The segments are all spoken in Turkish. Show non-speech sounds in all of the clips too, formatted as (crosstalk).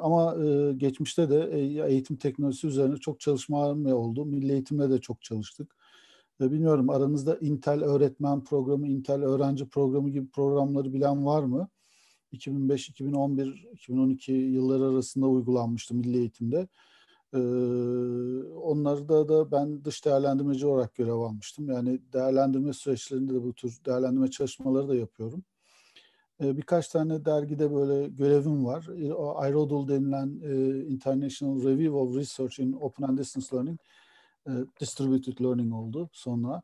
Ama e, geçmişte de e, eğitim teknolojisi üzerine çok çalışmalarım oldu. Milli eğitimle de çok çalıştık. E, bilmiyorum aranızda Intel öğretmen programı, Intel öğrenci programı gibi programları bilen var mı? 2005, 2011, 2012 yılları arasında uygulanmıştı milli eğitimde. Ee, onlarda da ben dış değerlendirmeci olarak görev almıştım. Yani değerlendirme süreçlerinde de bu tür değerlendirme çalışmaları da yapıyorum. Birkaç tane dergide böyle görevim var. IRODL denilen International Review of Research in Open and Distance Learning Distributed Learning oldu sonra.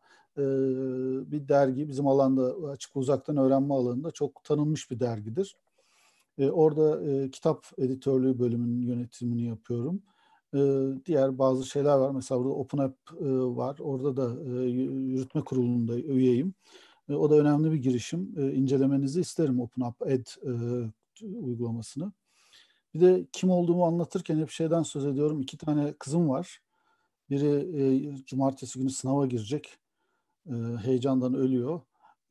Bir dergi bizim alanda açık uzaktan öğrenme alanında çok tanınmış bir dergidir. Orada kitap editörlüğü bölümünün yönetimini yapıyorum. Diğer bazı şeyler var. Mesela burada Open App e, var. Orada da yürütme kurulunda üyeyim. E, o da önemli bir girişim. E, incelemenizi isterim Open Up Ed e, uygulamasını. Bir de kim olduğumu anlatırken hep şeyden söz ediyorum. İki tane kızım var. Biri e, cumartesi günü sınava girecek. E, heyecandan ölüyor.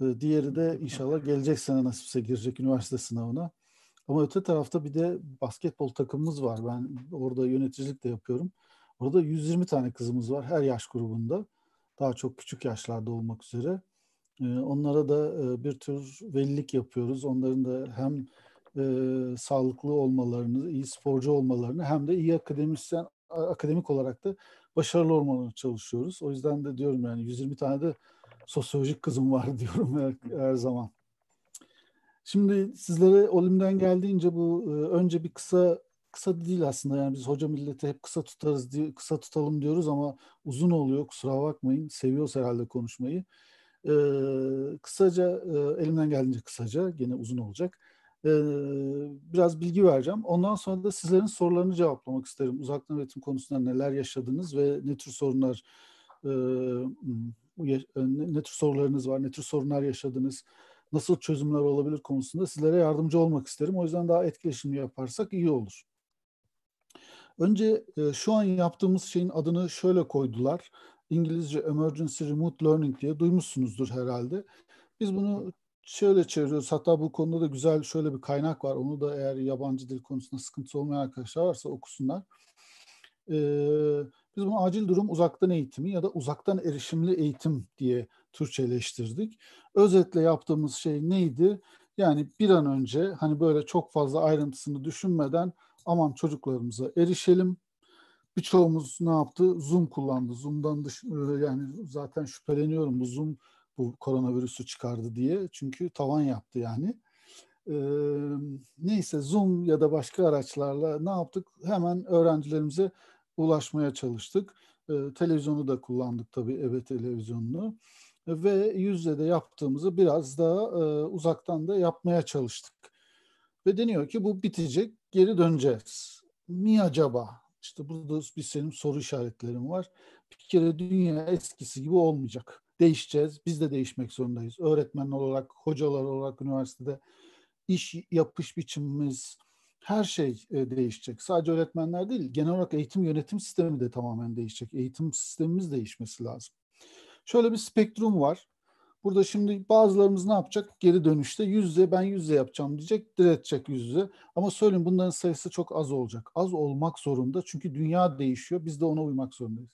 E, diğeri de inşallah gelecek sene nasipse girecek üniversite sınavına. Ama öte tarafta bir de basketbol takımımız var. Ben orada yöneticilik de yapıyorum. Orada 120 tane kızımız var her yaş grubunda. Daha çok küçük yaşlarda olmak üzere. Ee, onlara da e, bir tür velilik yapıyoruz. Onların da hem e, sağlıklı olmalarını, iyi sporcu olmalarını hem de iyi akademisyen, akademik olarak da başarılı olmalarını çalışıyoruz. O yüzden de diyorum yani 120 tane de sosyolojik kızım var (laughs) diyorum her, her zaman. Şimdi sizlere Olim'den geldiğince bu e, önce bir kısa kısa değil aslında yani biz hoca milleti hep kısa tutarız diye kısa tutalım diyoruz ama uzun oluyor kusura bakmayın seviyoruz herhalde konuşmayı. Ee, kısaca e, elimden geldiğince kısaca gene uzun olacak. Ee, biraz bilgi vereceğim. Ondan sonra da sizlerin sorularını cevaplamak isterim. Uzaktan öğretim konusunda neler yaşadınız ve ne tür sorunlar e, ne tür sorularınız var, ne tür sorunlar yaşadınız, nasıl çözümler olabilir konusunda sizlere yardımcı olmak isterim. O yüzden daha etkileşimli yaparsak iyi olur. Önce e, şu an yaptığımız şeyin adını şöyle koydular. İngilizce Emergency Remote Learning diye duymuşsunuzdur herhalde. Biz bunu şöyle çeviriyoruz. Hatta bu konuda da güzel şöyle bir kaynak var. Onu da eğer yabancı dil konusunda sıkıntı olmayan arkadaşlar varsa okusunlar. Ee, biz bunu acil durum uzaktan eğitimi ya da uzaktan erişimli eğitim diye Türkçeleştirdik. Özetle yaptığımız şey neydi? Yani bir an önce hani böyle çok fazla ayrıntısını düşünmeden aman çocuklarımıza erişelim. Birçoğumuz ne yaptı? Zoom kullandı. Zoom'dan dış, e, yani zaten şüpheleniyorum bu Zoom bu koronavirüsü çıkardı diye. Çünkü tavan yaptı yani. Ee, neyse Zoom ya da başka araçlarla ne yaptık? Hemen öğrencilerimize ulaşmaya çalıştık. Ee, televizyonu da kullandık tabii eve televizyonunu ve yüzde de yaptığımızı biraz daha e, uzaktan da yapmaya çalıştık. Ve deniyor ki bu bitecek, geri döneceğiz. Mi acaba? İşte burada bir senin soru işaretlerim var. Bir kere dünya eskisi gibi olmayacak. Değişeceğiz. Biz de değişmek zorundayız. Öğretmenler olarak, hocalar olarak üniversitede iş yapış biçimimiz, her şey e, değişecek. Sadece öğretmenler değil, genel olarak eğitim yönetim sistemi de tamamen değişecek. Eğitim sistemimiz değişmesi lazım. Şöyle bir spektrum var. Burada şimdi bazılarımız ne yapacak? Geri dönüşte yüzde ben yüzde yapacağım diyecek, diretecek yüzde. Ama söyleyeyim bunların sayısı çok az olacak. Az olmak zorunda çünkü dünya değişiyor. Biz de ona uymak zorundayız.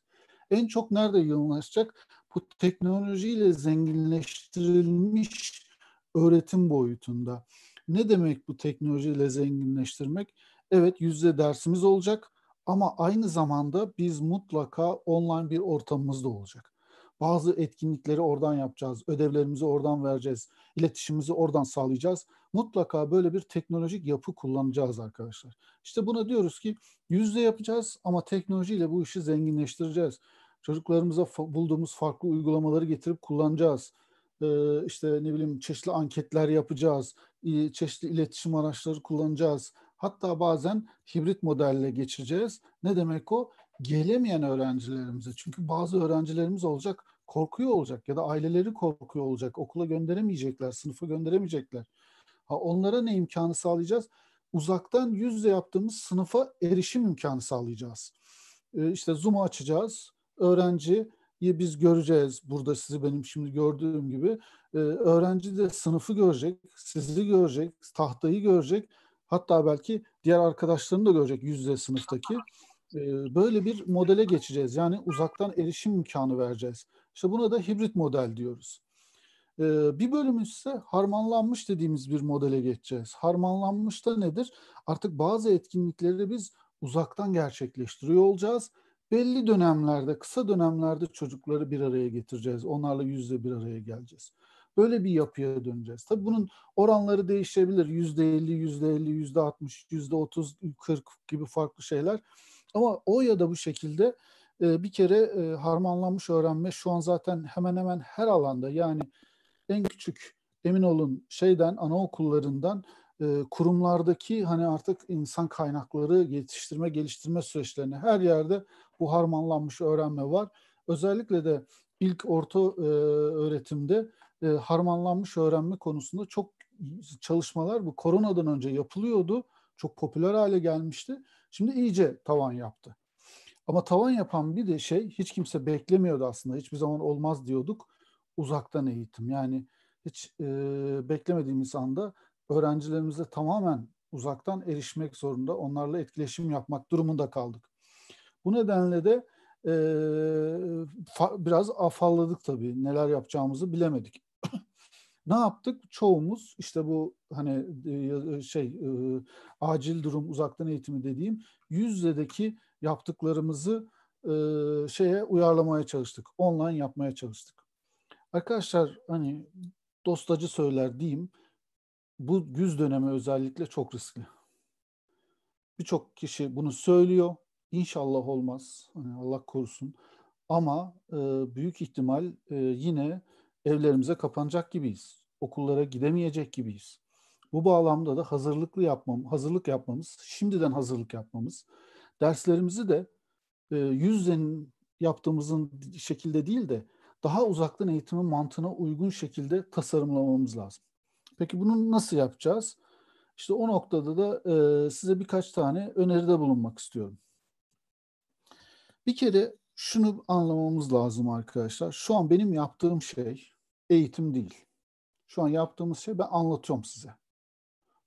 En çok nerede yoğunlaşacak? Bu teknolojiyle zenginleştirilmiş öğretim boyutunda. Ne demek bu teknolojiyle zenginleştirmek? Evet yüzde dersimiz olacak ama aynı zamanda biz mutlaka online bir ortamımız da olacak. Bazı etkinlikleri oradan yapacağız, ödevlerimizi oradan vereceğiz, iletişimimizi oradan sağlayacağız. Mutlaka böyle bir teknolojik yapı kullanacağız arkadaşlar. İşte buna diyoruz ki yüzde yapacağız ama teknolojiyle bu işi zenginleştireceğiz. Çocuklarımıza bulduğumuz farklı uygulamaları getirip kullanacağız. Ee, işte ne bileyim çeşitli anketler yapacağız, çeşitli iletişim araçları kullanacağız. Hatta bazen hibrit modelle geçeceğiz. Ne demek o? gelemeyen öğrencilerimize çünkü bazı öğrencilerimiz olacak korkuyor olacak ya da aileleri korkuyor olacak okula gönderemeyecekler sınıfa gönderemeyecekler. Ha onlara ne imkanı sağlayacağız? Uzaktan yüzle yaptığımız sınıfa erişim imkanı sağlayacağız. Ee, işte zoom'u açacağız. Öğrenciyi biz göreceğiz. Burada sizi benim şimdi gördüğüm gibi. Ee, öğrenci de sınıfı görecek sizi görecek tahtayı görecek. Hatta belki diğer arkadaşlarını da görecek yüz yüze sınıftaki. Böyle bir modele geçeceğiz. Yani uzaktan erişim imkanı vereceğiz. İşte buna da hibrit model diyoruz. Bir bölümü ise harmanlanmış dediğimiz bir modele geçeceğiz. Harmanlanmış da nedir? Artık bazı etkinlikleri biz uzaktan gerçekleştiriyor olacağız. Belli dönemlerde, kısa dönemlerde çocukları bir araya getireceğiz. Onlarla yüzde bir araya geleceğiz. Böyle bir yapıya döneceğiz. Tabii bunun oranları değişebilir. Yüzde elli, yüzde elli, yüzde altmış, yüzde otuz, kırk gibi farklı şeyler. Ama o ya da bu şekilde bir kere harmanlanmış öğrenme şu an zaten hemen hemen her alanda yani en küçük emin olun şeyden anaokullarından e, kurumlardaki hani artık insan kaynakları yetiştirme geliştirme süreçlerine her yerde bu harmanlanmış öğrenme var. Özellikle de ilk orta e, öğretimde e, harmanlanmış öğrenme konusunda çok çalışmalar bu koronadan önce yapılıyordu. Çok popüler hale gelmişti. Şimdi iyice tavan yaptı. Ama tavan yapan bir de şey hiç kimse beklemiyordu aslında. Hiçbir zaman olmaz diyorduk. Uzaktan eğitim. Yani hiç e, beklemediğimiz anda öğrencilerimize tamamen uzaktan erişmek zorunda, onlarla etkileşim yapmak durumunda kaldık. Bu nedenle de e, fa, biraz afalladık tabii. Neler yapacağımızı bilemedik. Ne yaptık? Çoğumuz işte bu hani e, şey e, acil durum uzaktan eğitimi dediğim yüz yüzedeki yaptıklarımızı e, şeye uyarlamaya çalıştık. Online yapmaya çalıştık. Arkadaşlar hani dostacı söyler diyeyim bu güz dönemi özellikle çok riskli. Birçok kişi bunu söylüyor. İnşallah olmaz. Hani Allah korusun. Ama e, büyük ihtimal e, yine evlerimize kapanacak gibiyiz. Okullara gidemeyecek gibiyiz. Bu bağlamda da hazırlıklı yapmam, hazırlık yapmamız, şimdiden hazırlık yapmamız, derslerimizi de e, yüzden yaptığımızın şekilde değil de daha uzaktan eğitimin mantığına uygun şekilde tasarımlamamız lazım. Peki bunu nasıl yapacağız? İşte o noktada da e, size birkaç tane öneride bulunmak istiyorum. Bir kere şunu anlamamız lazım arkadaşlar. Şu an benim yaptığım şey eğitim değil. Şu an yaptığımız şey ben anlatıyorum size.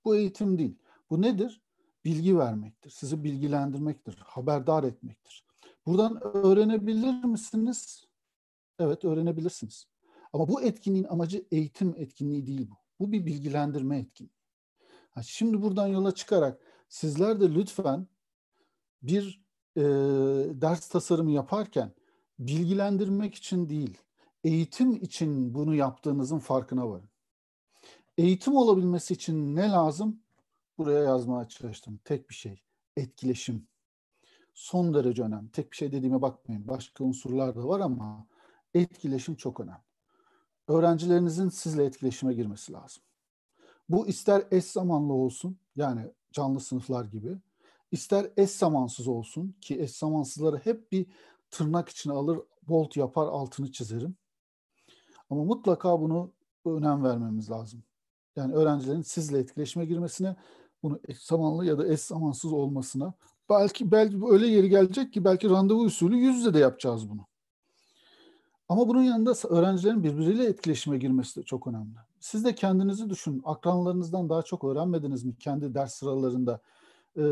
Bu eğitim değil. Bu nedir? Bilgi vermektir. Sizi bilgilendirmektir. Haberdar etmektir. Buradan öğrenebilir misiniz? Evet öğrenebilirsiniz. Ama bu etkinliğin amacı eğitim etkinliği değil bu. Bu bir bilgilendirme etkinliği. Ha, şimdi buradan yola çıkarak sizler de lütfen bir e, ders tasarımı yaparken bilgilendirmek için değil, eğitim için bunu yaptığınızın farkına varın. Eğitim olabilmesi için ne lazım? Buraya yazmaya çalıştım. Tek bir şey. Etkileşim. Son derece önemli. Tek bir şey dediğime bakmayın. Başka unsurlar da var ama etkileşim çok önemli öğrencilerinizin sizle etkileşime girmesi lazım. Bu ister eş zamanlı olsun yani canlı sınıflar gibi, ister eş zamansız olsun ki eş zamansızları hep bir tırnak içine alır, bolt yapar, altını çizerim. Ama mutlaka bunu önem vermemiz lazım. Yani öğrencilerin sizle etkileşime girmesine, bunu eş zamanlı ya da eş zamansız olmasına, belki belki öyle yeri gelecek ki belki randevu usulü yüz yüze de yapacağız bunu. Ama bunun yanında öğrencilerin birbiriyle etkileşime girmesi de çok önemli. Siz de kendinizi düşünün. Akranlarınızdan daha çok öğrenmediniz mi kendi ders sıralarında, e,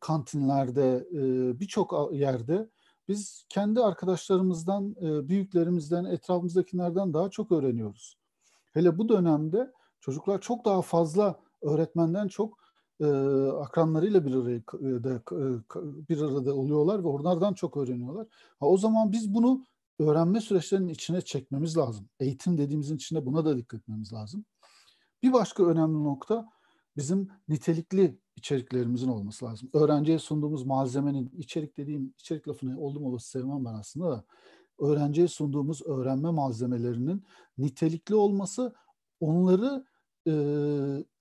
kantinlerde, e, birçok yerde? Biz kendi arkadaşlarımızdan, e, büyüklerimizden, etrafımızdakilerden daha çok öğreniyoruz. Hele bu dönemde çocuklar çok daha fazla öğretmenden çok e, akranlarıyla bir araya bir arada oluyorlar ve onlardan çok öğreniyorlar. Ha, o zaman biz bunu öğrenme süreçlerinin içine çekmemiz lazım. Eğitim dediğimizin içinde buna da dikkat etmemiz lazım. Bir başka önemli nokta bizim nitelikli içeriklerimizin olması lazım. Öğrenciye sunduğumuz malzemenin, içerik dediğim, içerik lafını oldum olası sevmem ben aslında da, öğrenciye sunduğumuz öğrenme malzemelerinin nitelikli olması, onları e,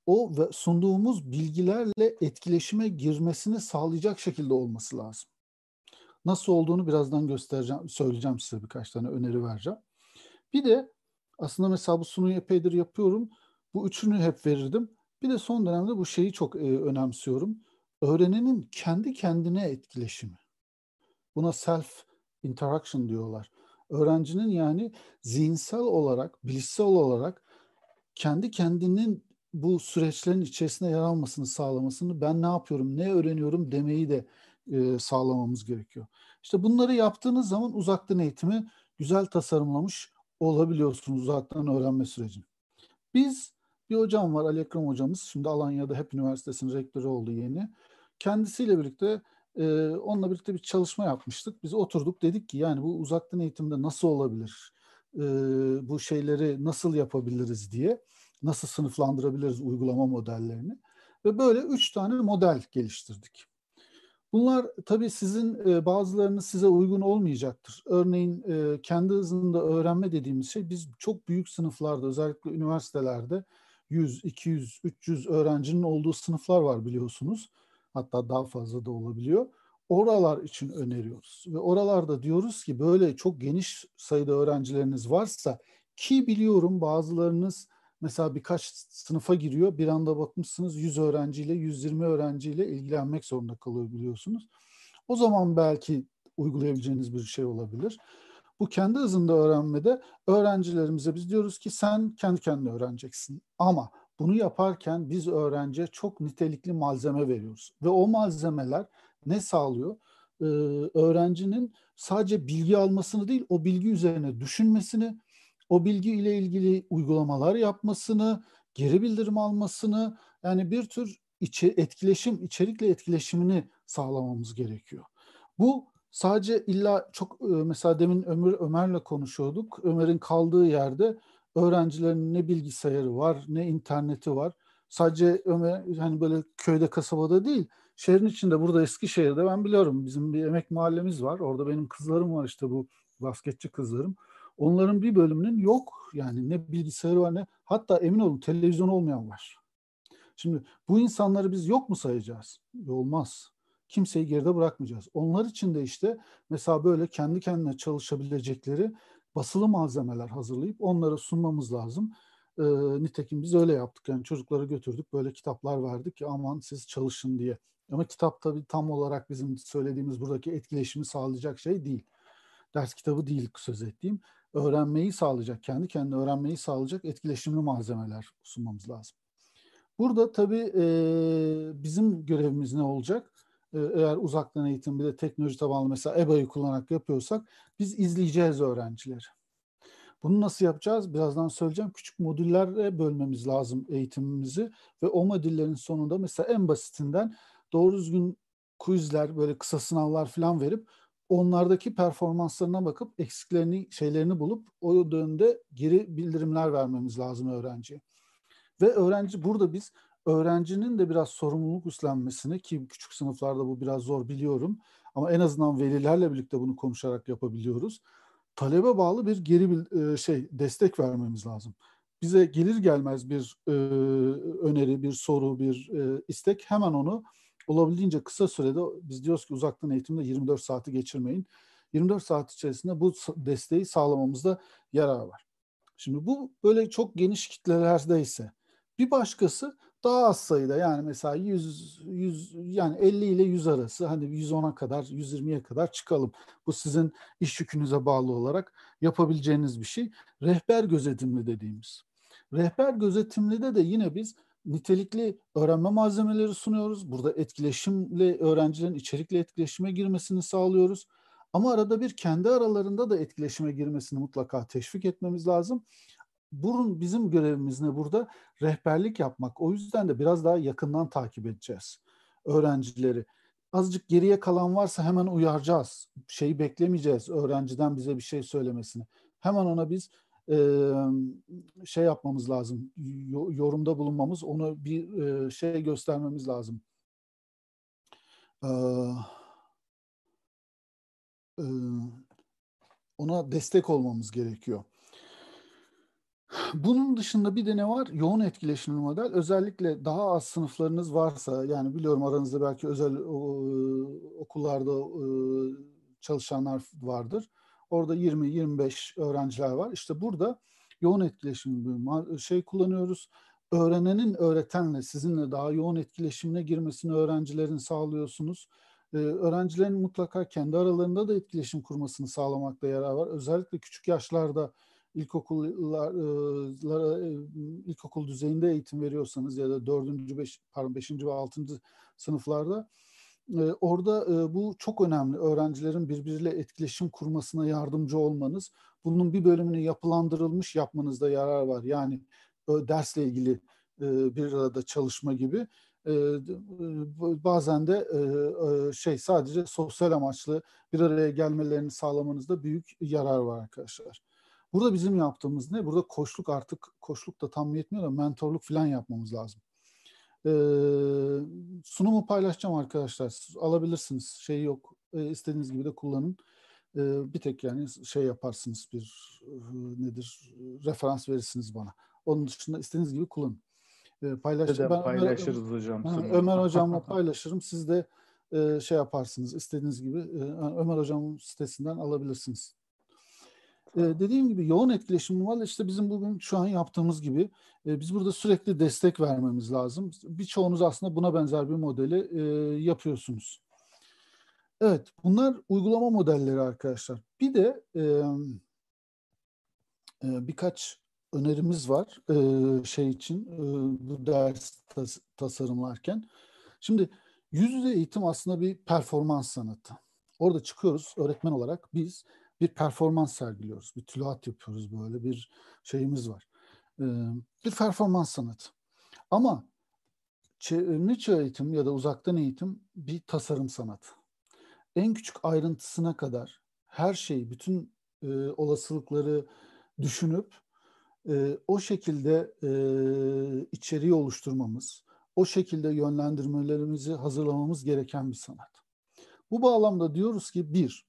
o ve sunduğumuz bilgilerle etkileşime girmesini sağlayacak şekilde olması lazım. Nasıl olduğunu birazdan göstereceğim, söyleyeceğim size birkaç tane öneri vereceğim. Bir de aslında mesela bu sunuyu epeydir yapıyorum. Bu üçünü hep verirdim. Bir de son dönemde bu şeyi çok e, önemsiyorum. Öğrenenin kendi kendine etkileşimi. Buna self interaction diyorlar. Öğrencinin yani zihinsel olarak, bilişsel olarak kendi kendinin bu süreçlerin içerisinde yer almasını sağlamasını, ben ne yapıyorum, ne öğreniyorum demeyi de e, sağlamamız gerekiyor. İşte bunları yaptığınız zaman uzaktan eğitimi güzel tasarımlamış olabiliyorsunuz uzaktan öğrenme sürecini. Biz bir hocam var Ali Ekrem hocamız. Şimdi Alanya'da Hep Üniversitesi'nin rektörü oldu yeni. Kendisiyle birlikte e, onunla birlikte bir çalışma yapmıştık. Biz oturduk dedik ki yani bu uzaktan eğitimde nasıl olabilir? E, bu şeyleri nasıl yapabiliriz diye. Nasıl sınıflandırabiliriz uygulama modellerini. Ve böyle üç tane model geliştirdik. Bunlar tabii sizin e, bazılarınız size uygun olmayacaktır. Örneğin e, kendi hızında öğrenme dediğimiz şey biz çok büyük sınıflarda özellikle üniversitelerde 100, 200, 300 öğrencinin olduğu sınıflar var biliyorsunuz. Hatta daha fazla da olabiliyor. Oralar için öneriyoruz. Ve oralarda diyoruz ki böyle çok geniş sayıda öğrencileriniz varsa ki biliyorum bazılarınız mesela birkaç sınıfa giriyor. Bir anda bakmışsınız 100 öğrenciyle 120 öğrenciyle ilgilenmek zorunda kalıyor biliyorsunuz. O zaman belki uygulayabileceğiniz bir şey olabilir. Bu kendi hızında öğrenmede öğrencilerimize biz diyoruz ki sen kendi kendine öğreneceksin. Ama bunu yaparken biz öğrenciye çok nitelikli malzeme veriyoruz. Ve o malzemeler ne sağlıyor? Ee, öğrencinin sadece bilgi almasını değil, o bilgi üzerine düşünmesini, o bilgi ile ilgili uygulamalar yapmasını, geri bildirim almasını, yani bir tür içi, etkileşim, içerikle etkileşimini sağlamamız gerekiyor. Bu sadece illa çok e, mesela demin Ömer Ömer'le konuşuyorduk. Ömer'in kaldığı yerde öğrencilerin ne bilgisayarı var, ne interneti var. Sadece Ömer hani böyle köyde kasabada değil, şehrin içinde burada Eskişehir'de ben biliyorum bizim bir emek mahallemiz var. Orada benim kızlarım var işte bu basketçi kızlarım. Onların bir bölümünün yok yani ne bilgisayarı var ne hatta emin olun televizyon olmayan var. Şimdi bu insanları biz yok mu sayacağız? Olmaz. Kimseyi geride bırakmayacağız. Onlar için de işte mesela böyle kendi kendine çalışabilecekleri basılı malzemeler hazırlayıp onlara sunmamız lazım. E, nitekim biz öyle yaptık. Yani çocuklara götürdük böyle kitaplar verdik ki aman siz çalışın diye. Ama kitap tabii tam olarak bizim söylediğimiz buradaki etkileşimi sağlayacak şey değil. Ders kitabı değil söz ettiğim. Öğrenmeyi sağlayacak, kendi kendine öğrenmeyi sağlayacak etkileşimli malzemeler sunmamız lazım. Burada tabii e, bizim görevimiz ne olacak? E, eğer uzaktan eğitim bir de teknoloji tabanlı mesela EBA'yı kullanarak yapıyorsak biz izleyeceğiz öğrencileri. Bunu nasıl yapacağız? Birazdan söyleyeceğim. Küçük modüllere bölmemiz lazım eğitimimizi ve o modüllerin sonunda mesela en basitinden doğru düzgün quizler, böyle kısa sınavlar falan verip onlardaki performanslarına bakıp eksiklerini, şeylerini bulup o dönemde geri bildirimler vermemiz lazım öğrenciye. Ve öğrenci burada biz öğrencinin de biraz sorumluluk üstlenmesini ki küçük sınıflarda bu biraz zor biliyorum ama en azından velilerle birlikte bunu konuşarak yapabiliyoruz. Talebe bağlı bir geri şey destek vermemiz lazım. Bize gelir gelmez bir e, öneri, bir soru, bir e, istek hemen onu olabildiğince kısa sürede biz diyoruz ki uzaktan eğitimde 24 saati geçirmeyin. 24 saat içerisinde bu desteği sağlamamızda yarar var. Şimdi bu böyle çok geniş kitlelerde ise bir başkası daha az sayıda yani mesela 100, 100 yani 50 ile 100 arası hani 110'a kadar 120'ye kadar çıkalım. Bu sizin iş yükünüze bağlı olarak yapabileceğiniz bir şey. Rehber gözetimli dediğimiz. Rehber gözetimli de yine biz nitelikli öğrenme malzemeleri sunuyoruz. Burada etkileşimle öğrencilerin içerikle etkileşime girmesini sağlıyoruz. Ama arada bir kendi aralarında da etkileşime girmesini mutlaka teşvik etmemiz lazım. Bunun bizim görevimiz ne burada? Rehberlik yapmak. O yüzden de biraz daha yakından takip edeceğiz öğrencileri. Azıcık geriye kalan varsa hemen uyaracağız. Şeyi beklemeyeceğiz öğrenciden bize bir şey söylemesini. Hemen ona biz e, şey yapmamız lazım. Yorumda bulunmamız, onu bir e, şey göstermemiz lazım. E, e, ona destek olmamız gerekiyor. Bunun dışında bir de ne var? Yoğun etkileşimli model. Özellikle daha az sınıflarınız varsa, yani biliyorum aranızda belki özel o, okullarda e, çalışanlar vardır. Orada 20-25 öğrenciler var. İşte burada yoğun etkileşim bir şey kullanıyoruz. Öğrenenin öğretenle sizinle daha yoğun etkileşimine girmesini öğrencilerin sağlıyorsunuz. Ee, öğrencilerin mutlaka kendi aralarında da etkileşim kurmasını sağlamakta yarar var. Özellikle küçük yaşlarda ilkokullara ilkokul düzeyinde eğitim veriyorsanız ya da dördüncü, beş, pardon beşinci ve altıncı sınıflarda orada bu çok önemli. Öğrencilerin birbiriyle etkileşim kurmasına yardımcı olmanız. Bunun bir bölümünü yapılandırılmış yapmanızda yarar var. Yani dersle ilgili bir arada çalışma gibi. Bazen de şey sadece sosyal amaçlı bir araya gelmelerini sağlamanızda büyük yarar var arkadaşlar. Burada bizim yaptığımız ne? Burada koçluk artık koçluk da tam yetmiyor da mentorluk falan yapmamız lazım. Ee, sunumu paylaşacağım arkadaşlar. Alabilirsiniz. Şey yok. Ee, istediğiniz gibi de kullanın. Ee, bir tek yani şey yaparsınız bir nedir referans verirsiniz bana. Onun dışında istediğiniz gibi kullanın. Ee, paylaş, ben paylaşırız Ömer, hocam. Ha, Ömer hocamla (laughs) paylaşırım. Siz de e, şey yaparsınız istediğiniz gibi. E, Ömer hocamın sitesinden alabilirsiniz. Ee, dediğim gibi yoğun etkileşim var. İşte bizim bugün şu an yaptığımız gibi e, biz burada sürekli destek vermemiz lazım. Birçoğunuz aslında buna benzer bir modeli e, yapıyorsunuz. Evet, bunlar uygulama modelleri arkadaşlar. Bir de e, e, birkaç önerimiz var e, şey için e, bu ders tas tasarımlarken. Şimdi yüz yüze eğitim aslında bir performans sanatı. Orada çıkıyoruz öğretmen olarak biz bir performans sergiliyoruz. Bir tülahat yapıyoruz böyle bir şeyimiz var. Bir performans sanatı. Ama çevrimiçi eğitim ya da uzaktan eğitim bir tasarım sanatı. En küçük ayrıntısına kadar her şeyi, bütün olasılıkları düşünüp o şekilde içeriği oluşturmamız, o şekilde yönlendirmelerimizi hazırlamamız gereken bir sanat. Bu bağlamda diyoruz ki bir,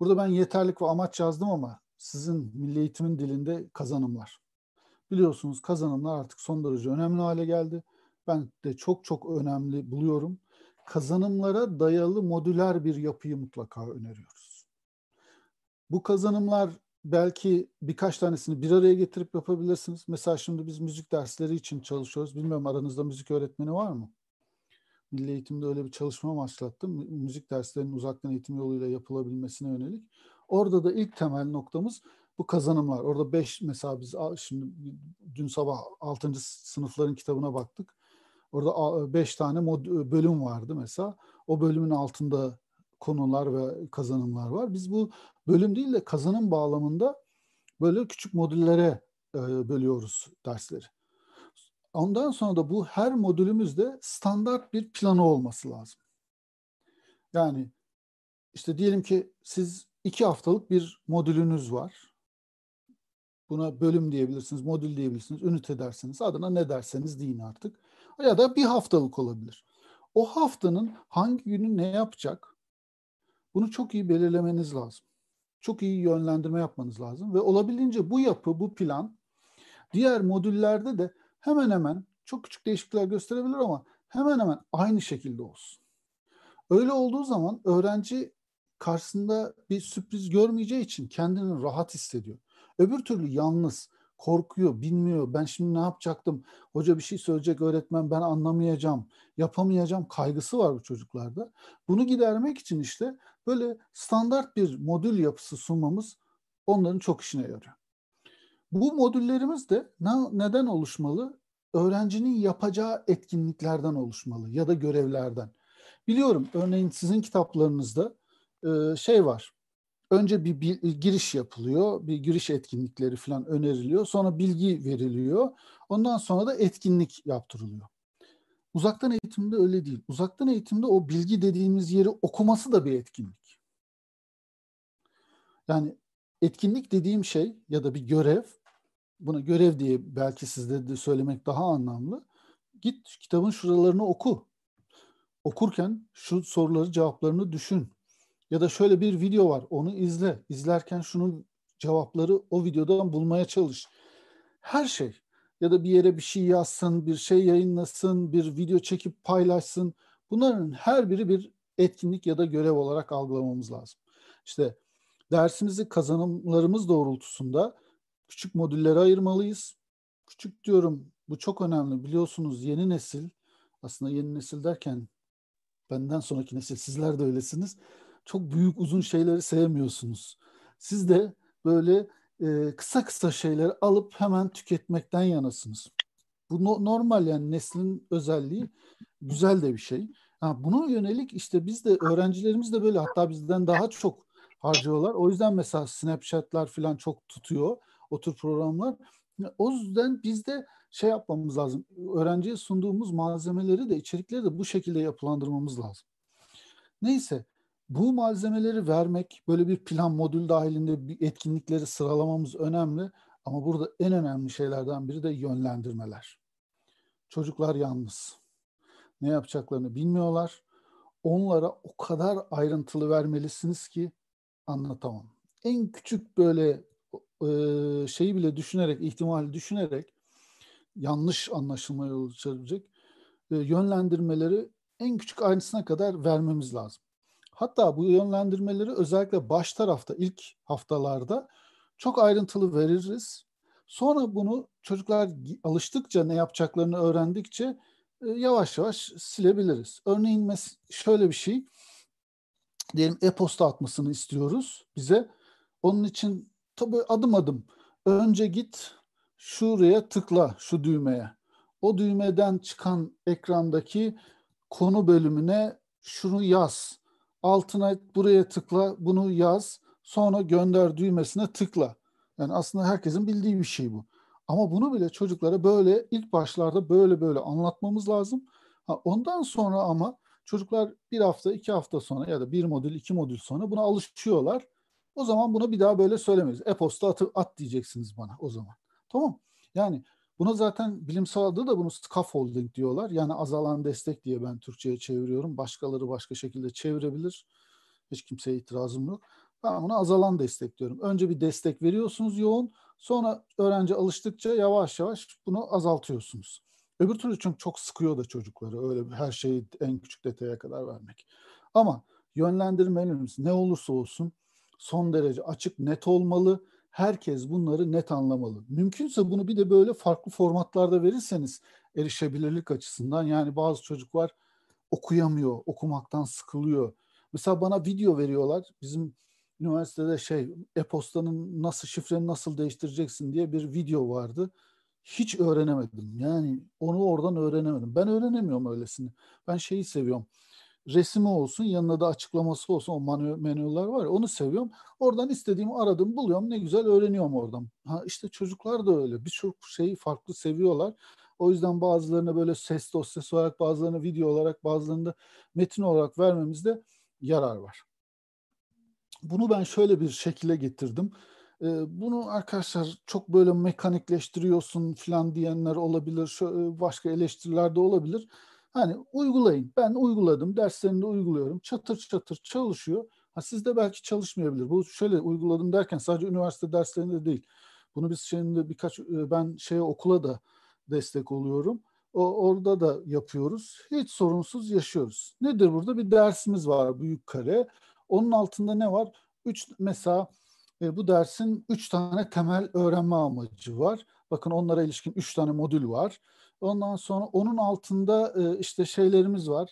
Burada ben yeterlik ve amaç yazdım ama sizin milli eğitimin dilinde kazanımlar. Biliyorsunuz kazanımlar artık son derece önemli hale geldi. Ben de çok çok önemli buluyorum. Kazanımlara dayalı modüler bir yapıyı mutlaka öneriyoruz. Bu kazanımlar belki birkaç tanesini bir araya getirip yapabilirsiniz. Mesela şimdi biz müzik dersleri için çalışıyoruz. Bilmiyorum aranızda müzik öğretmeni var mı? Milli Eğitim'de öyle bir çalışma başlattım. Müzik derslerinin uzaktan eğitim yoluyla yapılabilmesine yönelik. Orada da ilk temel noktamız bu kazanımlar. Orada beş mesela biz şimdi dün sabah altıncı sınıfların kitabına baktık. Orada beş tane mod, bölüm vardı mesela. O bölümün altında konular ve kazanımlar var. Biz bu bölüm değil de kazanım bağlamında böyle küçük modüllere bölüyoruz dersleri. Ondan sonra da bu her modülümüzde standart bir planı olması lazım. Yani işte diyelim ki siz iki haftalık bir modülünüz var. Buna bölüm diyebilirsiniz, modül diyebilirsiniz, ünite dersiniz. Adına ne derseniz deyin artık. Ya da bir haftalık olabilir. O haftanın hangi günü ne yapacak? Bunu çok iyi belirlemeniz lazım. Çok iyi yönlendirme yapmanız lazım ve olabildiğince bu yapı, bu plan diğer modüllerde de hemen hemen çok küçük değişiklikler gösterebilir ama hemen hemen aynı şekilde olsun. Öyle olduğu zaman öğrenci karşısında bir sürpriz görmeyeceği için kendini rahat hissediyor. Öbür türlü yalnız, korkuyor, bilmiyor. Ben şimdi ne yapacaktım? Hoca bir şey söyleyecek öğretmen ben anlamayacağım, yapamayacağım kaygısı var bu çocuklarda. Bunu gidermek için işte böyle standart bir modül yapısı sunmamız onların çok işine yarıyor. Bu modüllerimiz de ne, neden oluşmalı? Öğrencinin yapacağı etkinliklerden oluşmalı ya da görevlerden. Biliyorum örneğin sizin kitaplarınızda e, şey var. Önce bir, bir giriş yapılıyor, bir giriş etkinlikleri falan öneriliyor. Sonra bilgi veriliyor. Ondan sonra da etkinlik yaptırılıyor. Uzaktan eğitimde öyle değil. Uzaktan eğitimde o bilgi dediğimiz yeri okuması da bir etkinlik. Yani etkinlik dediğim şey ya da bir görev buna görev diye belki sizde de söylemek daha anlamlı. Git kitabın şuralarını oku. Okurken şu soruları cevaplarını düşün. Ya da şöyle bir video var onu izle. İzlerken şunun cevapları o videodan bulmaya çalış. Her şey ya da bir yere bir şey yazsın, bir şey yayınlasın, bir video çekip paylaşsın. Bunların her biri bir etkinlik ya da görev olarak algılamamız lazım. İşte dersimizi kazanımlarımız doğrultusunda küçük modüllere ayırmalıyız. Küçük diyorum bu çok önemli. Biliyorsunuz yeni nesil aslında yeni nesil derken benden sonraki nesil sizler de öylesiniz. Çok büyük uzun şeyleri sevmiyorsunuz. Siz de böyle e, kısa kısa şeyleri alıp hemen tüketmekten yanasınız. Bu no, normal yani neslin özelliği güzel de bir şey. Ha, buna yönelik işte biz de öğrencilerimiz de böyle hatta bizden daha çok harcıyorlar. O yüzden mesela Snapchat'lar falan çok tutuyor o tür programlar. O yüzden biz de şey yapmamız lazım. Öğrenciye sunduğumuz malzemeleri de içerikleri de bu şekilde yapılandırmamız lazım. Neyse bu malzemeleri vermek, böyle bir plan modül dahilinde bir etkinlikleri sıralamamız önemli. Ama burada en önemli şeylerden biri de yönlendirmeler. Çocuklar yalnız. Ne yapacaklarını bilmiyorlar. Onlara o kadar ayrıntılı vermelisiniz ki anlatamam. En küçük böyle şeyi bile düşünerek, ihtimali düşünerek yanlış anlaşılmaya yol açabilecek yönlendirmeleri en küçük ayrıntısına kadar vermemiz lazım. Hatta bu yönlendirmeleri özellikle baş tarafta ilk haftalarda çok ayrıntılı veririz. Sonra bunu çocuklar alıştıkça ne yapacaklarını öğrendikçe yavaş yavaş silebiliriz. Örneğin şöyle bir şey diyelim e-posta atmasını istiyoruz bize. Onun için tabii adım adım önce git şuraya tıkla şu düğmeye. O düğmeden çıkan ekrandaki konu bölümüne şunu yaz. Altına buraya tıkla, bunu yaz. Sonra gönder düğmesine tıkla. Yani aslında herkesin bildiği bir şey bu. Ama bunu bile çocuklara böyle ilk başlarda böyle böyle anlatmamız lazım. Ha, ondan sonra ama çocuklar bir hafta, iki hafta sonra ya da bir modül, iki modül sonra buna alışıyorlar. O zaman bunu bir daha böyle söylemeyiz. E-posta at, at diyeceksiniz bana o zaman. Tamam. Yani buna zaten bilimsel adı da bunu scaffolding diyorlar. Yani azalan destek diye ben Türkçe'ye çeviriyorum. Başkaları başka şekilde çevirebilir. Hiç kimseye itirazım yok. Ben buna azalan destek diyorum. Önce bir destek veriyorsunuz yoğun. Sonra öğrenci alıştıkça yavaş yavaş bunu azaltıyorsunuz. Öbür türlü çünkü çok sıkıyor da çocukları öyle her şeyi en küçük detaya kadar vermek. Ama yönlendirmelerimiz ne olursa olsun son derece açık, net olmalı. Herkes bunları net anlamalı. Mümkünse bunu bir de böyle farklı formatlarda verirseniz erişebilirlik açısından yani bazı çocuklar okuyamıyor, okumaktan sıkılıyor. Mesela bana video veriyorlar. Bizim üniversitede şey e-postanın nasıl şifreni nasıl değiştireceksin diye bir video vardı. Hiç öğrenemedim. Yani onu oradan öğrenemedim. Ben öğrenemiyorum öylesini. Ben şeyi seviyorum resmi olsun yanına da açıklaması olsun o menü, menüler var ya onu seviyorum. Oradan istediğimi aradım buluyorum ne güzel öğreniyorum oradan. Ha işte çocuklar da öyle birçok şeyi farklı seviyorlar. O yüzden bazılarına böyle ses dosyası olarak bazılarına video olarak bazılarında metin olarak vermemizde yarar var. Bunu ben şöyle bir şekilde getirdim. Bunu arkadaşlar çok böyle mekanikleştiriyorsun falan diyenler olabilir. Başka eleştiriler de olabilir. Hani uygulayın. Ben uyguladım. Derslerinde uyguluyorum. Çatır çatır çalışıyor. Ha sizde belki çalışmayabilir. Bu şöyle uyguladım derken sadece üniversite derslerinde değil. Bunu biz şimdi birkaç ben şeye okula da destek oluyorum. O, orada da yapıyoruz. Hiç sorunsuz yaşıyoruz. Nedir burada? Bir dersimiz var büyük kare. Onun altında ne var? Üç mesela e, bu dersin üç tane temel öğrenme amacı var. Bakın onlara ilişkin üç tane modül var. Ondan sonra onun altında e, işte şeylerimiz var,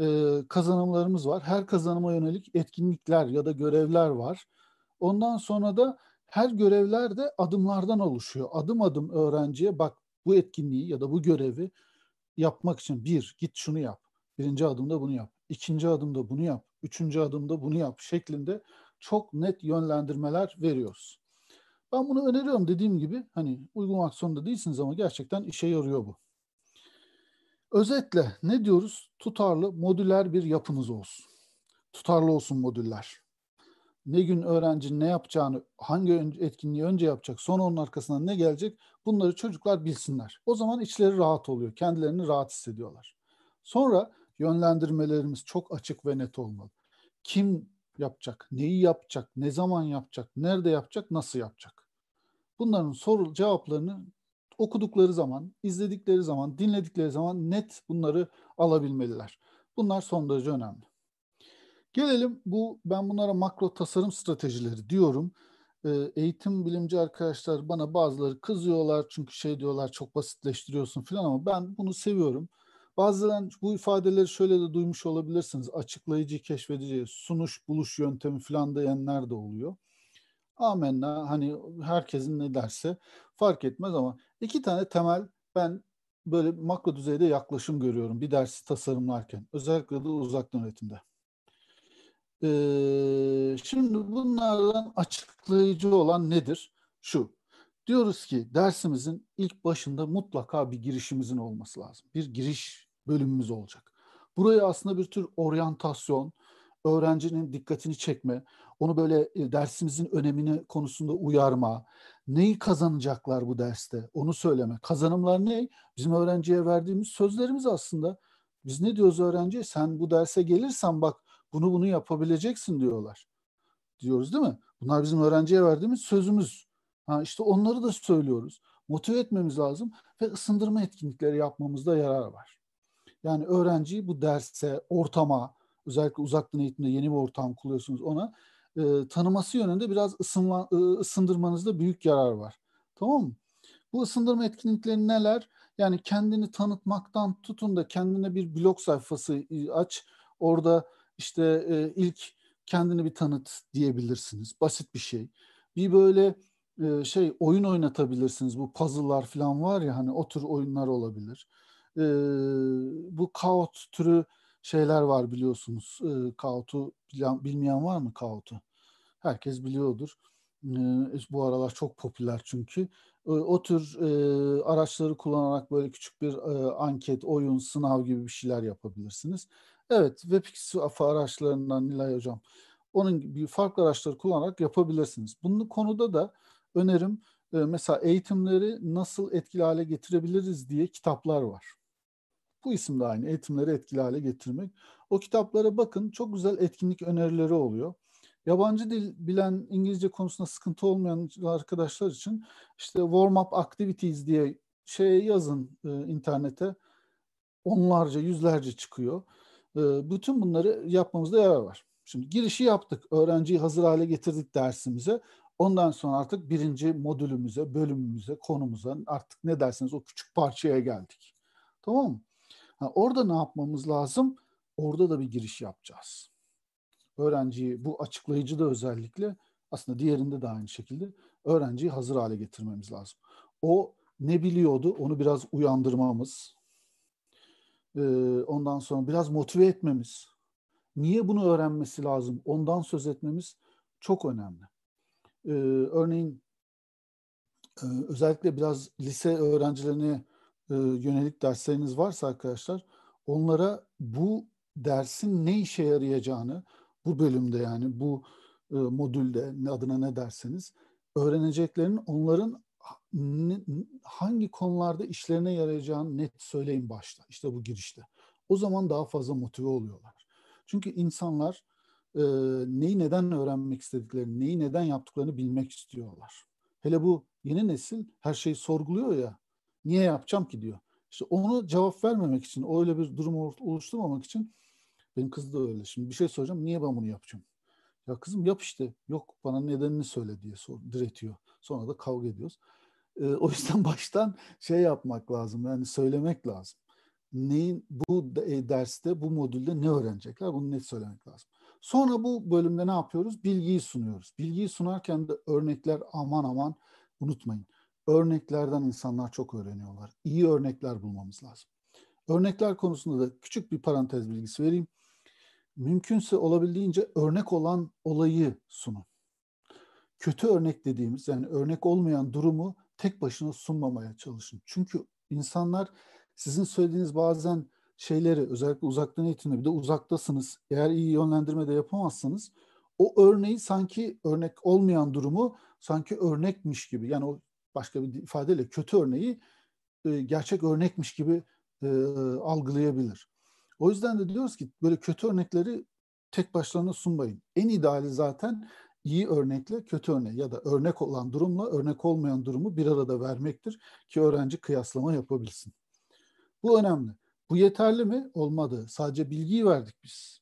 e, kazanımlarımız var. Her kazanıma yönelik etkinlikler ya da görevler var. Ondan sonra da her görevler de adımlardan oluşuyor. Adım adım öğrenciye bak bu etkinliği ya da bu görevi yapmak için bir, git şunu yap. Birinci adımda bunu yap. İkinci adımda bunu yap. Üçüncü adımda bunu yap şeklinde çok net yönlendirmeler veriyoruz. Ben bunu öneriyorum dediğim gibi hani uygulamak zorunda değilsiniz ama gerçekten işe yarıyor bu. Özetle ne diyoruz? Tutarlı, modüler bir yapınız olsun. Tutarlı olsun modüller. Ne gün öğrenci ne yapacağını, hangi etkinliği önce yapacak, sonra onun arkasından ne gelecek bunları çocuklar bilsinler. O zaman içleri rahat oluyor, kendilerini rahat hissediyorlar. Sonra yönlendirmelerimiz çok açık ve net olmalı. Kim yapacak, neyi yapacak, ne zaman yapacak, nerede yapacak, nasıl yapacak? Bunların soru cevaplarını okudukları zaman, izledikleri zaman, dinledikleri zaman net bunları alabilmeliler. Bunlar son derece önemli. Gelelim bu ben bunlara makro tasarım stratejileri diyorum. Ee, eğitim bilimci arkadaşlar bana bazıları kızıyorlar çünkü şey diyorlar çok basitleştiriyorsun falan ama ben bunu seviyorum. Bazıları bu ifadeleri şöyle de duymuş olabilirsiniz. Açıklayıcı, keşfedici, sunuş, buluş yöntemi falan diyenler de oluyor. Amenna hani herkesin ne derse fark etmez ama iki tane temel ben böyle makro düzeyde yaklaşım görüyorum bir dersi tasarımlarken. Özellikle de uzaktan öğretimde. Ee, şimdi bunlardan açıklayıcı olan nedir? Şu, diyoruz ki dersimizin ilk başında mutlaka bir girişimizin olması lazım. Bir giriş bölümümüz olacak. Buraya aslında bir tür oryantasyon, öğrencinin dikkatini çekme, onu böyle e, dersimizin önemini konusunda uyarma, neyi kazanacaklar bu derste onu söyleme. Kazanımlar ne? Bizim öğrenciye verdiğimiz sözlerimiz aslında. Biz ne diyoruz öğrenciye? Sen bu derse gelirsen bak bunu bunu yapabileceksin diyorlar. Diyoruz değil mi? Bunlar bizim öğrenciye verdiğimiz sözümüz. Ha işte onları da söylüyoruz. Motive etmemiz lazım ve ısındırma etkinlikleri yapmamızda yarar var. Yani öğrenciyi bu derse, ortama, özellikle uzaktan eğitimde yeni bir ortam kuruyorsunuz ona e, tanıması yönünde biraz ısınma, e, ısındırmanızda büyük yarar var. Tamam mı? Bu ısındırma etkinlikleri neler? Yani kendini tanıtmaktan tutun da kendine bir blog sayfası aç. Orada işte e, ilk kendini bir tanıt diyebilirsiniz. Basit bir şey. Bir böyle e, şey oyun oynatabilirsiniz. Bu puzzle'lar falan var ya hani o tür oyunlar olabilir. E, bu kaut türü şeyler var biliyorsunuz. E, Kaut'u bilmeyen var mı Kaut'u? Herkes biliyordur. E, bu aralar çok popüler çünkü. E, o tür e, araçları kullanarak böyle küçük bir e, anket, oyun, sınav gibi bir şeyler yapabilirsiniz. Evet, WebEx araçlarından Nilay Hocam. Onun gibi farklı araçları kullanarak yapabilirsiniz. Bunun konuda da önerim e, mesela eğitimleri nasıl etkili hale getirebiliriz diye kitaplar var. Bu isim de aynı. Eğitimleri etkili hale getirmek. O kitaplara bakın. Çok güzel etkinlik önerileri oluyor. Yabancı dil bilen İngilizce konusunda sıkıntı olmayan arkadaşlar için işte warm up activities diye şey yazın e, internete. Onlarca, yüzlerce çıkıyor. E, bütün bunları yapmamızda yarar var. Şimdi girişi yaptık. Öğrenciyi hazır hale getirdik dersimize. Ondan sonra artık birinci modülümüze, bölümümüze, konumuza artık ne derseniz o küçük parçaya geldik. Tamam mı? Ha, orada ne yapmamız lazım? Orada da bir giriş yapacağız. Öğrenciyi bu açıklayıcı da özellikle aslında diğerinde de aynı şekilde öğrenciyi hazır hale getirmemiz lazım. O ne biliyordu onu biraz uyandırmamız, ondan sonra biraz motive etmemiz, niye bunu öğrenmesi lazım ondan söz etmemiz çok önemli. Örneğin özellikle biraz lise öğrencilerine e, yönelik dersleriniz varsa arkadaşlar onlara bu dersin ne işe yarayacağını bu bölümde yani bu e, modülde adına ne derseniz öğreneceklerinin onların ne, hangi konularda işlerine yarayacağını net söyleyin başta. İşte bu girişte. O zaman daha fazla motive oluyorlar. Çünkü insanlar e, neyi neden öğrenmek istediklerini, neyi neden yaptıklarını bilmek istiyorlar. Hele bu yeni nesil her şeyi sorguluyor ya. Niye yapacağım ki diyor. İşte onu cevap vermemek için, öyle bir durum oluşturmamak için benim kız da öyle. Şimdi bir şey soracağım. Niye ben bunu yapacağım? Ya kızım yap işte. Yok bana nedenini söyle diye sor, diretiyor. Sonra da kavga ediyoruz. E, o yüzden (laughs) baştan şey yapmak lazım. Yani söylemek lazım. Neyin bu e, derste, bu modülde ne öğrenecekler? Bunu net söylemek lazım. Sonra bu bölümde ne yapıyoruz? Bilgiyi sunuyoruz. Bilgiyi sunarken de örnekler aman aman unutmayın örneklerden insanlar çok öğreniyorlar. İyi örnekler bulmamız lazım. Örnekler konusunda da küçük bir parantez bilgisi vereyim. Mümkünse olabildiğince örnek olan olayı sunun. Kötü örnek dediğimiz yani örnek olmayan durumu tek başına sunmamaya çalışın. Çünkü insanlar sizin söylediğiniz bazen şeyleri özellikle uzaktan eğitimde bir de uzaktasınız. Eğer iyi yönlendirme de yapamazsanız o örneği sanki örnek olmayan durumu sanki örnekmiş gibi yani o başka bir ifadeyle kötü örneği e, gerçek örnekmiş gibi e, algılayabilir. O yüzden de diyoruz ki böyle kötü örnekleri tek başlarına sunmayın. En ideali zaten iyi örnekle kötü örnek ya da örnek olan durumla örnek olmayan durumu bir arada vermektir ki öğrenci kıyaslama yapabilsin. Bu önemli. Bu yeterli mi? Olmadı. Sadece bilgiyi verdik biz.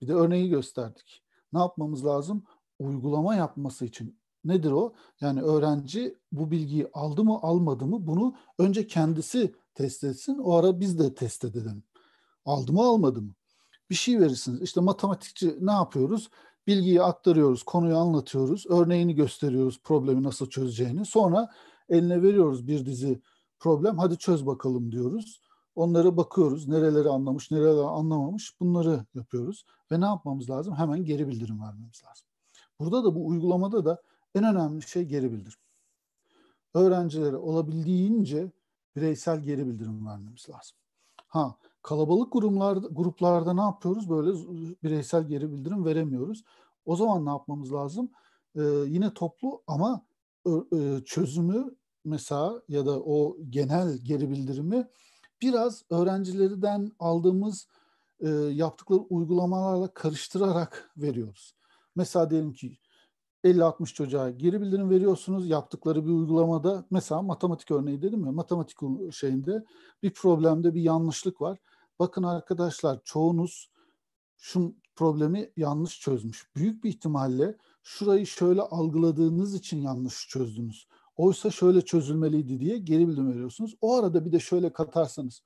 Bir de örneği gösterdik. Ne yapmamız lazım? Uygulama yapması için Nedir o? Yani öğrenci bu bilgiyi aldı mı almadı mı bunu önce kendisi test etsin. O ara biz de test edelim. Aldı mı almadı mı? Bir şey verirsiniz. İşte matematikçi ne yapıyoruz? bilgiyi aktarıyoruz, konuyu anlatıyoruz, örneğini gösteriyoruz, problemi nasıl çözeceğini. Sonra eline veriyoruz bir dizi problem, hadi çöz bakalım diyoruz. Onlara bakıyoruz, nereleri anlamış, nereleri anlamamış bunları yapıyoruz. Ve ne yapmamız lazım? Hemen geri bildirim vermemiz lazım. Burada da bu uygulamada da en önemli şey geri bildirim. Öğrencilere olabildiğince bireysel geri bildirim vermemiz lazım. Ha kalabalık gruplarda, gruplarda ne yapıyoruz? Böyle bireysel geri bildirim veremiyoruz. O zaman ne yapmamız lazım? Ee, yine toplu ama e, çözümü mesela ya da o genel geri bildirimi biraz öğrencilerden aldığımız e, yaptıkları uygulamalarla karıştırarak veriyoruz. Mesela diyelim ki 50-60 çocuğa geri bildirim veriyorsunuz yaptıkları bir uygulamada mesela matematik örneği dedim ya matematik şeyinde bir problemde bir yanlışlık var. Bakın arkadaşlar çoğunuz şu problemi yanlış çözmüş. Büyük bir ihtimalle şurayı şöyle algıladığınız için yanlış çözdünüz. Oysa şöyle çözülmeliydi diye geri bildirim veriyorsunuz. O arada bir de şöyle katarsanız.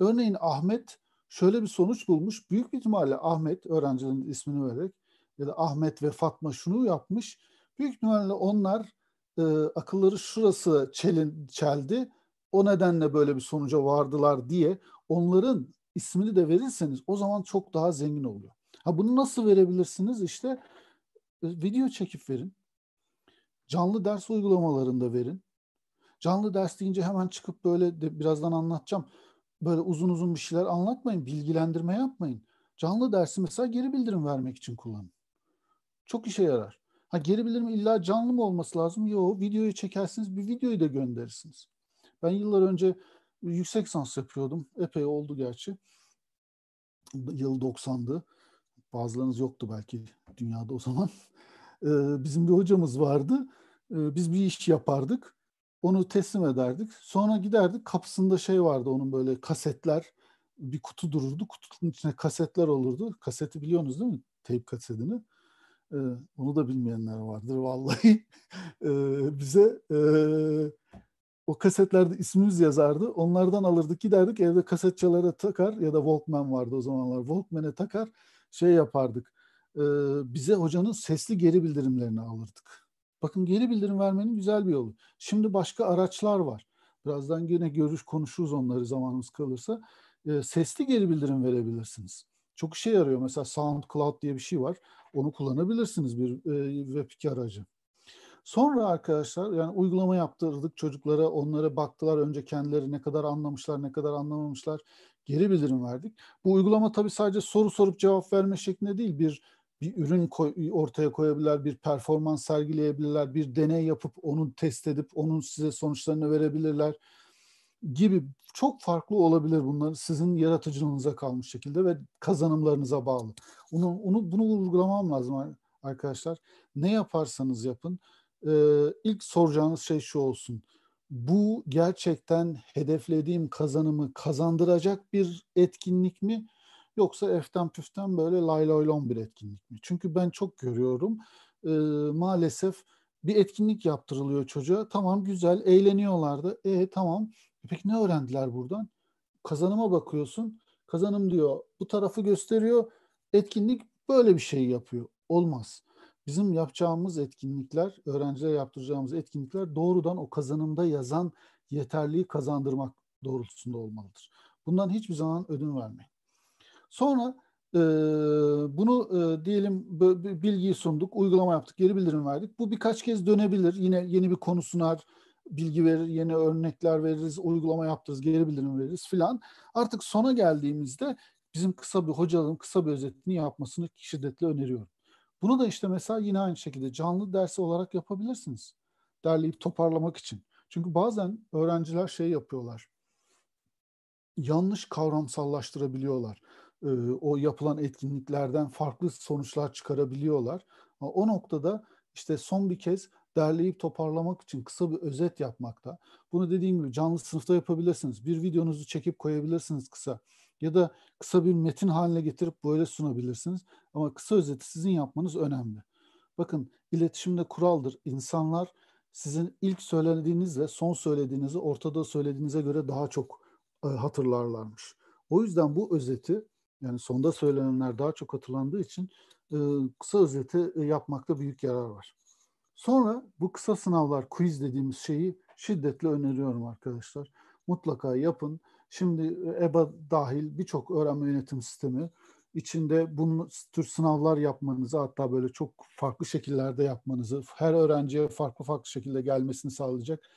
Örneğin Ahmet şöyle bir sonuç bulmuş. Büyük bir ihtimalle Ahmet öğrencinin ismini vererek ya da Ahmet ve Fatma şunu yapmış. Büyük ihtimalle onlar e, akılları şurası çelin, çeldi. O nedenle böyle bir sonuca vardılar diye onların ismini de verirseniz o zaman çok daha zengin oluyor. Ha bunu nasıl verebilirsiniz? İşte e, video çekip verin. Canlı ders uygulamalarında verin. Canlı ders deyince hemen çıkıp böyle de birazdan anlatacağım. Böyle uzun uzun bir şeyler anlatmayın, bilgilendirme yapmayın. Canlı dersi mesela geri bildirim vermek için kullanın. Çok işe yarar. Ha geri bildirim illa canlı mı olması lazım? Yok. Videoyu çekersiniz, bir videoyu da gönderirsiniz. Ben yıllar önce yüksek sans yapıyordum. Epey oldu gerçi. Yıl 90'dı. Bazılarınız yoktu belki dünyada o zaman. (laughs) Ee, bizim bir hocamız vardı. Ee, biz bir iş yapardık. Onu teslim ederdik. Sonra giderdik. Kapısında şey vardı onun böyle kasetler. Bir kutu dururdu. Kutunun içine kasetler olurdu. Kaseti biliyorsunuz değil mi? Teyp kasetini. Onu da bilmeyenler vardır vallahi. (laughs) Bize o kasetlerde ismimiz yazardı. Onlardan alırdık giderdik evde kasetçalara takar ya da Walkman vardı o zamanlar. Walkman'e takar şey yapardık. Bize hocanın sesli geri bildirimlerini alırdık. Bakın geri bildirim vermenin güzel bir yolu. Şimdi başka araçlar var. Birazdan yine görüş konuşuruz onları zamanımız kalırsa. sesli geri bildirim verebilirsiniz. Çok işe yarıyor. Mesela SoundCloud diye bir şey var. Onu kullanabilirsiniz bir e, Web2 aracı. Sonra arkadaşlar yani uygulama yaptırdık çocuklara, onlara baktılar önce kendileri ne kadar anlamışlar, ne kadar anlamamışlar. Geri bildirim verdik. Bu uygulama tabii sadece soru sorup cevap verme şeklinde değil, bir bir ürün koy, ortaya koyabilirler, bir performans sergileyebilirler, bir deney yapıp onu test edip onun size sonuçlarını verebilirler gibi çok farklı olabilir bunlar sizin yaratıcılığınıza kalmış şekilde ve kazanımlarınıza bağlı. Onu, onu bunu vurgulamam lazım arkadaşlar. Ne yaparsanız yapın e, ilk soracağınız şey şu olsun. Bu gerçekten hedeflediğim kazanımı kazandıracak bir etkinlik mi? Yoksa eften püften böyle lay lay bir etkinlik mi? Çünkü ben çok görüyorum e, maalesef bir etkinlik yaptırılıyor çocuğa. Tamam güzel eğleniyorlardı. E tamam peki ne öğrendiler buradan? Kazanıma bakıyorsun. Kazanım diyor bu tarafı gösteriyor. Etkinlik böyle bir şey yapıyor. Olmaz. Bizim yapacağımız etkinlikler, öğrencilere yaptıracağımız etkinlikler doğrudan o kazanımda yazan yeterliği kazandırmak doğrultusunda olmalıdır. Bundan hiçbir zaman ödün vermeyin. Sonra e, bunu e, diyelim bilgiyi sunduk, uygulama yaptık, geri bildirim verdik. Bu birkaç kez dönebilir. Yine yeni bir konu sunar, bilgi verir, yeni örnekler veririz, uygulama yaptırırız, geri bildirim veririz filan. Artık sona geldiğimizde bizim kısa bir hocalığın kısa bir özetini yapmasını şiddetle öneriyorum. Bunu da işte mesela yine aynı şekilde canlı dersi olarak yapabilirsiniz. Derleyip toparlamak için. Çünkü bazen öğrenciler şey yapıyorlar. Yanlış kavramsallaştırabiliyorlar. Ee, o yapılan etkinliklerden farklı sonuçlar çıkarabiliyorlar. O noktada işte son bir kez derleyip toparlamak için kısa bir özet yapmakta. Bunu dediğim gibi canlı sınıfta yapabilirsiniz. Bir videonuzu çekip koyabilirsiniz kısa. Ya da kısa bir metin haline getirip böyle sunabilirsiniz. Ama kısa özeti sizin yapmanız önemli. Bakın iletişimde kuraldır. İnsanlar sizin ilk söylediğinizle son söylediğinizi ortada söylediğinize göre daha çok e, hatırlarlarmış. O yüzden bu özeti Yani sonda söylenenler daha çok hatırlandığı için e, kısa özeti e, yapmakta büyük yarar var. Sonra bu kısa sınavlar, quiz dediğimiz şeyi şiddetle öneriyorum arkadaşlar. Mutlaka yapın. Şimdi EBA dahil birçok öğrenme yönetim sistemi içinde bu tür sınavlar yapmanızı hatta böyle çok farklı şekillerde yapmanızı, her öğrenciye farklı farklı şekilde gelmesini sağlayacak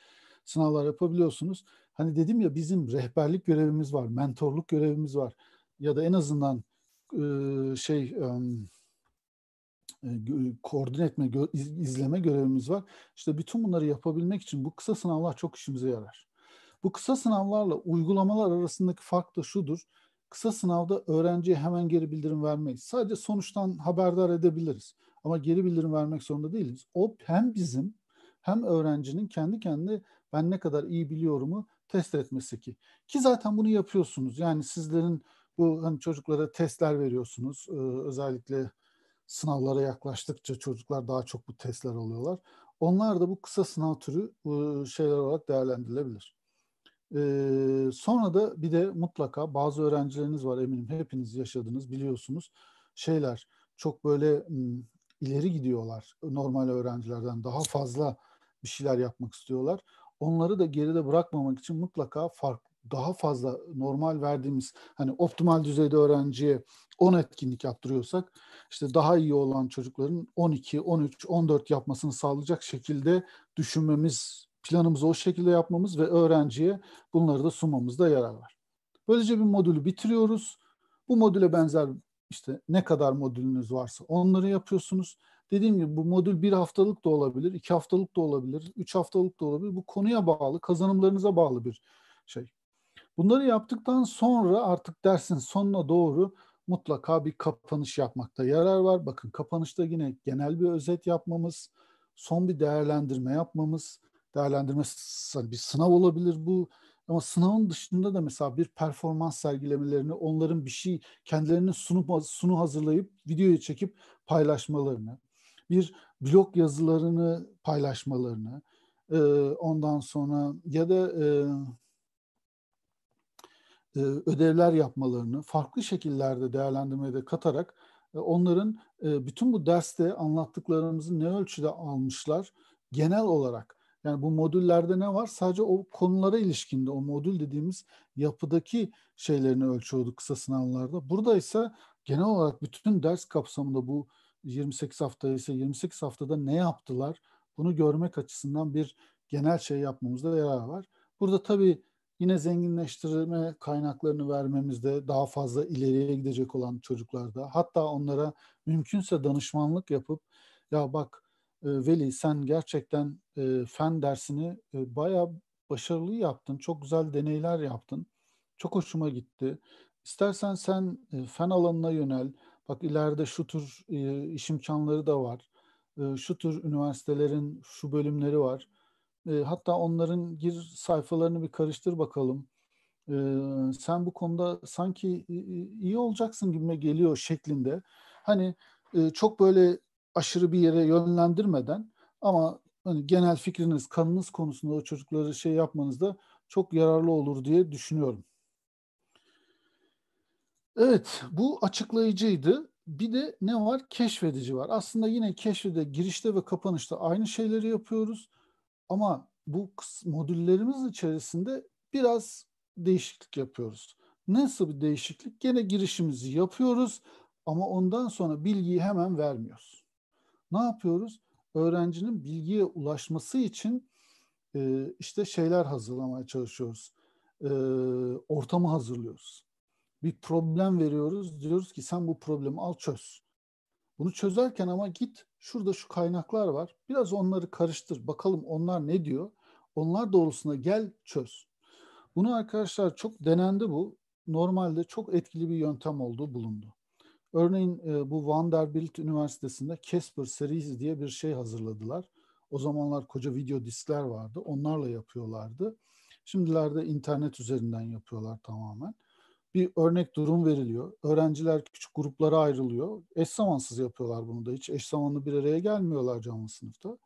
sınavlar yapabiliyorsunuz. Hani dedim ya bizim rehberlik görevimiz var, mentorluk görevimiz var ya da en azından e, şey e, koordine etme, izleme görevimiz var. İşte bütün bunları yapabilmek için bu kısa sınavlar çok işimize yarar. Bu kısa sınavlarla uygulamalar arasındaki fark da şudur. Kısa sınavda öğrenciye hemen geri bildirim vermeyiz. Sadece sonuçtan haberdar edebiliriz. Ama geri bildirim vermek zorunda değiliz. O hem bizim hem öğrencinin kendi kendine ben ne kadar iyi biliyorumu test etmesi ki. Ki zaten bunu yapıyorsunuz. Yani sizlerin bu hani çocuklara testler veriyorsunuz. Ee, özellikle sınavlara yaklaştıkça çocuklar daha çok bu testler alıyorlar. Onlar da bu kısa sınav türü e, şeyler olarak değerlendirilebilir. Sonra da bir de mutlaka bazı öğrencileriniz var eminim hepiniz yaşadınız biliyorsunuz şeyler çok böyle ileri gidiyorlar normal öğrencilerden daha fazla bir şeyler yapmak istiyorlar. Onları da geride bırakmamak için mutlaka fark daha fazla normal verdiğimiz hani optimal düzeyde öğrenciye 10 etkinlik yaptırıyorsak işte daha iyi olan çocukların 12, 13, 14 yapmasını sağlayacak şekilde düşünmemiz planımızı o şekilde yapmamız ve öğrenciye bunları da sunmamızda yarar var. Böylece bir modülü bitiriyoruz. Bu modüle benzer işte ne kadar modülünüz varsa onları yapıyorsunuz. Dediğim gibi bu modül bir haftalık da olabilir, iki haftalık da olabilir, üç haftalık da olabilir. Bu konuya bağlı, kazanımlarınıza bağlı bir şey. Bunları yaptıktan sonra artık dersin sonuna doğru mutlaka bir kapanış yapmakta yarar var. Bakın kapanışta yine genel bir özet yapmamız, son bir değerlendirme yapmamız, değerlendirme bir sınav olabilir bu. Ama sınavın dışında da mesela bir performans sergilemelerini, onların bir şey kendilerinin sunup sunu hazırlayıp videoyu çekip paylaşmalarını, bir blog yazılarını paylaşmalarını, ondan sonra ya da ödevler yapmalarını farklı şekillerde değerlendirmeye de katarak onların bütün bu derste anlattıklarımızı ne ölçüde almışlar genel olarak yani bu modüllerde ne var? Sadece o konulara ilişkinde o modül dediğimiz yapıdaki şeylerini ölçüyorduk kısa sınavlarda. Burada ise genel olarak bütün ders kapsamında bu 28 hafta ise 28 haftada ne yaptılar? Bunu görmek açısından bir genel şey yapmamızda yarar var. Burada tabii yine zenginleştirme kaynaklarını vermemizde daha fazla ileriye gidecek olan çocuklarda hatta onlara mümkünse danışmanlık yapıp ya bak Veli sen gerçekten e, fen dersini e, bayağı başarılı yaptın. Çok güzel deneyler yaptın. Çok hoşuma gitti. İstersen sen e, fen alanına yönel. Bak ileride şu tür e, iş imkanları da var. E, şu tür üniversitelerin şu bölümleri var. E, hatta onların gir sayfalarını bir karıştır bakalım. E, sen bu konuda sanki iyi olacaksın gibime geliyor şeklinde. Hani e, çok böyle aşırı bir yere yönlendirmeden ama hani genel fikriniz, kanınız konusunda o çocukları şey yapmanız da çok yararlı olur diye düşünüyorum. Evet, bu açıklayıcıydı. Bir de ne var? Keşfedici var. Aslında yine keşfede, girişte ve kapanışta aynı şeyleri yapıyoruz. Ama bu modüllerimiz içerisinde biraz değişiklik yapıyoruz. Nasıl bir değişiklik? Gene girişimizi yapıyoruz ama ondan sonra bilgiyi hemen vermiyoruz. Ne yapıyoruz? Öğrencinin bilgiye ulaşması için e, işte şeyler hazırlamaya çalışıyoruz. E, ortamı hazırlıyoruz. Bir problem veriyoruz. Diyoruz ki sen bu problemi al çöz. Bunu çözerken ama git şurada şu kaynaklar var. Biraz onları karıştır. Bakalım onlar ne diyor. Onlar doğrultusunda gel çöz. Bunu arkadaşlar çok denendi bu. Normalde çok etkili bir yöntem olduğu bulundu. Örneğin e, bu Vanderbilt Üniversitesi'nde Casper serisi diye bir şey hazırladılar. O zamanlar koca video diskler vardı. Onlarla yapıyorlardı. Şimdilerde internet üzerinden yapıyorlar tamamen. Bir örnek durum veriliyor. Öğrenciler küçük gruplara ayrılıyor. Eş zamansız yapıyorlar bunu da. Hiç eş zamanlı bir araya gelmiyorlar canlı sınıfta.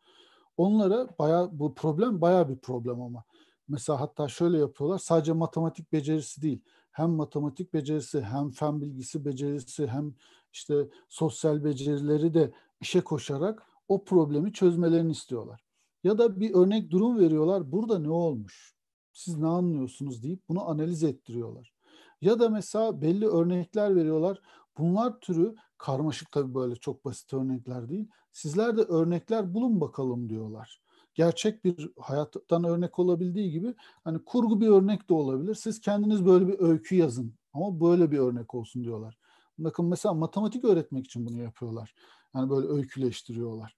Onlara baya bu problem baya bir problem ama. Mesela hatta şöyle yapıyorlar. Sadece matematik becerisi değil. hem matematik becerisi hem fen bilgisi becerisi hem işte sosyal becerileri de işe koşarak o problemi çözmelerini istiyorlar. Ya da bir örnek durum veriyorlar. Burada ne olmuş? Siz ne anlıyorsunuz deyip bunu analiz ettiriyorlar. Ya da mesela belli örnekler veriyorlar. Bunlar türü karmaşık tabii böyle çok basit örnekler değil. Sizler de örnekler bulun bakalım diyorlar. Gerçek bir hayattan örnek olabildiği gibi hani kurgu bir örnek de olabilir. Siz kendiniz böyle bir öykü yazın ama böyle bir örnek olsun diyorlar. Bakın mesela matematik öğretmek için bunu yapıyorlar. Yani böyle öyküleştiriyorlar.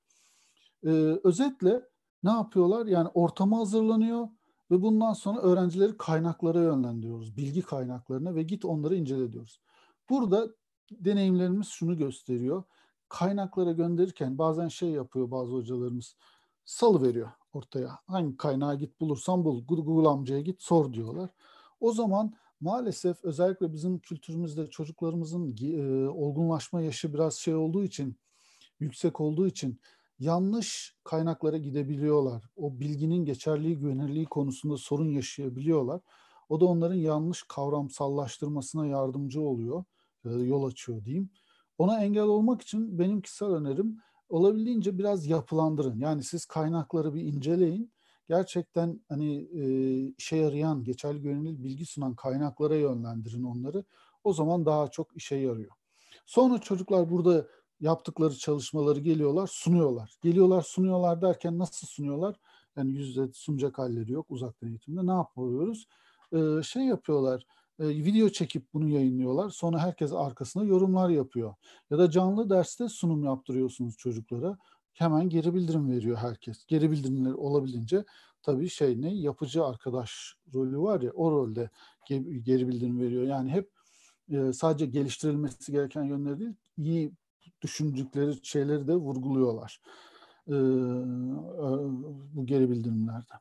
Ee, özetle ne yapıyorlar? Yani ortama hazırlanıyor ve bundan sonra öğrencileri kaynaklara yönlendiriyoruz. Bilgi kaynaklarına ve git onları incele diyoruz. Burada deneyimlerimiz şunu gösteriyor. Kaynaklara gönderirken bazen şey yapıyor bazı hocalarımız. Salı veriyor ortaya. Hangi kaynağı git bulursan bul. Google amcaya git sor diyorlar. O zaman maalesef özellikle bizim kültürümüzde çocuklarımızın e, olgunlaşma yaşı biraz şey olduğu için yüksek olduğu için yanlış kaynaklara gidebiliyorlar. O bilginin geçerliği, güvenirliği konusunda sorun yaşayabiliyorlar. O da onların yanlış kavramsallaştırmasına yardımcı oluyor, yol açıyor diyeyim. Ona engel olmak için benim kişisel önerim olabildiğince biraz yapılandırın. Yani siz kaynakları bir inceleyin. Gerçekten hani e, işe yarayan, geçerli güvenilir bilgi sunan kaynaklara yönlendirin onları. O zaman daha çok işe yarıyor. Sonra çocuklar burada yaptıkları çalışmaları geliyorlar, sunuyorlar. Geliyorlar, sunuyorlar derken nasıl sunuyorlar? Yani yüzde sunacak halleri yok uzaktan eğitimde. Ne yapıyoruz? Ee, şey yapıyorlar, e, video çekip bunu yayınlıyorlar. Sonra herkes arkasına yorumlar yapıyor. Ya da canlı derste sunum yaptırıyorsunuz çocuklara. Hemen geri bildirim veriyor herkes. Geri bildirimler olabildiğince tabii şey ne yapıcı arkadaş rolü var ya o rolde geri bildirim veriyor. Yani hep e, sadece geliştirilmesi gereken yönleri değil, iyi düşündükleri şeyleri de vurguluyorlar e, bu geri bildirimlerde.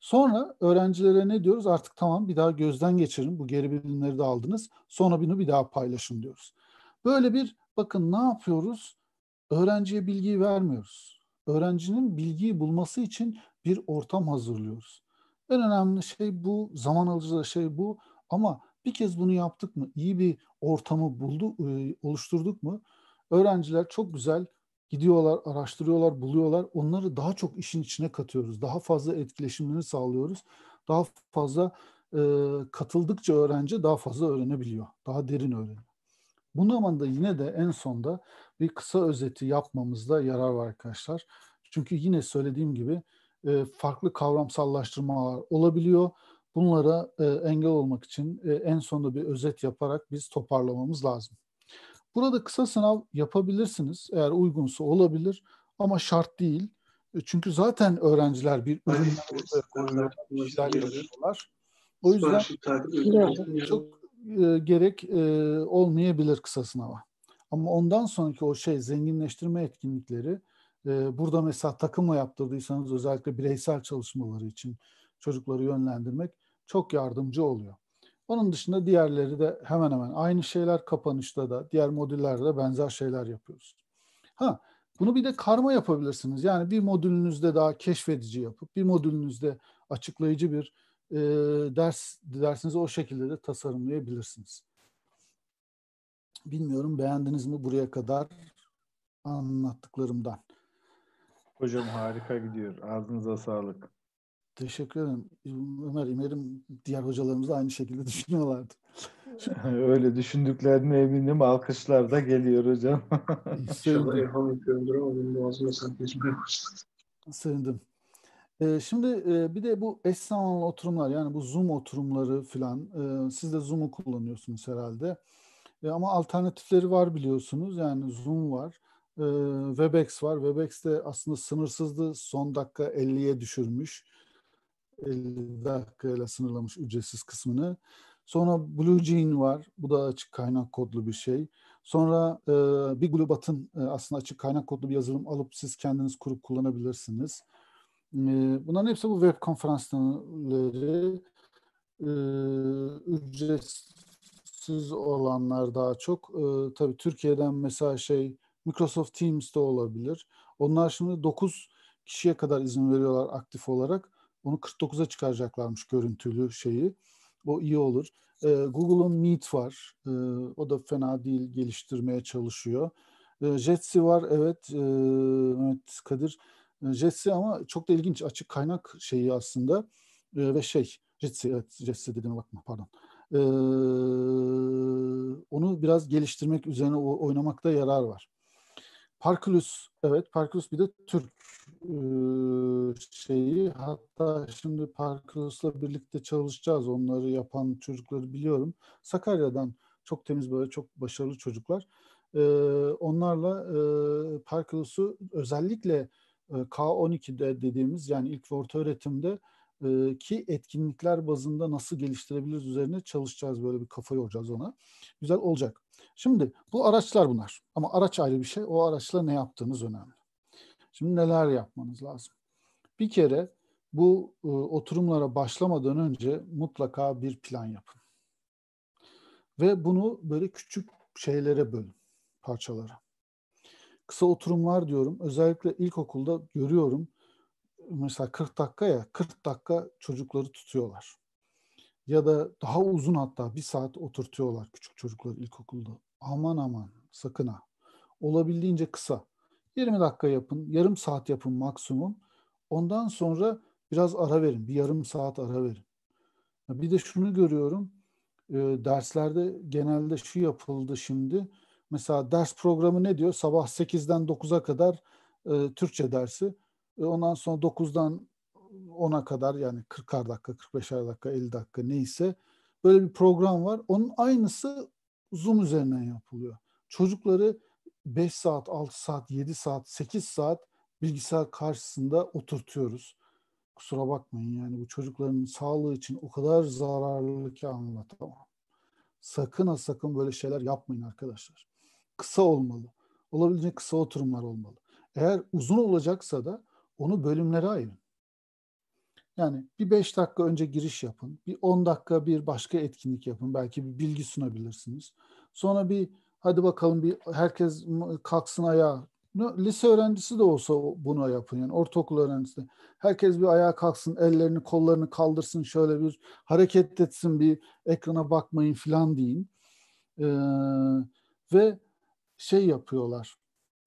Sonra öğrencilere ne diyoruz? Artık tamam bir daha gözden geçirin. Bu geri bildirimleri de aldınız. Sonra bunu bir daha paylaşın diyoruz. Böyle bir bakın ne yapıyoruz? Öğrenciye bilgiyi vermiyoruz. Öğrencinin bilgiyi bulması için bir ortam hazırlıyoruz. En önemli şey bu, zaman alıcı şey bu. Ama bir kez bunu yaptık mı, iyi bir ortamı buldu, oluşturduk mu, öğrenciler çok güzel gidiyorlar, araştırıyorlar, buluyorlar. Onları daha çok işin içine katıyoruz. Daha fazla etkileşimlerini sağlıyoruz. Daha fazla e, katıldıkça öğrenci daha fazla öğrenebiliyor. Daha derin öğreniyor. Bu zamanda yine de en sonda bir kısa özeti yapmamızda yarar var arkadaşlar. Çünkü yine söylediğim gibi e, farklı kavramsallaştırmalar olabiliyor. Bunlara e, engel olmak için e, en sonunda bir özet yaparak biz toparlamamız lazım. Burada kısa sınav yapabilirsiniz. Eğer uygunsa olabilir ama şart değil. E, çünkü zaten öğrenciler bir ürün yapıyorlar. O yüzden çok e, gerek e, olmayabilir kısa sınava. Ama ondan sonraki o şey zenginleştirme etkinlikleri e, burada mesela takımla yaptırdıysanız özellikle bireysel çalışmaları için çocukları yönlendirmek çok yardımcı oluyor. Onun dışında diğerleri de hemen hemen aynı şeyler kapanışta da diğer modüllerde de benzer şeyler yapıyoruz. Ha bunu bir de karma yapabilirsiniz. Yani bir modülünüzde daha keşfedici yapıp bir modülünüzde açıklayıcı bir e, ders dersinizi o şekilde de tasarımlayabilirsiniz. Bilmiyorum beğendiniz mi buraya kadar anlattıklarımdan. Hocam harika gidiyor. Ağzınıza sağlık. Teşekkür ederim. Ömer, umarım diğer hocalarımız da aynı şekilde (laughs) düşünüyorlardı. (laughs) Öyle düşündüklerine eminim. Alkışlar da geliyor hocam. (laughs) İnşallah ilham yapıyorumdur ama benim boğazıma başladı. Sevindim. Ee, şimdi e, bir de bu eş zamanlı oturumlar yani bu Zoom oturumları filan e, siz de Zoom'u kullanıyorsunuz herhalde. E, ama alternatifleri var biliyorsunuz yani Zoom var. E, Webex var. Webex de aslında sınırsızdı. Son dakika 50'ye düşürmüş. 50 dakikayla sınırlamış ücretsiz kısmını. Sonra BlueJean var. Bu da açık kaynak kodlu bir şey. Sonra e, bir Glubat'ın e, aslında açık kaynak kodlu bir yazılım alıp siz kendiniz kurup kullanabilirsiniz. E, bunların hepsi bu web konferansları e, ücretsiz olanlar daha çok. E, tabii Türkiye'den mesela şey Microsoft Teams'te olabilir. Onlar şimdi 9 kişiye kadar izin veriyorlar aktif olarak. Onu 49'a çıkaracaklarmış görüntülü şeyi. O iyi olur. E, Google'un Meet var. E, o da fena değil geliştirmeye çalışıyor. E, Jetsi var evet. E, evet Kadir. E, Jetsi ama çok da ilginç açık kaynak şeyi aslında. E, ve şey Jetsi evet Jetsi dediğine bakma pardon. E, onu biraz geliştirmek üzerine oynamakta yarar var. Parkulus, evet Parkulus bir de Türk şeyi. Hatta şimdi Parkulus'la birlikte çalışacağız. Onları yapan çocukları biliyorum. Sakarya'dan çok temiz böyle çok başarılı çocuklar. Onlarla Parkulus'u özellikle e, K12'de dediğimiz yani ilk ve orta öğretimde ki etkinlikler bazında nasıl geliştirebiliriz üzerine çalışacağız. Böyle bir kafa yoracağız ona. Güzel olacak. Şimdi bu araçlar bunlar. Ama araç ayrı bir şey. O araçla ne yaptığınız önemli. Şimdi neler yapmanız lazım? Bir kere bu e, oturumlara başlamadan önce mutlaka bir plan yapın. Ve bunu böyle küçük şeylere bölün, parçalara. Kısa oturumlar diyorum. Özellikle ilkokulda görüyorum. Mesela 40 dakika ya, 40 dakika çocukları tutuyorlar. Ya da daha uzun hatta bir saat oturtuyorlar küçük çocukları ilkokulda. Aman aman sakın ha. Olabildiğince kısa. 20 dakika yapın, yarım saat yapın maksimum. Ondan sonra biraz ara verin, bir yarım saat ara verin. Bir de şunu görüyorum, e, derslerde genelde şu yapıldı şimdi. Mesela ders programı ne diyor? Sabah 8'den 9'a kadar e, Türkçe dersi. E, ondan sonra 9'dan 10'a kadar yani 40'ar dakika, 45'er dakika, 50 dakika neyse böyle bir program var. Onun aynısı Zoom üzerinden yapılıyor. Çocukları 5 saat, 6 saat, 7 saat, 8 saat bilgisayar karşısında oturtuyoruz. Kusura bakmayın yani bu çocukların sağlığı için o kadar zararlı ki anlatamam. Sakın ha sakın böyle şeyler yapmayın arkadaşlar. Kısa olmalı. Olabildiğince kısa oturumlar olmalı. Eğer uzun olacaksa da onu bölümlere ayırın. Yani bir 5 dakika önce giriş yapın. Bir 10 dakika bir başka etkinlik yapın. Belki bir bilgi sunabilirsiniz. Sonra bir hadi bakalım bir herkes kalksın ayağa. Lise öğrencisi de olsa bunu yapın yani ortaokul öğrencisi de. Herkes bir ayağa kalksın, ellerini kollarını kaldırsın, şöyle bir hareket etsin, bir ekrana bakmayın filan deyin. Ee, ve şey yapıyorlar,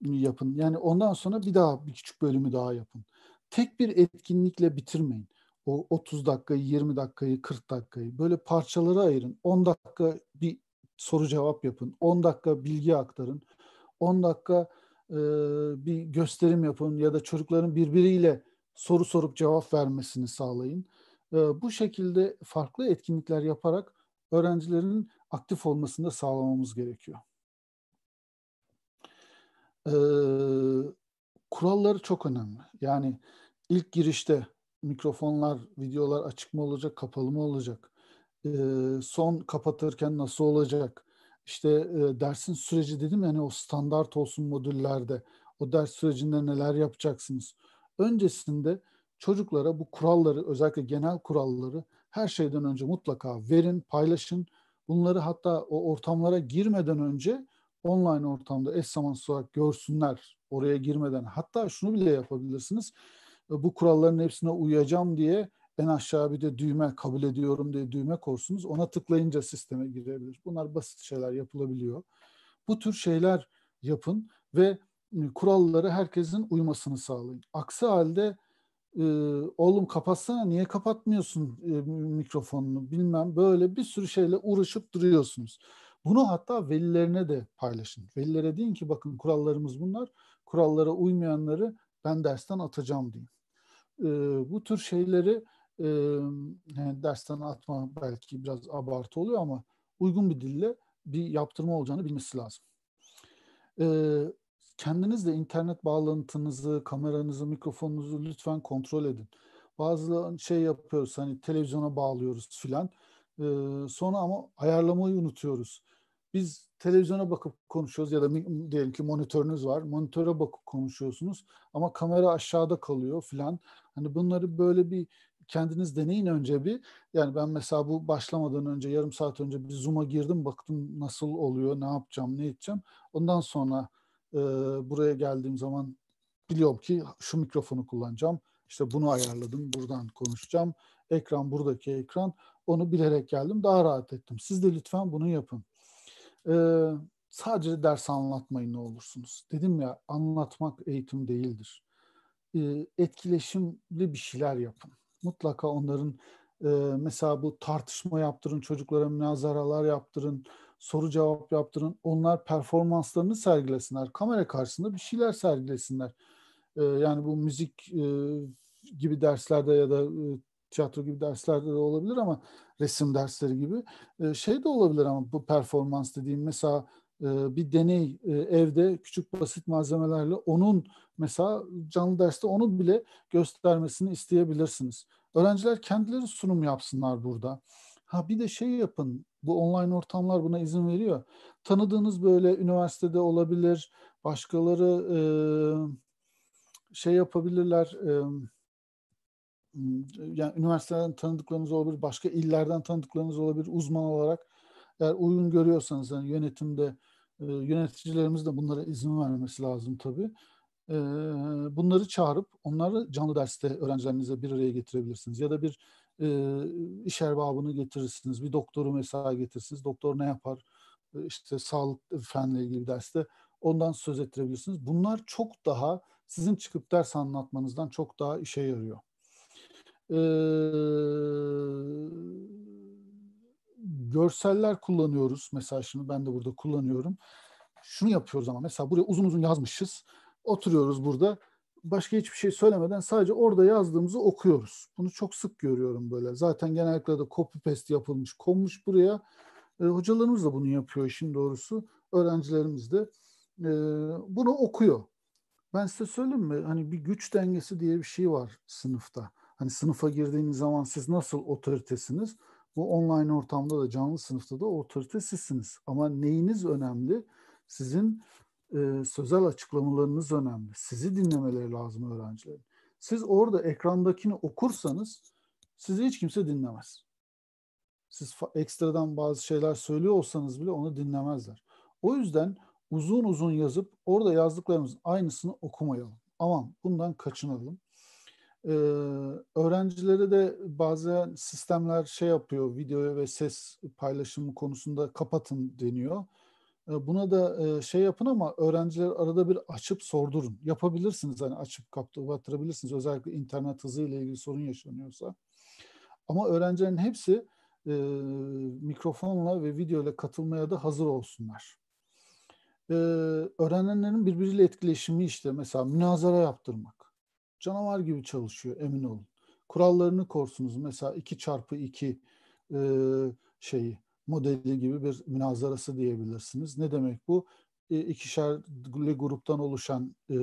yapın. Yani ondan sonra bir daha bir küçük bölümü daha yapın. Tek bir etkinlikle bitirmeyin. O 30 dakikayı, 20 dakikayı, 40 dakikayı böyle parçalara ayırın. 10 dakika bir soru cevap yapın. 10 dakika bilgi aktarın. 10 dakika e, bir gösterim yapın ya da çocukların birbiriyle soru sorup cevap vermesini sağlayın. E, bu şekilde farklı etkinlikler yaparak öğrencilerin aktif olmasını da sağlamamız gerekiyor. E, kuralları çok önemli. Yani ilk girişte mikrofonlar, videolar açık mı olacak, kapalı mı olacak? E, son kapatırken nasıl olacak? İşte e, dersin süreci dedim yani o standart olsun modüllerde. O ders sürecinde neler yapacaksınız? Öncesinde çocuklara bu kuralları, özellikle genel kuralları her şeyden önce mutlaka verin, paylaşın. Bunları hatta o ortamlara girmeden önce online ortamda eş zamanlı olarak görsünler oraya girmeden. Hatta şunu bile yapabilirsiniz bu kuralların hepsine uyacağım diye en aşağı bir de düğme kabul ediyorum diye düğme korsunuz. Ona tıklayınca sisteme girebilir. Bunlar basit şeyler yapılabiliyor. Bu tür şeyler yapın ve ıı, kuralları herkesin uymasını sağlayın. Aksi halde e, oğlum kapatsana niye kapatmıyorsun e, mikrofonunu bilmem böyle bir sürü şeyle uğraşıp duruyorsunuz. Bunu hatta velilerine de paylaşın. Velilere deyin ki bakın kurallarımız bunlar. Kurallara uymayanları ben dersten atacağım deyin e, bu tür şeyleri e, yani dersten atma belki biraz abartı oluyor ama uygun bir dille bir yaptırma olacağını bilmesi lazım. E, kendiniz de internet bağlantınızı, kameranızı, mikrofonunuzu lütfen kontrol edin. Bazı şey yapıyoruz hani televizyona bağlıyoruz filan. E, sonra ama ayarlamayı unutuyoruz. Biz televizyona bakıp konuşuyoruz ya da diyelim ki monitörünüz var. Monitöre bakıp konuşuyorsunuz ama kamera aşağıda kalıyor filan. Hani bunları böyle bir kendiniz deneyin önce bir. Yani ben mesela bu başlamadan önce yarım saat önce bir Zoom'a girdim baktım nasıl oluyor, ne yapacağım, ne edeceğim. Ondan sonra e, buraya geldiğim zaman biliyorum ki şu mikrofonu kullanacağım. İşte bunu ayarladım, buradan konuşacağım. Ekran buradaki ekran. Onu bilerek geldim. Daha rahat ettim. Siz de lütfen bunu yapın. Ee, sadece ders anlatmayın ne olursunuz. Dedim ya anlatmak eğitim değildir. Ee, etkileşimli bir şeyler yapın. Mutlaka onların e, mesela bu tartışma yaptırın, çocuklara münazaralar yaptırın, soru cevap yaptırın. Onlar performanslarını sergilesinler. Kamera karşısında bir şeyler sergilesinler. Ee, yani bu müzik e, gibi derslerde ya da e, tiyatro gibi derslerde de olabilir ama resim dersleri gibi e, şey de olabilir ama bu performans dediğim mesela e, bir deney e, evde küçük basit malzemelerle onun mesela canlı derste onu bile göstermesini isteyebilirsiniz. Öğrenciler kendileri sunum yapsınlar burada. Ha bir de şey yapın. Bu online ortamlar buna izin veriyor. Tanıdığınız böyle üniversitede olabilir. Başkaları e, şey yapabilirler. Yani üniversiteden tanıdıklarınız olabilir, başka illerden tanıdıklarınız olabilir uzman olarak. Eğer uygun görüyorsanız yani yönetimde yöneticilerimiz de bunlara izin vermesi lazım tabii. Bunları çağırıp onları canlı derste öğrencilerinize bir araya getirebilirsiniz. Ya da bir e, iş erbabını getirirsiniz, bir doktoru mesela getirirsiniz. Doktor ne yapar? E, işte sağlık fenle ilgili derste ondan söz ettirebilirsiniz. Bunlar çok daha sizin çıkıp ders anlatmanızdan çok daha işe yarıyor. Ee, görseller kullanıyoruz. Mesela şimdi ben de burada kullanıyorum. Şunu yapıyoruz ama mesela buraya uzun uzun yazmışız. Oturuyoruz burada. Başka hiçbir şey söylemeden sadece orada yazdığımızı okuyoruz. Bunu çok sık görüyorum böyle. Zaten genellikle de copy paste yapılmış, konmuş buraya. E, hocalarımız da bunu yapıyor işin doğrusu. Öğrencilerimiz de e, bunu okuyor. Ben size söyleyeyim mi? Hani bir güç dengesi diye bir şey var sınıfta. Hani sınıfa girdiğiniz zaman siz nasıl otoritesiniz? Bu online ortamda da canlı sınıfta da otorite sizsiniz. Ama neyiniz önemli? Sizin e, sözel açıklamalarınız önemli. Sizi dinlemeleri lazım öğrencilerin. Siz orada ekrandakini okursanız sizi hiç kimse dinlemez. Siz ekstradan bazı şeyler söylüyor olsanız bile onu dinlemezler. O yüzden uzun uzun yazıp orada yazdıklarımızın aynısını okumayalım. Aman bundan kaçınalım. Ee, öğrencilere de bazen sistemler şey yapıyor, video ve ses paylaşımı konusunda kapatın deniyor. Buna da şey yapın ama öğrenciler arada bir açıp sordurun. Yapabilirsiniz hani açıp kapatırabilirsiniz özellikle internet hızı ile ilgili sorun yaşanıyorsa. Ama öğrencilerin hepsi e, mikrofonla ve video ile katılmaya da hazır olsunlar. Ee, öğrenenlerin birbiriyle etkileşimi işte mesela münazara yaptırmak canavar gibi çalışıyor emin olun. Kurallarını korsunuz. Mesela 2 çarpı 2 e, şeyi modeli gibi bir münazarası diyebilirsiniz. Ne demek bu? E, ikişerli gruptan oluşan e,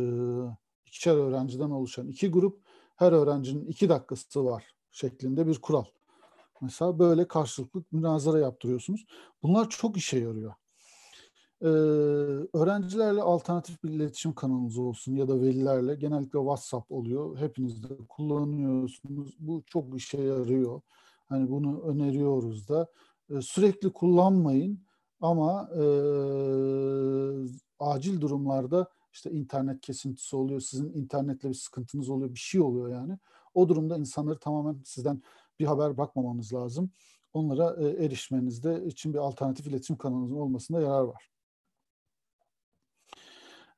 ikişer öğrenciden oluşan iki grup her öğrencinin iki dakikası var şeklinde bir kural. Mesela böyle karşılıklı münazara yaptırıyorsunuz. Bunlar çok işe yarıyor. Ee, öğrencilerle alternatif bir iletişim kanalınız olsun ya da velilerle genellikle WhatsApp oluyor. Hepiniz de kullanıyorsunuz. Bu çok işe yarıyor. Hani bunu öneriyoruz da. Ee, sürekli kullanmayın ama e, acil durumlarda işte internet kesintisi oluyor, sizin internetle bir sıkıntınız oluyor, bir şey oluyor yani. O durumda insanları tamamen sizden bir haber bakmamanız lazım. Onlara e, erişmenizde için bir alternatif iletişim kanalınızın olmasında yarar var.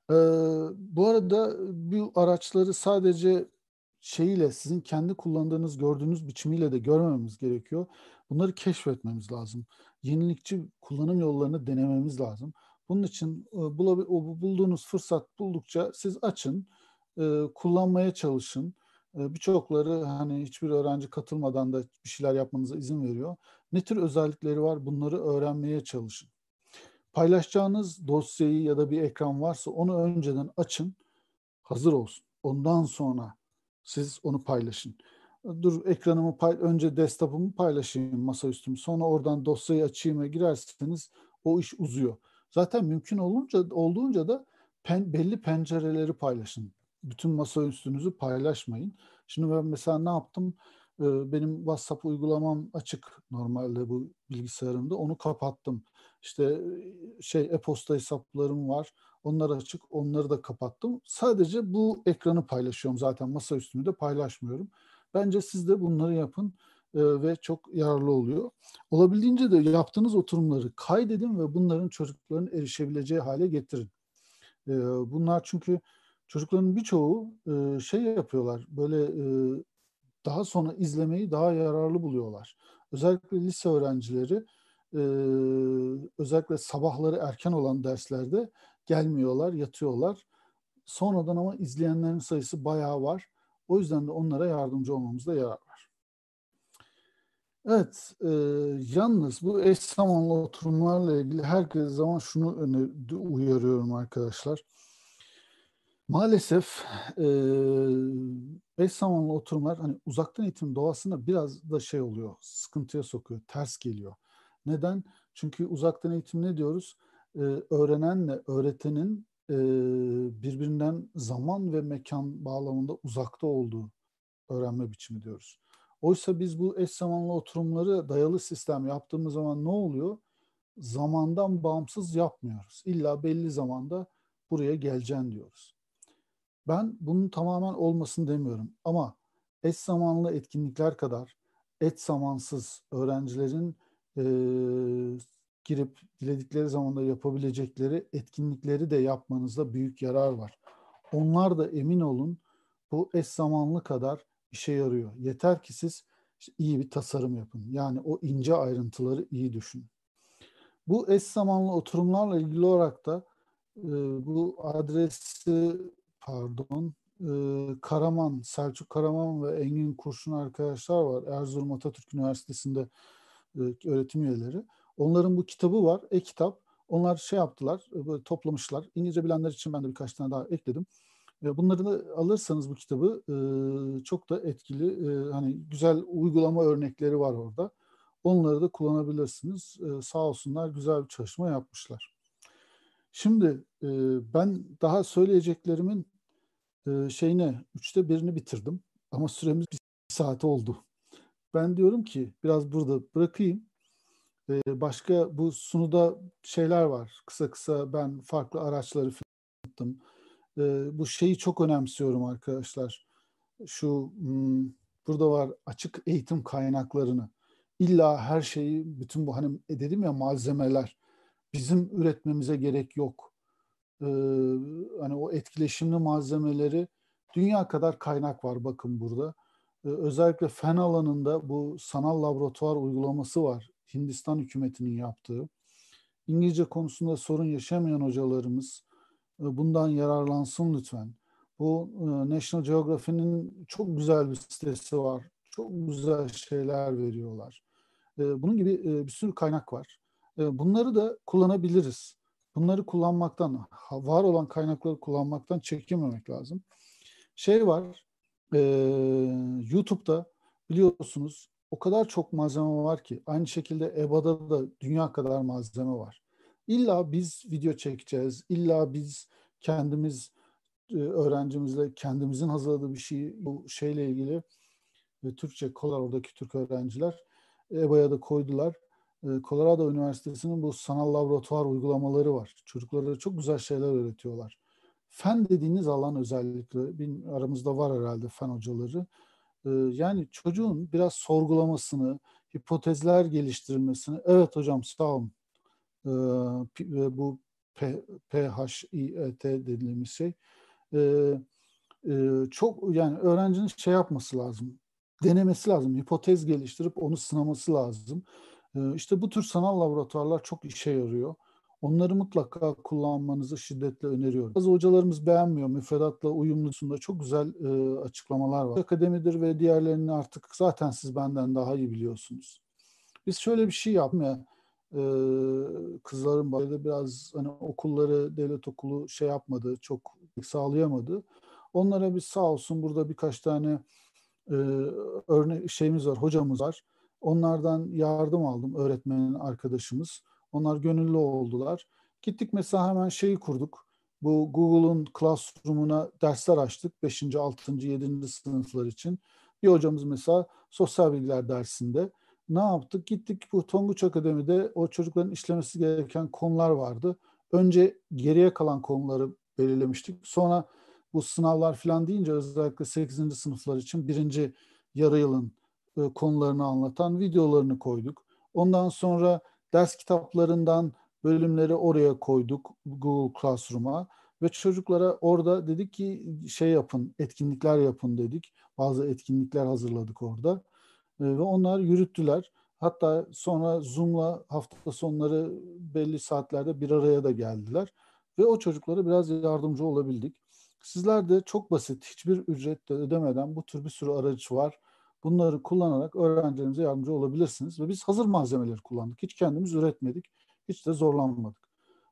Ee, bu arada bu araçları sadece şeyiyle sizin kendi kullandığınız, gördüğünüz biçimiyle de görmememiz gerekiyor. Bunları keşfetmemiz lazım. Yenilikçi kullanım yollarını denememiz lazım. Bunun için e, bulduğunuz fırsat buldukça siz açın, e, kullanmaya çalışın. E, birçokları hani hiçbir öğrenci katılmadan da bir şeyler yapmanıza izin veriyor. Ne tür özellikleri var bunları öğrenmeye çalışın paylaşacağınız dosyayı ya da bir ekran varsa onu önceden açın, hazır olsun. Ondan sonra siz onu paylaşın. Dur ekranımı pay önce desktop'ımı paylaşayım masaüstümü. Sonra oradan dosyayı açayım ve girerseniz o iş uzuyor. Zaten mümkün olunca olduğunca da pen, belli pencereleri paylaşın. Bütün masaüstünüzü paylaşmayın. Şimdi ben mesela ne yaptım? Ee, benim WhatsApp uygulamam açık normalde bu bilgisayarımda. Onu kapattım. İşte şey e-posta hesaplarım var. Onlar açık. Onları da kapattım. Sadece bu ekranı paylaşıyorum zaten. Masa üstünü de paylaşmıyorum. Bence siz de bunları yapın. e, ve çok yararlı oluyor. Olabildiğince de yaptığınız oturumları kaydedin ve bunların çocukların erişebileceği hale getirin. E, bunlar çünkü çocukların birçoğu e, şey yapıyorlar böyle e, daha sonra izlemeyi daha yararlı buluyorlar. Özellikle lise öğrencileri e, özellikle sabahları erken olan derslerde gelmiyorlar, yatıyorlar. Sonradan ama izleyenlerin sayısı bayağı var. O yüzden de onlara yardımcı olmamızda yarar var. Evet, e, yalnız bu eş zamanlı oturumlarla ilgili herkes zaman şunu uyarıyorum arkadaşlar. Maalesef e, eş zamanlı oturumlar hani uzaktan eğitim doğasında biraz da şey oluyor, sıkıntıya sokuyor, ters geliyor. Neden? Çünkü uzaktan eğitim ne diyoruz? Ee, öğrenenle öğretenin e, birbirinden zaman ve mekan bağlamında uzakta olduğu öğrenme biçimi diyoruz. Oysa biz bu eş zamanlı oturumları dayalı sistem yaptığımız zaman ne oluyor? Zamandan bağımsız yapmıyoruz. İlla belli zamanda buraya geleceksin diyoruz. Ben bunun tamamen olmasını demiyorum ama eş zamanlı etkinlikler kadar et zamansız öğrencilerin e, girip diledikleri zamanda yapabilecekleri etkinlikleri de yapmanızda büyük yarar var. Onlar da emin olun bu eş zamanlı kadar işe yarıyor. Yeter ki siz iyi bir tasarım yapın. Yani o ince ayrıntıları iyi düşünün. Bu eş zamanlı oturumlarla ilgili olarak da e, bu adresi pardon e, Karaman, Selçuk Karaman ve Engin Kurşun arkadaşlar var. Erzurum Atatürk Üniversitesi'nde e, öğretim üyeleri. Onların bu kitabı var, e-kitap. Onlar şey yaptılar, e, toplamışlar. İngilizce bilenler için ben de birkaç tane daha ekledim. E, bunları da alırsanız bu kitabı çok da etkili, hani güzel uygulama örnekleri var orada. Onları da kullanabilirsiniz. Sağ olsunlar güzel bir çalışma yapmışlar. Şimdi ben daha söyleyeceklerimin şeyine üçte birini bitirdim. Ama süremiz bir saat oldu. Ben diyorum ki biraz burada bırakayım. Ee, başka bu sunuda şeyler var. Kısa kısa ben farklı araçları yaptım. Ee, bu şeyi çok önemsiyorum arkadaşlar. Şu hmm, burada var açık eğitim kaynaklarını. İlla her şeyi bütün bu hani e, dedim ya malzemeler bizim üretmemize gerek yok. Ee, hani o etkileşimli malzemeleri dünya kadar kaynak var bakın burada özellikle fen alanında bu sanal laboratuvar uygulaması var. Hindistan hükümetinin yaptığı. İngilizce konusunda sorun yaşamayan hocalarımız bundan yararlansın lütfen. Bu National Geography'nin çok güzel bir sitesi var. Çok güzel şeyler veriyorlar. Bunun gibi bir sürü kaynak var. Bunları da kullanabiliriz. Bunları kullanmaktan, var olan kaynakları kullanmaktan çekinmemek lazım. Şey var, e, YouTube'da biliyorsunuz o kadar çok malzeme var ki aynı şekilde EBA'da da dünya kadar malzeme var. İlla biz video çekeceğiz, illa biz kendimiz öğrencimizle kendimizin hazırladığı bir şey bu şeyle ilgili Türkçe oradaki Türk öğrenciler EBA'ya da koydular. E, Colorado Üniversitesi'nin bu sanal laboratuvar uygulamaları var. Çocuklara çok güzel şeyler öğretiyorlar. Fen dediğiniz alan özellikle bir aramızda var herhalde fen hocaları. Ee, yani çocuğun biraz sorgulamasını, hipotezler geliştirmesini, evet hocam sağ olun. Ee, bu PHIET dediğimiz şey. Ee, e, çok yani öğrencinin şey yapması lazım, denemesi lazım, hipotez geliştirip onu sınaması lazım. İşte bu tür sanal laboratuvarlar çok işe yarıyor. Onları mutlaka kullanmanızı şiddetle öneriyorum. Bazı hocalarımız beğenmiyor. Müfredatla uyumlusunda çok güzel e, açıklamalar var. Akademidir ve diğerlerini artık zaten siz benden daha iyi biliyorsunuz. Biz şöyle bir şey yapmaya e, kızların bahçede biraz hani okulları devlet okulu şey yapmadı, çok sağlayamadı. Onlara bir sağ olsun burada birkaç tane e, örnek şeyimiz var, hocamız var. Onlardan yardım aldım öğretmenin arkadaşımız. Onlar gönüllü oldular. Gittik mesela hemen şeyi kurduk. Bu Google'un Classroom'una dersler açtık. 5. 6. 7. sınıflar için. Bir hocamız mesela sosyal bilgiler dersinde ne yaptık? Gittik bu Tonguç Akademi'de o çocukların işlemesi gereken konular vardı. Önce geriye kalan konuları belirlemiştik. Sonra bu sınavlar falan deyince özellikle 8. sınıflar için birinci yarı yılın e, konularını anlatan videolarını koyduk. Ondan sonra ders kitaplarından bölümleri oraya koyduk Google Classroom'a ve çocuklara orada dedik ki şey yapın, etkinlikler yapın dedik. Bazı etkinlikler hazırladık orada e, ve onlar yürüttüler. Hatta sonra Zoom'la hafta sonları belli saatlerde bir araya da geldiler ve o çocuklara biraz yardımcı olabildik. Sizler de çok basit, hiçbir ücret de ödemeden bu tür bir sürü araç var. Bunları kullanarak öğrencilerimize yardımcı olabilirsiniz. Ve biz hazır malzemeleri kullandık. Hiç kendimiz üretmedik. Hiç de zorlanmadık.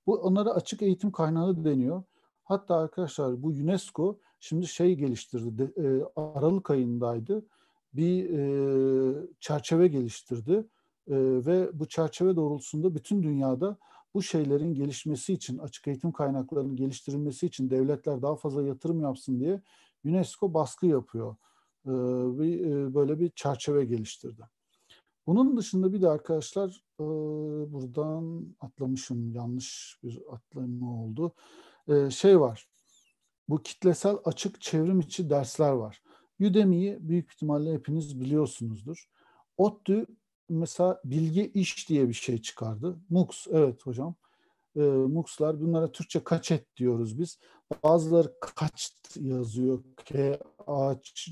Bu onlara açık eğitim kaynağı deniyor. Hatta arkadaşlar bu UNESCO şimdi şey geliştirdi. De, e, Aralık ayındaydı. Bir e, çerçeve geliştirdi. E, ve bu çerçeve doğrultusunda bütün dünyada bu şeylerin gelişmesi için, açık eğitim kaynaklarının geliştirilmesi için devletler daha fazla yatırım yapsın diye UNESCO baskı yapıyor. Ee, bir, e, böyle bir çerçeve geliştirdi. Bunun dışında bir de arkadaşlar e, buradan atlamışım, yanlış bir atlama oldu. E, şey var, bu kitlesel açık çevrim içi dersler var. Udemy'yi büyük ihtimalle hepiniz biliyorsunuzdur. ODTÜ mesela bilgi iş diye bir şey çıkardı. MOOCs, evet hocam. E, MOOCs'lar, bunlara Türkçe kaçet diyoruz biz. Bazıları kaç yazıyor. K, A, Ç,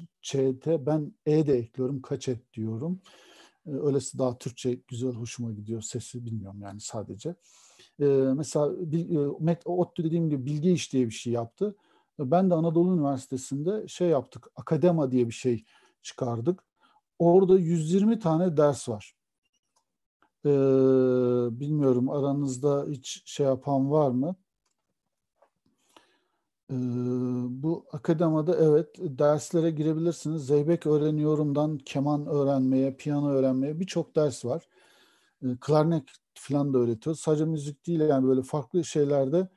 T. Ben E de ekliyorum. Kaçet diyorum. E, öylesi daha Türkçe güzel, hoşuma gidiyor. Sesi bilmiyorum yani sadece. E, mesela e, ODTÜ dediğim gibi bilgi iş diye bir şey yaptı. Ben de Anadolu Üniversitesi'nde şey yaptık. Akadema diye bir şey çıkardık. Orada 120 tane ders var. Ee, bilmiyorum aranızda hiç şey yapan var mı? Bu akademada evet derslere girebilirsiniz. Zeybek öğreniyorumdan keman öğrenmeye, piyano öğrenmeye birçok ders var. Klarnet falan da öğretiyor. Sadece müzik değil yani böyle farklı şeylerde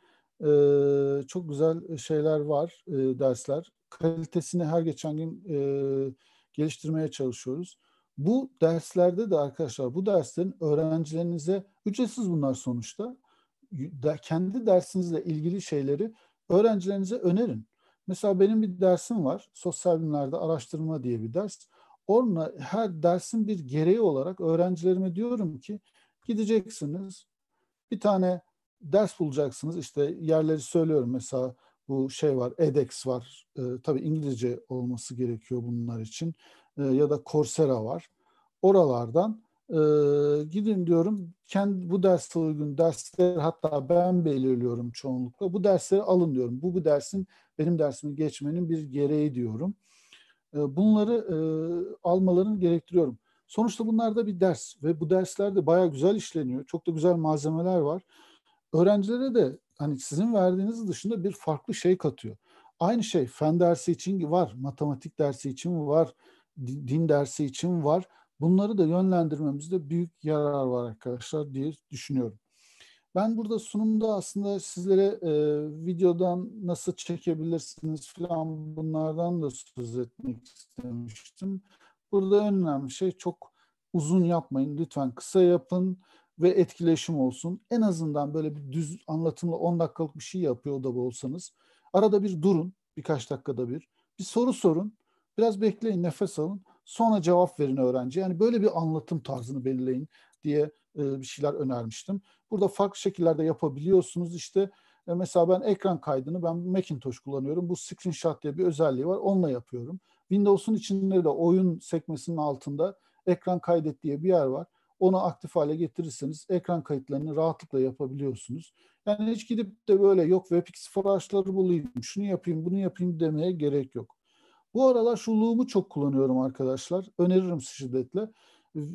çok güzel şeyler var, dersler. Kalitesini her geçen gün geliştirmeye çalışıyoruz. Bu derslerde de arkadaşlar bu derslerin öğrencilerinize ücretsiz bunlar sonuçta. Kendi dersinizle ilgili şeyleri öğrencilerinize önerin. Mesela benim bir dersim var. Sosyal bilimlerde araştırma diye bir ders. Orada her dersin bir gereği olarak öğrencilerime diyorum ki gideceksiniz. Bir tane ders bulacaksınız. İşte yerleri söylüyorum. Mesela bu şey var, edX var. E, tabii İngilizce olması gerekiyor bunlar için. E, ya da Coursera var. Oralardan e, gidin diyorum. Kendi bu derse uygun dersleri hatta ben belirliyorum çoğunlukla. Bu dersleri alın diyorum. Bu bu dersin benim dersimi geçmenin bir gereği diyorum. E, bunları e, almalarını gerektiriyorum. Sonuçta bunlar da bir ders ve bu derslerde bayağı güzel işleniyor. Çok da güzel malzemeler var. Öğrencilere de hani sizin verdiğiniz dışında bir farklı şey katıyor. Aynı şey fen dersi için var, matematik dersi için var, din dersi için var. Bunları da yönlendirmemizde büyük yarar var arkadaşlar diye düşünüyorum. Ben burada sunumda aslında sizlere e, videodan nasıl çekebilirsiniz falan bunlardan da söz etmek istemiştim. Burada önemli şey çok uzun yapmayın. Lütfen kısa yapın ve etkileşim olsun. En azından böyle bir düz anlatımla 10 dakikalık bir şey yapıyor da olsanız. Arada bir durun birkaç dakikada bir. Bir soru sorun. Biraz bekleyin, nefes alın. Sonra cevap verin öğrenci. Yani böyle bir anlatım tarzını belirleyin diye e, bir şeyler önermiştim. Burada farklı şekillerde yapabiliyorsunuz. İşte e, mesela ben ekran kaydını ben Macintosh kullanıyorum. Bu screenshot diye bir özelliği var. Onunla yapıyorum. Windows'un içinde de oyun sekmesinin altında ekran kaydet diye bir yer var. Onu aktif hale getirirseniz ekran kayıtlarını rahatlıkla yapabiliyorsunuz. Yani hiç gidip de böyle yok WebEx flashları bulayım, şunu yapayım, bunu yapayım demeye gerek yok. Bu aralar şu Loom'u çok kullanıyorum arkadaşlar. Öneririm şiddetle.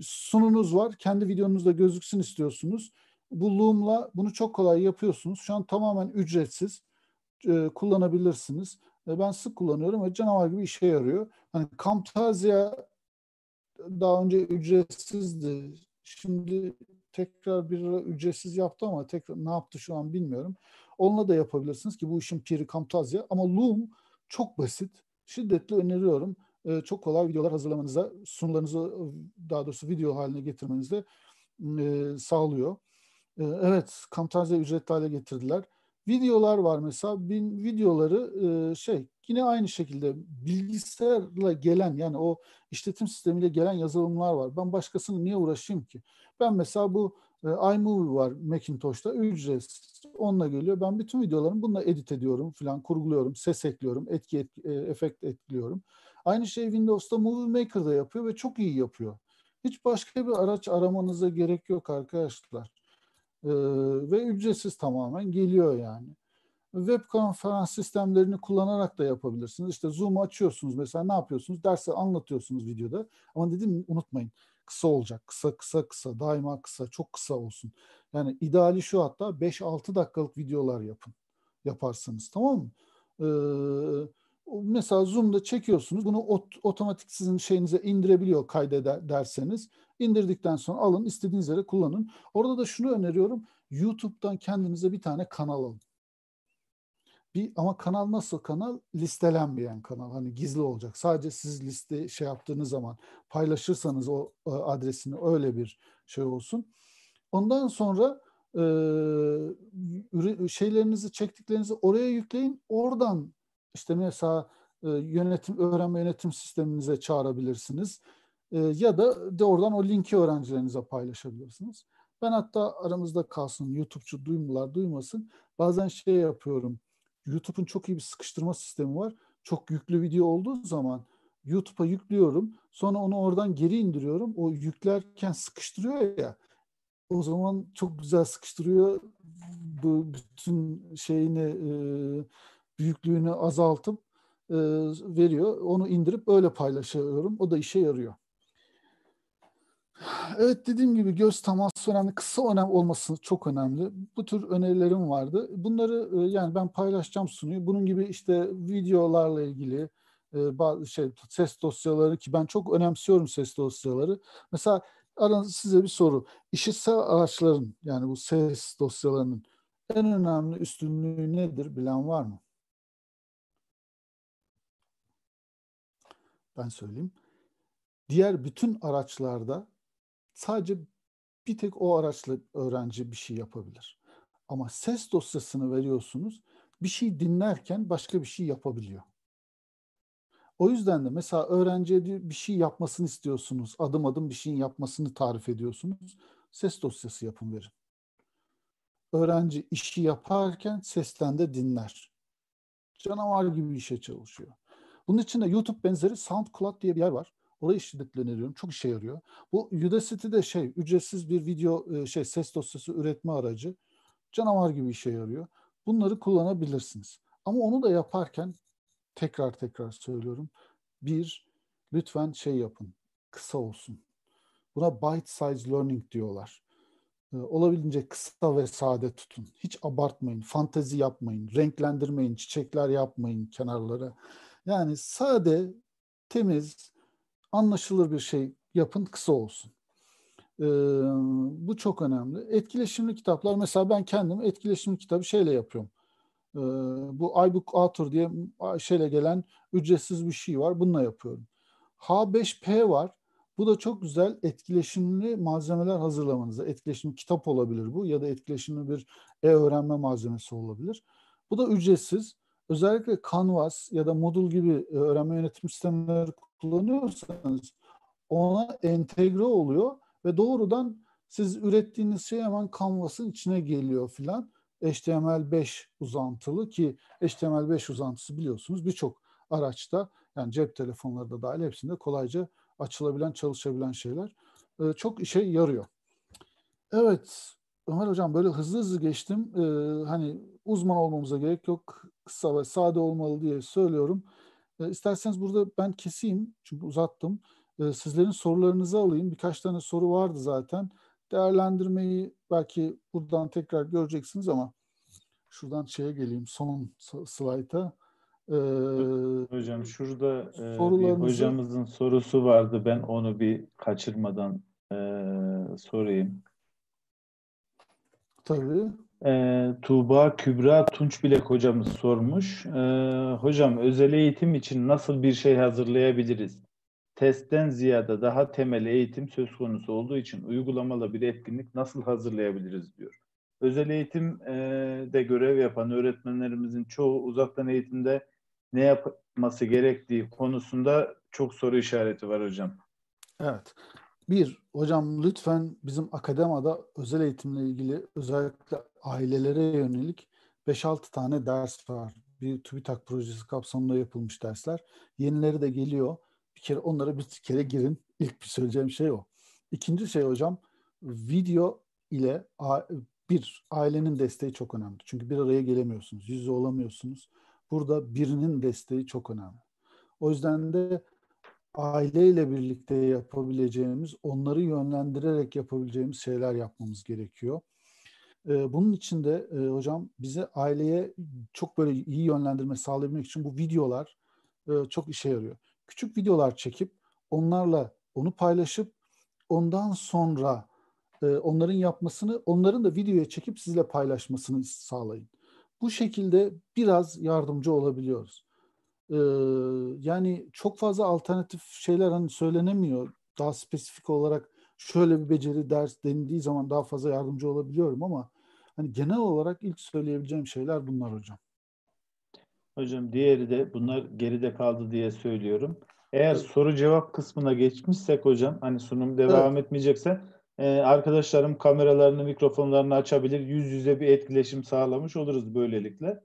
Sununuz var. Kendi videonuzda gözüksün istiyorsunuz. Bu Loom'la bunu çok kolay yapıyorsunuz. Şu an tamamen ücretsiz. E, kullanabilirsiniz. E, ben sık kullanıyorum ve canavar gibi işe yarıyor. Hani Camtasia daha önce ücretsizdi. Şimdi tekrar bir ücretsiz yaptı ama tekrar ne yaptı şu an bilmiyorum. Onunla da yapabilirsiniz ki bu işin piri Camtasia. Ama Loom çok basit şiddetle öneriyorum. E, çok kolay videolar hazırlamanıza, sunularınızı daha doğrusu video haline getirmenizde e, sağlıyor. E, evet, Camtasia ücretli hale getirdiler. Videolar var mesela. Bin videoları e, şey yine aynı şekilde bilgisayarla gelen yani o işletim sistemiyle gelen yazılımlar var. Ben başkasını niye uğraşayım ki? Ben mesela bu iMovie var Macintosh'ta ücretsiz. Onunla geliyor. Ben bütün videolarımı bununla edit ediyorum falan, kurguluyorum, ses ekliyorum, etki et, e, efekt ekliyorum. Aynı şey Windows'ta Movie Maker'da yapıyor ve çok iyi yapıyor. Hiç başka bir araç aramanıza gerek yok arkadaşlar. Ee, ve ücretsiz tamamen geliyor yani. Web konferans sistemlerini kullanarak da yapabilirsiniz. İşte Zoom açıyorsunuz mesela ne yapıyorsunuz? Dersi anlatıyorsunuz videoda. Ama dedim unutmayın kısa olacak. Kısa kısa kısa daima kısa çok kısa olsun. Yani ideali şu hatta 5-6 dakikalık videolar yapın. Yaparsınız tamam mı? Ee, mesela Zoom'da çekiyorsunuz. Bunu ot, otomatik sizin şeyinize indirebiliyor kaydederseniz. İndirdikten sonra alın istediğiniz yere kullanın. Orada da şunu öneriyorum. YouTube'dan kendinize bir tane kanal alın. Bir, ama kanal nasıl kanal? Listelenmeyen kanal. Hani gizli olacak. Sadece siz liste şey yaptığınız zaman paylaşırsanız o e, adresini öyle bir şey olsun. Ondan sonra e, şeylerinizi çektiklerinizi oraya yükleyin. Oradan işte mesela e, yönetim öğrenme yönetim sisteminize çağırabilirsiniz. E, ya da de oradan o linki öğrencilerinize paylaşabilirsiniz. Ben hatta aramızda kalsın YouTube'cu duymular duymasın. Bazen şey yapıyorum YouTube'un çok iyi bir sıkıştırma sistemi var. Çok yüklü video olduğu zaman YouTube'a yüklüyorum. Sonra onu oradan geri indiriyorum. O yüklerken sıkıştırıyor ya. O zaman çok güzel sıkıştırıyor. Bu bütün şeyini e, büyüklüğünü azaltıp e, veriyor. Onu indirip öyle paylaşıyorum. O da işe yarıyor. Evet dediğim gibi göz teması önemli. Kısa önem olması çok önemli. Bu tür önerilerim vardı. Bunları e, yani ben paylaşacağım sunuyu. Bunun gibi işte videolarla ilgili e, bazı şey ses dosyaları ki ben çok önemsiyorum ses dosyaları. Mesela aranızda size bir soru. İşitsel araçların yani bu ses dosyalarının en önemli üstünlüğü nedir bilen var mı? Ben söyleyeyim. Diğer bütün araçlarda sadece bir tek o araçla öğrenci bir şey yapabilir. Ama ses dosyasını veriyorsunuz, bir şey dinlerken başka bir şey yapabiliyor. O yüzden de mesela öğrenciye bir şey yapmasını istiyorsunuz, adım adım bir şeyin yapmasını tarif ediyorsunuz. Ses dosyası yapın verin. Öğrenci işi yaparken sesten de dinler. Canavar gibi işe çalışıyor. Bunun için de YouTube benzeri SoundCloud diye bir yer var. Orayı şiddetle öneriyorum. Çok işe yarıyor. Bu Udacity'de şey ücretsiz bir video e, şey ses dosyası üretme aracı. Canavar gibi işe yarıyor. Bunları kullanabilirsiniz. Ama onu da yaparken tekrar tekrar söylüyorum. Bir, lütfen şey yapın. Kısa olsun. Buna bite size learning diyorlar. E, olabildiğince kısa ve sade tutun. Hiç abartmayın. Fantezi yapmayın. Renklendirmeyin. Çiçekler yapmayın kenarlara. Yani sade, temiz, anlaşılır bir şey yapın, kısa olsun. Ee, bu çok önemli. Etkileşimli kitaplar, mesela ben kendim etkileşimli kitabı şeyle yapıyorum. Ee, bu iBook Author diye şeyle gelen ücretsiz bir şey var. Bununla yapıyorum. H5P var. Bu da çok güzel etkileşimli malzemeler hazırlamanıza. Etkileşimli kitap olabilir bu ya da etkileşimli bir e-öğrenme malzemesi olabilir. Bu da ücretsiz. Özellikle Canvas ya da Moodle gibi öğrenme yönetim sistemleri kullanıyorsanız ona entegre oluyor ve doğrudan siz ürettiğiniz şey hemen Canvas'ın içine geliyor filan. HTML5 uzantılı ki HTML5 uzantısı biliyorsunuz birçok araçta yani cep telefonları da dahil hepsinde kolayca açılabilen, çalışabilen şeyler. Ee, çok işe yarıyor. Evet, Ömer Hocam böyle hızlı hızlı geçtim. Ee, hani uzman olmamıza gerek yok. Kısa ve sade olmalı diye söylüyorum. E, isterseniz burada ben keseyim çünkü uzattım. E, sizlerin sorularınızı alayım. Birkaç tane soru vardı zaten. Değerlendirmeyi belki buradan tekrar göreceksiniz ama şuradan şeye geleyim son slayta. Ee, Hocam şurada e, bir hocamızın sorusu vardı. Ben onu bir kaçırmadan e, sorayım. Tabii. E, Tuğba Kübra Tunçbilek hocamız sormuş. E, hocam özel eğitim için nasıl bir şey hazırlayabiliriz? Testten ziyade daha temel eğitim söz konusu olduğu için uygulamalı bir etkinlik nasıl hazırlayabiliriz diyor. özel eğitim e, görev yapan öğretmenlerimizin çoğu uzaktan eğitimde ne yapması gerektiği konusunda çok soru işareti var hocam. Evet. Bir, hocam lütfen bizim akademada özel eğitimle ilgili özellikle ailelere yönelik 5-6 tane ders var. Bir TÜBİTAK projesi kapsamında yapılmış dersler. Yenileri de geliyor. Bir kere onlara bir kere girin. (laughs) İlk bir söyleyeceğim şey o. İkinci şey hocam video ile bir ailenin desteği çok önemli. Çünkü bir araya gelemiyorsunuz, yüz yüze olamıyorsunuz. Burada birinin desteği çok önemli. O yüzden de aileyle birlikte yapabileceğimiz, onları yönlendirerek yapabileceğimiz şeyler yapmamız gerekiyor. Bunun için de hocam bize aileye çok böyle iyi yönlendirme sağlayabilmek için bu videolar çok işe yarıyor. Küçük videolar çekip onlarla onu paylaşıp ondan sonra onların yapmasını, onların da videoya çekip sizle paylaşmasını sağlayın. Bu şekilde biraz yardımcı olabiliyoruz. Yani çok fazla alternatif şeyler hani söylenemiyor. Daha spesifik olarak şöyle bir beceri ders denildiği zaman daha fazla yardımcı olabiliyorum ama hani genel olarak ilk söyleyebileceğim şeyler bunlar hocam. Hocam diğeri de bunlar geride kaldı diye söylüyorum. Eğer evet. soru cevap kısmına geçmişsek hocam hani sunum devam evet. etmeyecekse e, arkadaşlarım kameralarını mikrofonlarını açabilir yüz yüze bir etkileşim sağlamış oluruz böylelikle.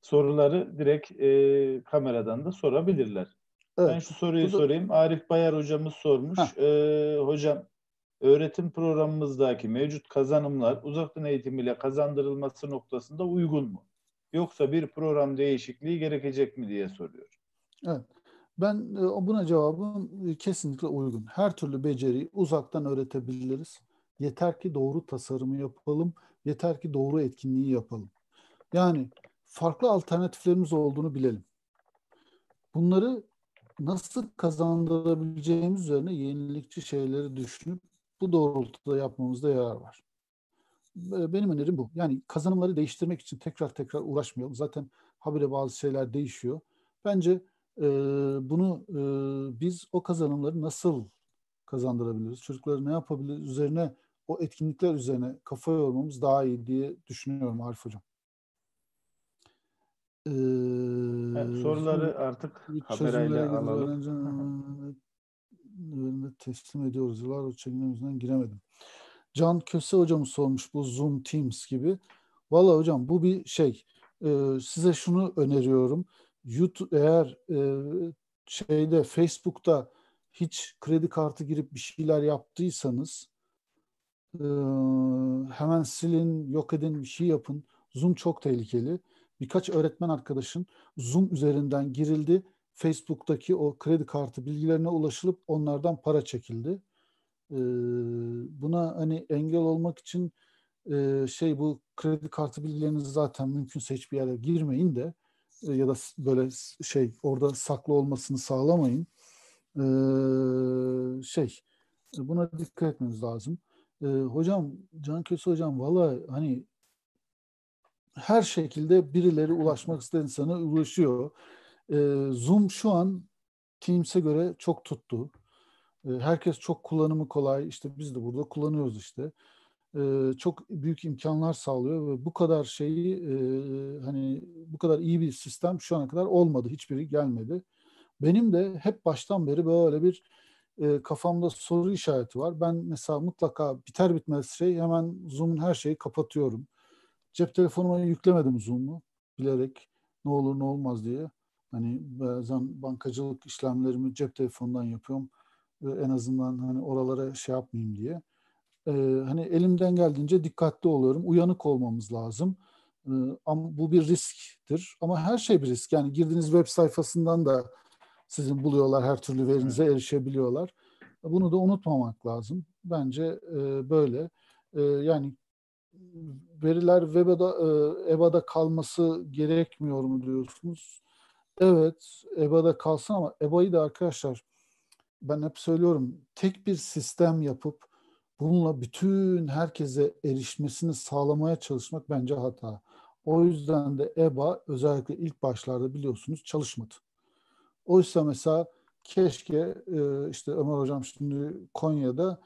Soruları direkt e, kameradan da sorabilirler. Evet. Ben şu soruyu Burada... sorayım. Arif Bayar hocamız sormuş. E, hocam öğretim programımızdaki mevcut kazanımlar uzaktan eğitim ile kazandırılması noktasında uygun mu? Yoksa bir program değişikliği gerekecek mi diye soruyor. Evet. Ben e, buna cevabım e, kesinlikle uygun. Her türlü beceriyi uzaktan öğretebiliriz. Yeter ki doğru tasarımı yapalım. Yeter ki doğru etkinliği yapalım. Yani farklı alternatiflerimiz olduğunu bilelim. Bunları nasıl kazandırabileceğimiz üzerine yenilikçi şeyleri düşünüp bu doğrultuda yapmamızda yarar var. Benim önerim bu. Yani kazanımları değiştirmek için tekrar tekrar uğraşmayalım. Zaten habire bazı şeyler değişiyor. Bence e, bunu e, biz o kazanımları nasıl kazandırabiliriz? Çocukları ne yapabiliriz? Üzerine o etkinlikler üzerine kafa yormamız daha iyi diye düşünüyorum Arif Hocam. Ee, evet, soruları artık haberle alalım. teslim ediyoruz. Yıllar o çekimimizden giremedim. Can Köse hocamız sormuş bu Zoom Teams gibi. Valla hocam bu bir şey. Ee, size şunu öneriyorum. YouTube eğer e, şeyde Facebook'ta hiç kredi kartı girip bir şeyler yaptıysanız e, hemen silin, yok edin, bir şey yapın. Zoom çok tehlikeli. Birkaç öğretmen arkadaşın Zoom üzerinden girildi. Facebook'taki o kredi kartı bilgilerine ulaşılıp onlardan para çekildi. E, buna hani engel olmak için e, şey bu kredi kartı bilgilerinizi zaten mümkünse hiçbir yere girmeyin de e, ya da böyle şey orada saklı olmasını sağlamayın. E, şey buna dikkat etmeniz lazım. E, hocam Can Köse hocam valla hani her şekilde birileri ulaşmak isteyen insana ulaşıyor. Zoom şu an Teams'e göre çok tuttu. herkes çok kullanımı kolay. İşte biz de burada kullanıyoruz işte e, çok büyük imkanlar sağlıyor ve bu kadar şeyi e, hani bu kadar iyi bir sistem şu ana kadar olmadı. Hiçbiri gelmedi. Benim de hep baştan beri böyle bir e, kafamda soru işareti var. Ben mesela mutlaka biter bitmez şey hemen Zoom'un her şeyi kapatıyorum. Cep telefonuma yüklemedim Zoom'u bilerek ne olur ne olmaz diye. Hani bazen bankacılık işlemlerimi cep telefonundan yapıyorum. En azından hani oralara şey yapmayayım diye e, hani elimden geldiğince dikkatli oluyorum. Uyanık olmamız lazım. E, ama bu bir risktir. Ama her şey bir risk. Yani girdiğiniz web sayfasından da sizin buluyorlar, her türlü verinize erişebiliyorlar. Bunu da unutmamak lazım. Bence e, böyle. E, yani veriler web'da, EBA'da kalması gerekmiyor mu diyorsunuz? Evet, EBA'da kalsın ama EBA'yı da arkadaşlar ben hep söylüyorum tek bir sistem yapıp bununla bütün herkese erişmesini sağlamaya çalışmak bence hata. O yüzden de EBA özellikle ilk başlarda biliyorsunuz çalışmadı. Oysa mesela keşke e, işte Ömer Hocam şimdi Konya'da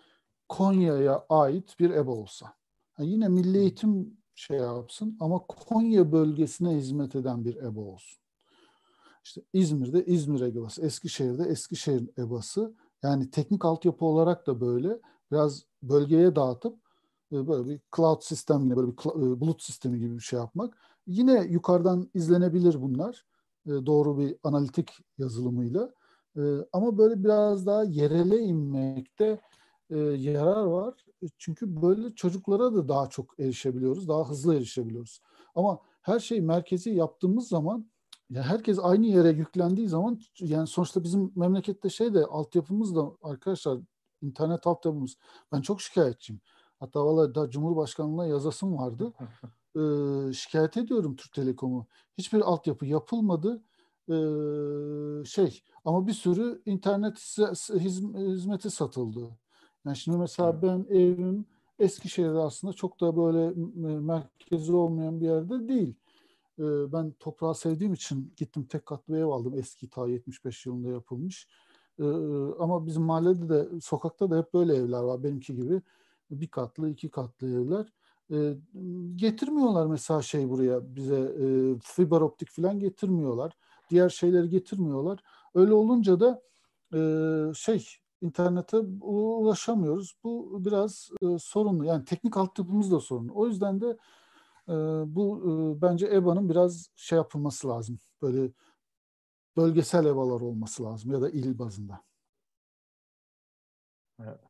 Konya'ya ait bir EBA olsa. Yani yine milli eğitim şey yapsın ama Konya bölgesine hizmet eden bir EBA olsun. İşte İzmir'de İzmir EBA'sı, Eskişehir'de Eskişehir EBA'sı. Yani teknik altyapı olarak da böyle biraz bölgeye dağıtıp e, böyle bir cloud sistem yine böyle bir e, bulut sistemi gibi bir şey yapmak. Yine yukarıdan izlenebilir bunlar. E, doğru bir analitik yazılımıyla. Ama böyle biraz daha yerele inmekte yarar var. Çünkü böyle çocuklara da daha çok erişebiliyoruz. Daha hızlı erişebiliyoruz. Ama her şeyi merkezi yaptığımız zaman ya herkes aynı yere yüklendiği zaman yani sonuçta bizim memlekette şey de altyapımız da arkadaşlar internet altyapımız ben çok şikayetçiyim. Hatta vallahi da Cumhurbaşkanlığına yazasım vardı. (laughs) Ee, şikayet ediyorum Türk Telekom'u. Hiçbir altyapı yapılmadı. Ee, şey ama bir sürü internet hizmeti satıldı. Yani şimdi mesela ben evim Eskişehir'de aslında çok da böyle merkezi olmayan bir yerde değil. Ben toprağı sevdiğim için gittim tek katlı ev aldım. Eski ta 75 yılında yapılmış. Ama bizim mahallede de sokakta da hep böyle evler var benimki gibi. Bir katlı, iki katlı evler. Getirmiyorlar mesela şey buraya bize fiber optik falan getirmiyorlar. Diğer şeyleri getirmiyorlar. Öyle olunca da şey internete ulaşamıyoruz. Bu biraz e, sorunlu. Yani teknik altyapımız da sorunlu. O yüzden de e, bu e, bence EBA'nın biraz şey yapılması lazım. Böyle bölgesel EBA'lar olması lazım ya da il bazında. Evet.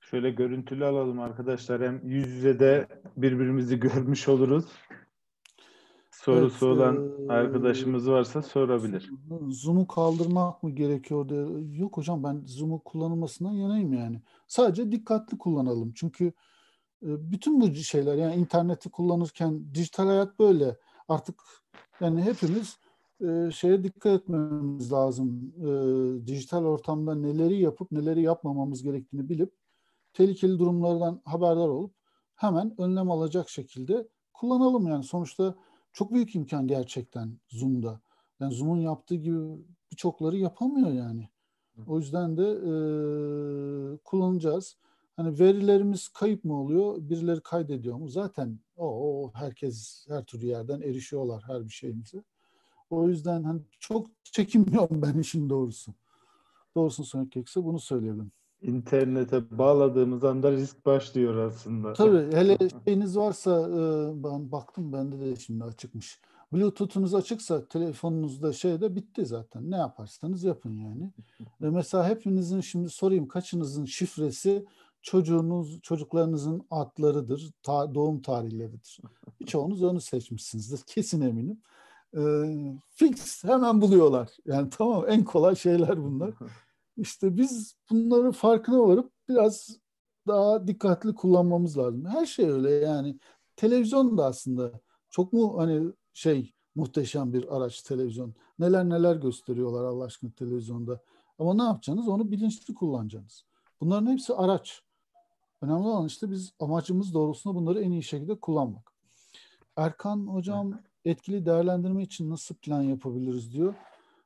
Şöyle görüntülü alalım arkadaşlar. Hem yüz yüze de birbirimizi görmüş oluruz. Sorusu evet, olan e, arkadaşımız varsa sorabilir. Zoom'u kaldırmak mı gerekiyor? De? Yok hocam ben Zoom'u kullanılmasından yanayım yani. Sadece dikkatli kullanalım. Çünkü e, bütün bu şeyler yani interneti kullanırken dijital hayat böyle. Artık yani hepimiz e, şeye dikkat etmemiz lazım. dijital ortamda neleri yapıp neleri yapmamamız gerektiğini bilip tehlikeli durumlardan haberdar olup hemen önlem alacak şekilde kullanalım yani. Sonuçta çok büyük imkan gerçekten Zoom'da. Yani Zoom'un yaptığı gibi birçokları yapamıyor yani. O yüzden de e, kullanacağız. Hani verilerimiz kayıp mı oluyor? Birileri kaydediyor mu? Zaten o, o herkes her türlü yerden erişiyorlar her bir şeyimize. O yüzden hani çok çekinmiyorum (laughs) ben işin doğrusu. Doğrusunu söylemek gerekirse bunu söyleyebilirim. İnternete bağladığımız anda risk başlıyor aslında. Tabii hele şeyiniz varsa e, ben baktım bende de şimdi açıkmış. Bluetooth'unuz açıksa telefonunuzda şeyde bitti zaten. Ne yaparsanız yapın yani. E mesela hepinizin şimdi sorayım kaçınızın şifresi çocuğunuz, çocuklarınızın adlarıdır, ta, doğum tarihleridir. Birçoğunuz onu seçmişsinizdir. Kesin eminim. E, fix hemen buluyorlar. Yani tamam en kolay şeyler bunlar. (laughs) İşte biz bunların farkına varıp biraz daha dikkatli kullanmamız lazım. Her şey öyle yani. Televizyon da aslında çok mu hani şey muhteşem bir araç televizyon. Neler neler gösteriyorlar Allah aşkına televizyonda. Ama ne yapacaksınız? Onu bilinçli kullanacaksınız. Bunların hepsi araç. Önemli olan işte biz amacımız doğrultusunda bunları en iyi şekilde kullanmak. Erkan hocam etkili değerlendirme için nasıl plan yapabiliriz diyor.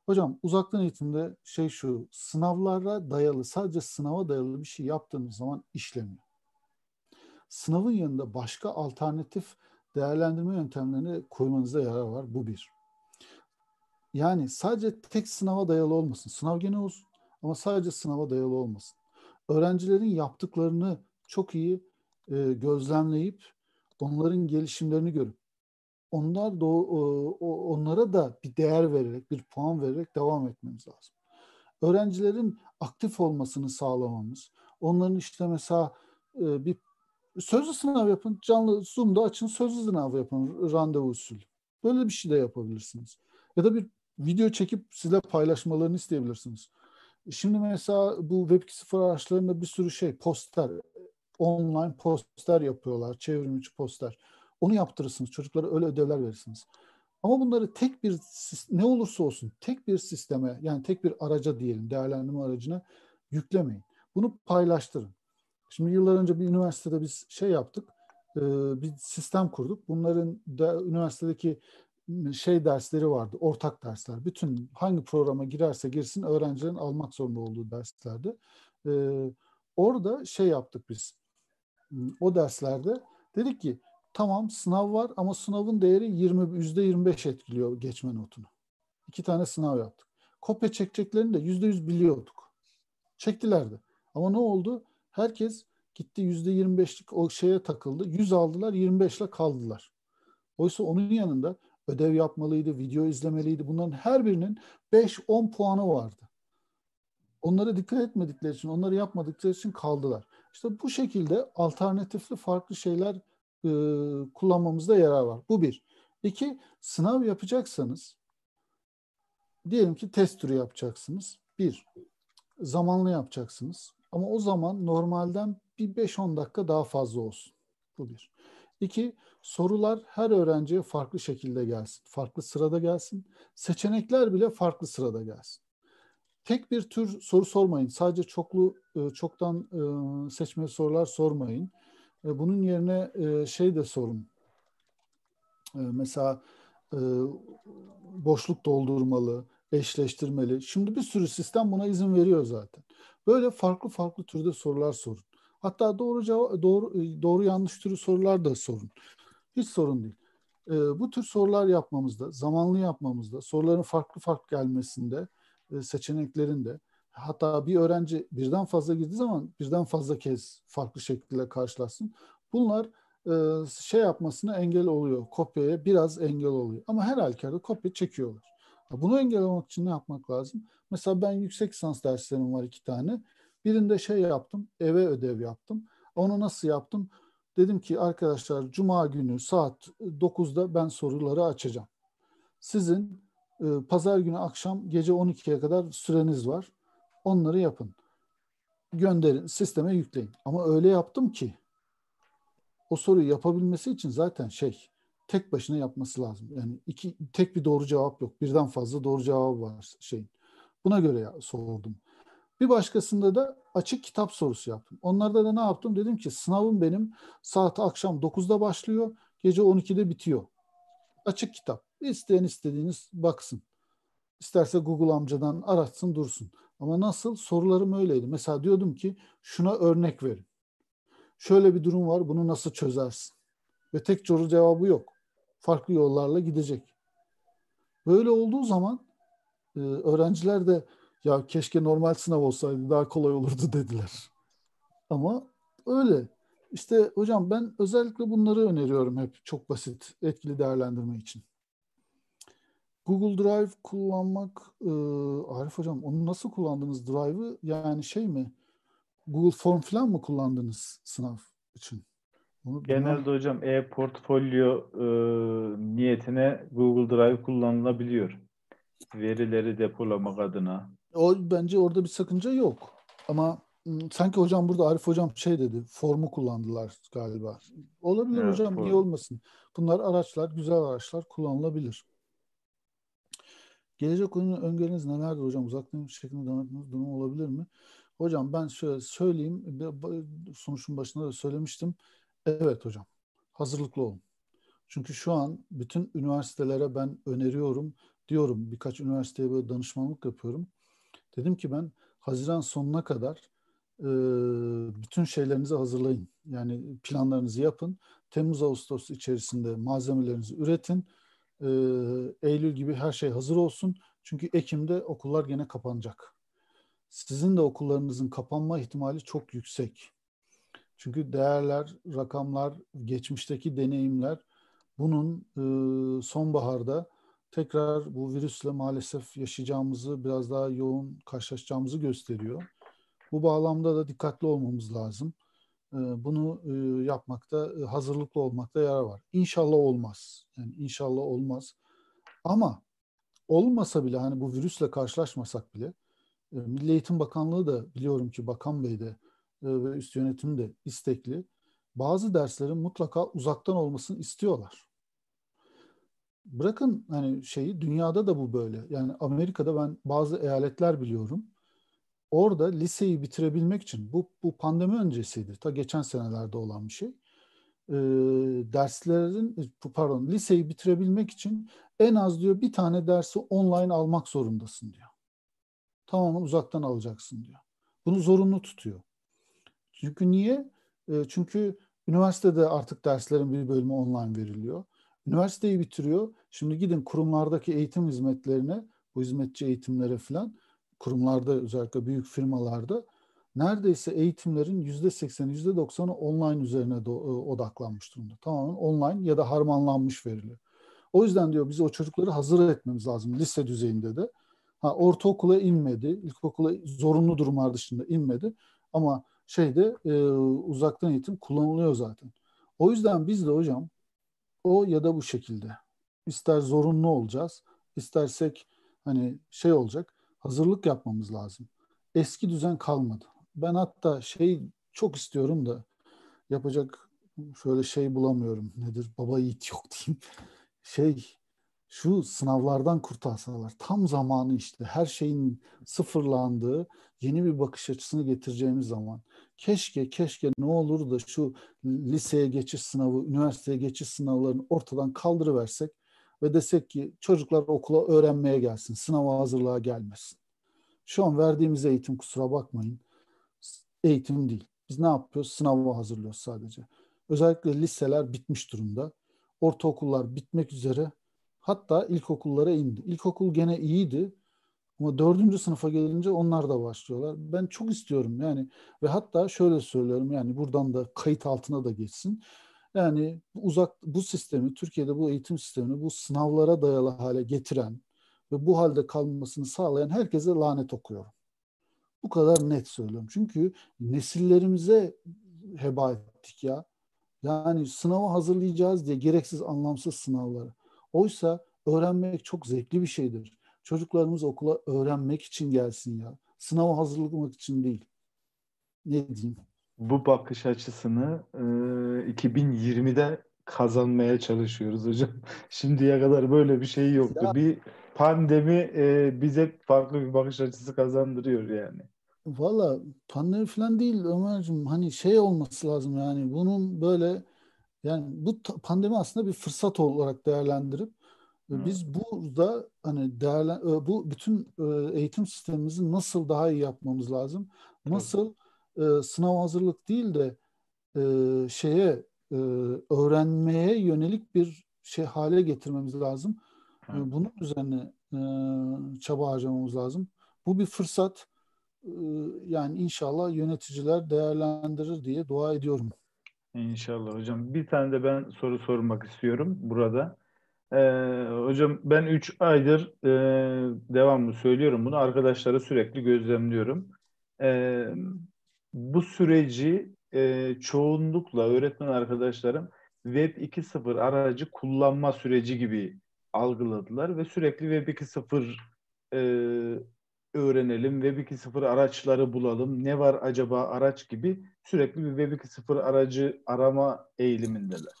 Hocam uzaktan eğitimde şey şu sınavlara dayalı sadece sınava dayalı bir şey yaptığınız zaman işlemiyor. Sınavın yanında başka alternatif değerlendirme yöntemlerini koymanıza yarar var. Bu bir. Yani sadece tek sınava dayalı olmasın. Sınav gene olsun ama sadece sınava dayalı olmasın. Öğrencilerin yaptıklarını çok iyi e, gözlemleyip onların gelişimlerini görüp onlar da onlara da bir değer vererek, bir puan vererek devam etmemiz lazım. Öğrencilerin aktif olmasını sağlamamız, onların işte mesela e, bir sözlü sınav yapın, canlı Zoom'da açın sözlü sınav yapın randevu usulü. Böyle bir şey de yapabilirsiniz. Ya da bir video çekip size paylaşmalarını isteyebilirsiniz. Şimdi mesela bu Web2.0 araçlarında bir sürü şey, poster, online poster yapıyorlar, çevrimiçi poster. Onu yaptırırsınız. Çocuklara öyle ödevler verirsiniz. Ama bunları tek bir ne olursa olsun tek bir sisteme yani tek bir araca diyelim değerlendirme aracına yüklemeyin. Bunu paylaştırın. Şimdi yıllar önce bir üniversitede biz şey yaptık. bir sistem kurduk. Bunların da üniversitedeki şey dersleri vardı. Ortak dersler. Bütün hangi programa girerse girsin öğrencilerin almak zorunda olduğu derslerde. orada şey yaptık biz. O derslerde Dedik ki tamam sınav var ama sınavın değeri 20 yüzde 25 etkiliyor geçme notunu. İki tane sınav yaptık. Kopya çekeceklerini de yüzde yüz biliyorduk. Çektilerdi. Ama ne oldu? Herkes gitti yüzde 25'lik o şeye takıldı. 100 aldılar 25 ile kaldılar. Oysa onun yanında ödev yapmalıydı, video izlemeliydi. Bunların her birinin 5-10 puanı vardı. Onlara dikkat etmedikleri için, onları yapmadıkları için kaldılar. İşte bu şekilde alternatifli farklı şeyler e, kullanmamızda yarar var. Bu bir. İki, sınav yapacaksanız diyelim ki test türü yapacaksınız. Bir, zamanlı yapacaksınız. Ama o zaman normalden bir 5-10 dakika daha fazla olsun. Bu bir. İki, sorular her öğrenciye farklı şekilde gelsin. Farklı sırada gelsin. Seçenekler bile farklı sırada gelsin. Tek bir tür soru sormayın. Sadece çoklu e, çoktan e, seçmeli sorular sormayın. E, bunun yerine şey de sorun. Mesela boşluk doldurmalı, eşleştirmeli. Şimdi bir sürü sistem buna izin veriyor zaten. Böyle farklı farklı türde sorular sorun. Hatta doğru cevap, doğru doğru yanlış türü sorular da sorun. Hiç sorun değil. bu tür sorular yapmamızda, zamanlı yapmamızda, soruların farklı farklı gelmesinde e, seçeneklerinde hatta bir öğrenci birden fazla girdiği zaman birden fazla kez farklı şekilde karşılaşsın. Bunlar e, şey yapmasına engel oluyor. Kopyaya biraz engel oluyor. Ama her halükarda kopya çekiyorlar. Bunu engellemek için ne yapmak lazım? Mesela ben yüksek lisans derslerim var iki tane. Birinde şey yaptım, eve ödev yaptım. Onu nasıl yaptım? Dedim ki arkadaşlar cuma günü saat 9'da ben soruları açacağım. Sizin ee, pazar günü akşam gece 12'ye kadar süreniz var. Onları yapın. Gönderin, sisteme yükleyin. Ama öyle yaptım ki o soruyu yapabilmesi için zaten şey tek başına yapması lazım. Yani iki tek bir doğru cevap yok. Birden fazla doğru cevap var şeyin. Buna göre sordum. Bir başkasında da açık kitap sorusu yaptım. Onlarda da ne yaptım? Dedim ki sınavım benim saat akşam 9'da başlıyor, gece 12'de bitiyor. Açık kitap. İsteyen istediğiniz baksın. İsterse Google amcadan aratsın dursun. Ama nasıl? Sorularım öyleydi. Mesela diyordum ki şuna örnek verin. Şöyle bir durum var bunu nasıl çözersin? Ve tek soru cevabı yok. Farklı yollarla gidecek. Böyle olduğu zaman e, öğrenciler de ya keşke normal sınav olsaydı daha kolay olurdu dediler. Ama öyle. İşte hocam ben özellikle bunları öneriyorum hep çok basit etkili değerlendirme için. Google Drive kullanmak, e, Arif Hocam onu nasıl kullandınız Drive'ı? Yani şey mi? Google Form falan mı kullandınız sınav için? Onu Genelde bilmem. hocam e-portfolyo e, niyetine Google Drive kullanılabiliyor. Verileri depolamak adına. O bence orada bir sakınca yok. Ama sanki hocam burada Arif hocam şey dedi. Formu kullandılar galiba. Olabilir evet, hocam form. niye olmasın? Bunlar araçlar, güzel araçlar kullanılabilir. Gelecek oyunun öngörünüz nelerdir hocam? Uzaktan şeklinde etmeniz durum olabilir mi? Hocam ben şöyle söyleyeyim. Sonuçun başında da söylemiştim. Evet hocam. Hazırlıklı olun. Çünkü şu an bütün üniversitelere ben öneriyorum. Diyorum birkaç üniversiteye böyle danışmanlık yapıyorum. Dedim ki ben Haziran sonuna kadar e, bütün şeylerinizi hazırlayın. Yani planlarınızı yapın. Temmuz Ağustos içerisinde malzemelerinizi üretin e, Eylül gibi her şey hazır olsun. Çünkü Ekim'de okullar gene kapanacak. Sizin de okullarınızın kapanma ihtimali çok yüksek. Çünkü değerler, rakamlar, geçmişteki deneyimler bunun e, sonbaharda tekrar bu virüsle maalesef yaşayacağımızı, biraz daha yoğun karşılaşacağımızı gösteriyor. Bu bağlamda da dikkatli olmamız lazım. Bunu yapmakta, hazırlıklı olmakta yarar var. İnşallah olmaz. Yani inşallah olmaz. Ama olmasa bile hani bu virüsle karşılaşmasak bile Milli Eğitim Bakanlığı da biliyorum ki Bakan Bey de ve üst yönetim de istekli. Bazı derslerin mutlaka uzaktan olmasını istiyorlar. Bırakın hani şeyi dünyada da bu böyle. Yani Amerika'da ben bazı eyaletler biliyorum orada liseyi bitirebilmek için bu, bu pandemi öncesiydi. Ta geçen senelerde olan bir şey. E, derslerin pardon liseyi bitirebilmek için en az diyor bir tane dersi online almak zorundasın diyor. Tamamen uzaktan alacaksın diyor. Bunu zorunlu tutuyor. Çünkü niye? E, çünkü Üniversitede artık derslerin bir bölümü online veriliyor. Üniversiteyi bitiriyor. Şimdi gidin kurumlardaki eğitim hizmetlerine, bu hizmetçi eğitimlere falan, kurumlarda özellikle büyük firmalarda neredeyse eğitimlerin yüzde sekseni, yüzde doksanı online üzerine de, odaklanmış durumda. Tamamen online ya da harmanlanmış veriliyor. O yüzden diyor biz o çocukları hazır etmemiz lazım lise düzeyinde de. Ha, ortaokula inmedi, ilkokula zorunlu durumlar dışında inmedi ama şeyde e, uzaktan eğitim kullanılıyor zaten. O yüzden biz de hocam o ya da bu şekilde ister zorunlu olacağız, istersek hani şey olacak, hazırlık yapmamız lazım. Eski düzen kalmadı. Ben hatta şey çok istiyorum da yapacak şöyle şey bulamıyorum. Nedir? Baba yiğit (laughs) yok diyeyim. Şey şu sınavlardan kurtarsalar tam zamanı işte her şeyin sıfırlandığı yeni bir bakış açısını getireceğimiz zaman keşke keşke ne olur da şu liseye geçiş sınavı, üniversiteye geçiş sınavlarını ortadan kaldırıversek ve desek ki çocuklar okula öğrenmeye gelsin, sınava hazırlığa gelmesin. Şu an verdiğimiz eğitim kusura bakmayın eğitim değil. Biz ne yapıyoruz? Sınava hazırlıyoruz sadece. Özellikle liseler bitmiş durumda. Ortaokullar bitmek üzere. Hatta ilkokullara indi. İlkokul gene iyiydi. Ama dördüncü sınıfa gelince onlar da başlıyorlar. Ben çok istiyorum yani ve hatta şöyle söylüyorum yani buradan da kayıt altına da geçsin. Yani uzak bu sistemi Türkiye'de bu eğitim sistemini bu sınavlara dayalı hale getiren ve bu halde kalmasını sağlayan herkese lanet okuyorum. Bu kadar net söylüyorum. Çünkü nesillerimize heba ettik ya. Yani sınava hazırlayacağız diye gereksiz anlamsız sınavları. Oysa öğrenmek çok zevkli bir şeydir. Çocuklarımız okula öğrenmek için gelsin ya. Sınava hazırlamak için değil. Ne diyeyim? Bu bakış açısını e, 2020'de kazanmaya çalışıyoruz hocam. (laughs) Şimdiye kadar böyle bir şey yoktu. Ya, bir pandemi e, bize farklı bir bakış açısı kazandırıyor yani. Valla pandemi falan değil Ömerciğim. Hani şey olması lazım yani bunun böyle yani bu pandemi aslında bir fırsat olarak değerlendirip Hmm. Biz burada hani değerlen bu bütün eğitim sistemimizi nasıl daha iyi yapmamız lazım? Nasıl e, sınav hazırlık değil de e, şeye e, öğrenmeye yönelik bir şey hale getirmemiz lazım. Hmm. Bunun üzerine e, çaba harcamamız lazım. Bu bir fırsat. E, yani inşallah yöneticiler değerlendirir diye dua ediyorum. İnşallah hocam. Bir tane de ben soru sormak istiyorum burada. Ee, hocam ben 3 aydır e, devamlı söylüyorum bunu. Arkadaşlara sürekli gözlemliyorum. Ee, bu süreci e, çoğunlukla öğretmen arkadaşlarım Web 2.0 aracı kullanma süreci gibi algıladılar ve sürekli Web 2.0 e, öğrenelim, Web 2.0 araçları bulalım, ne var acaba araç gibi sürekli bir Web 2.0 aracı arama eğilimindeler.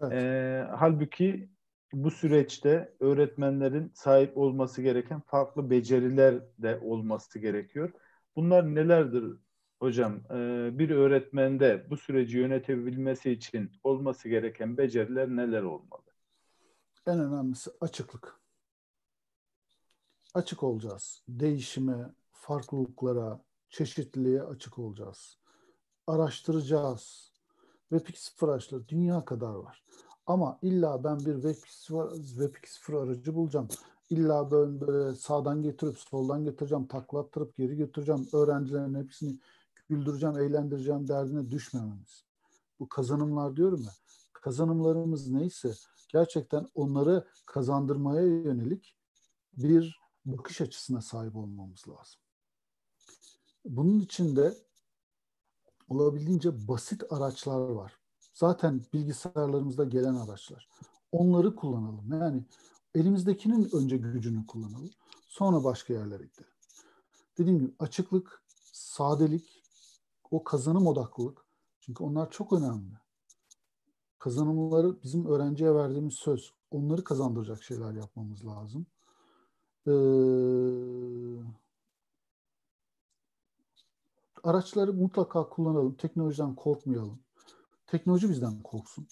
Evet. E, halbuki bu süreçte öğretmenlerin sahip olması gereken farklı beceriler de olması gerekiyor. Bunlar nelerdir hocam? Ee, bir öğretmende bu süreci yönetebilmesi için olması gereken beceriler neler olmalı? En önemlisi açıklık. Açık olacağız. Değişime, farklılıklara, çeşitliliğe açık olacağız. Araştıracağız. Ve Pix araçları dünya kadar var. Ama illa ben bir WebX0 aracı bulacağım. İlla böyle, böyle sağdan getirip soldan getireceğim, taklattırıp geri götüreceğim. Öğrencilerin hepsini güldüreceğim, eğlendireceğim derdine düşmememiz. Bu kazanımlar diyorum ya. Kazanımlarımız neyse gerçekten onları kazandırmaya yönelik bir bakış açısına sahip olmamız lazım. Bunun için de olabildiğince basit araçlar var zaten bilgisayarlarımızda gelen araçlar. Onları kullanalım. Yani elimizdekinin önce gücünü kullanalım. Sonra başka yerlere gidelim. Dediğim gibi açıklık, sadelik, o kazanım odaklılık. Çünkü onlar çok önemli. Kazanımları bizim öğrenciye verdiğimiz söz. Onları kazandıracak şeyler yapmamız lazım. Ee, araçları mutlaka kullanalım. Teknolojiden korkmayalım. Teknoloji bizden korksun.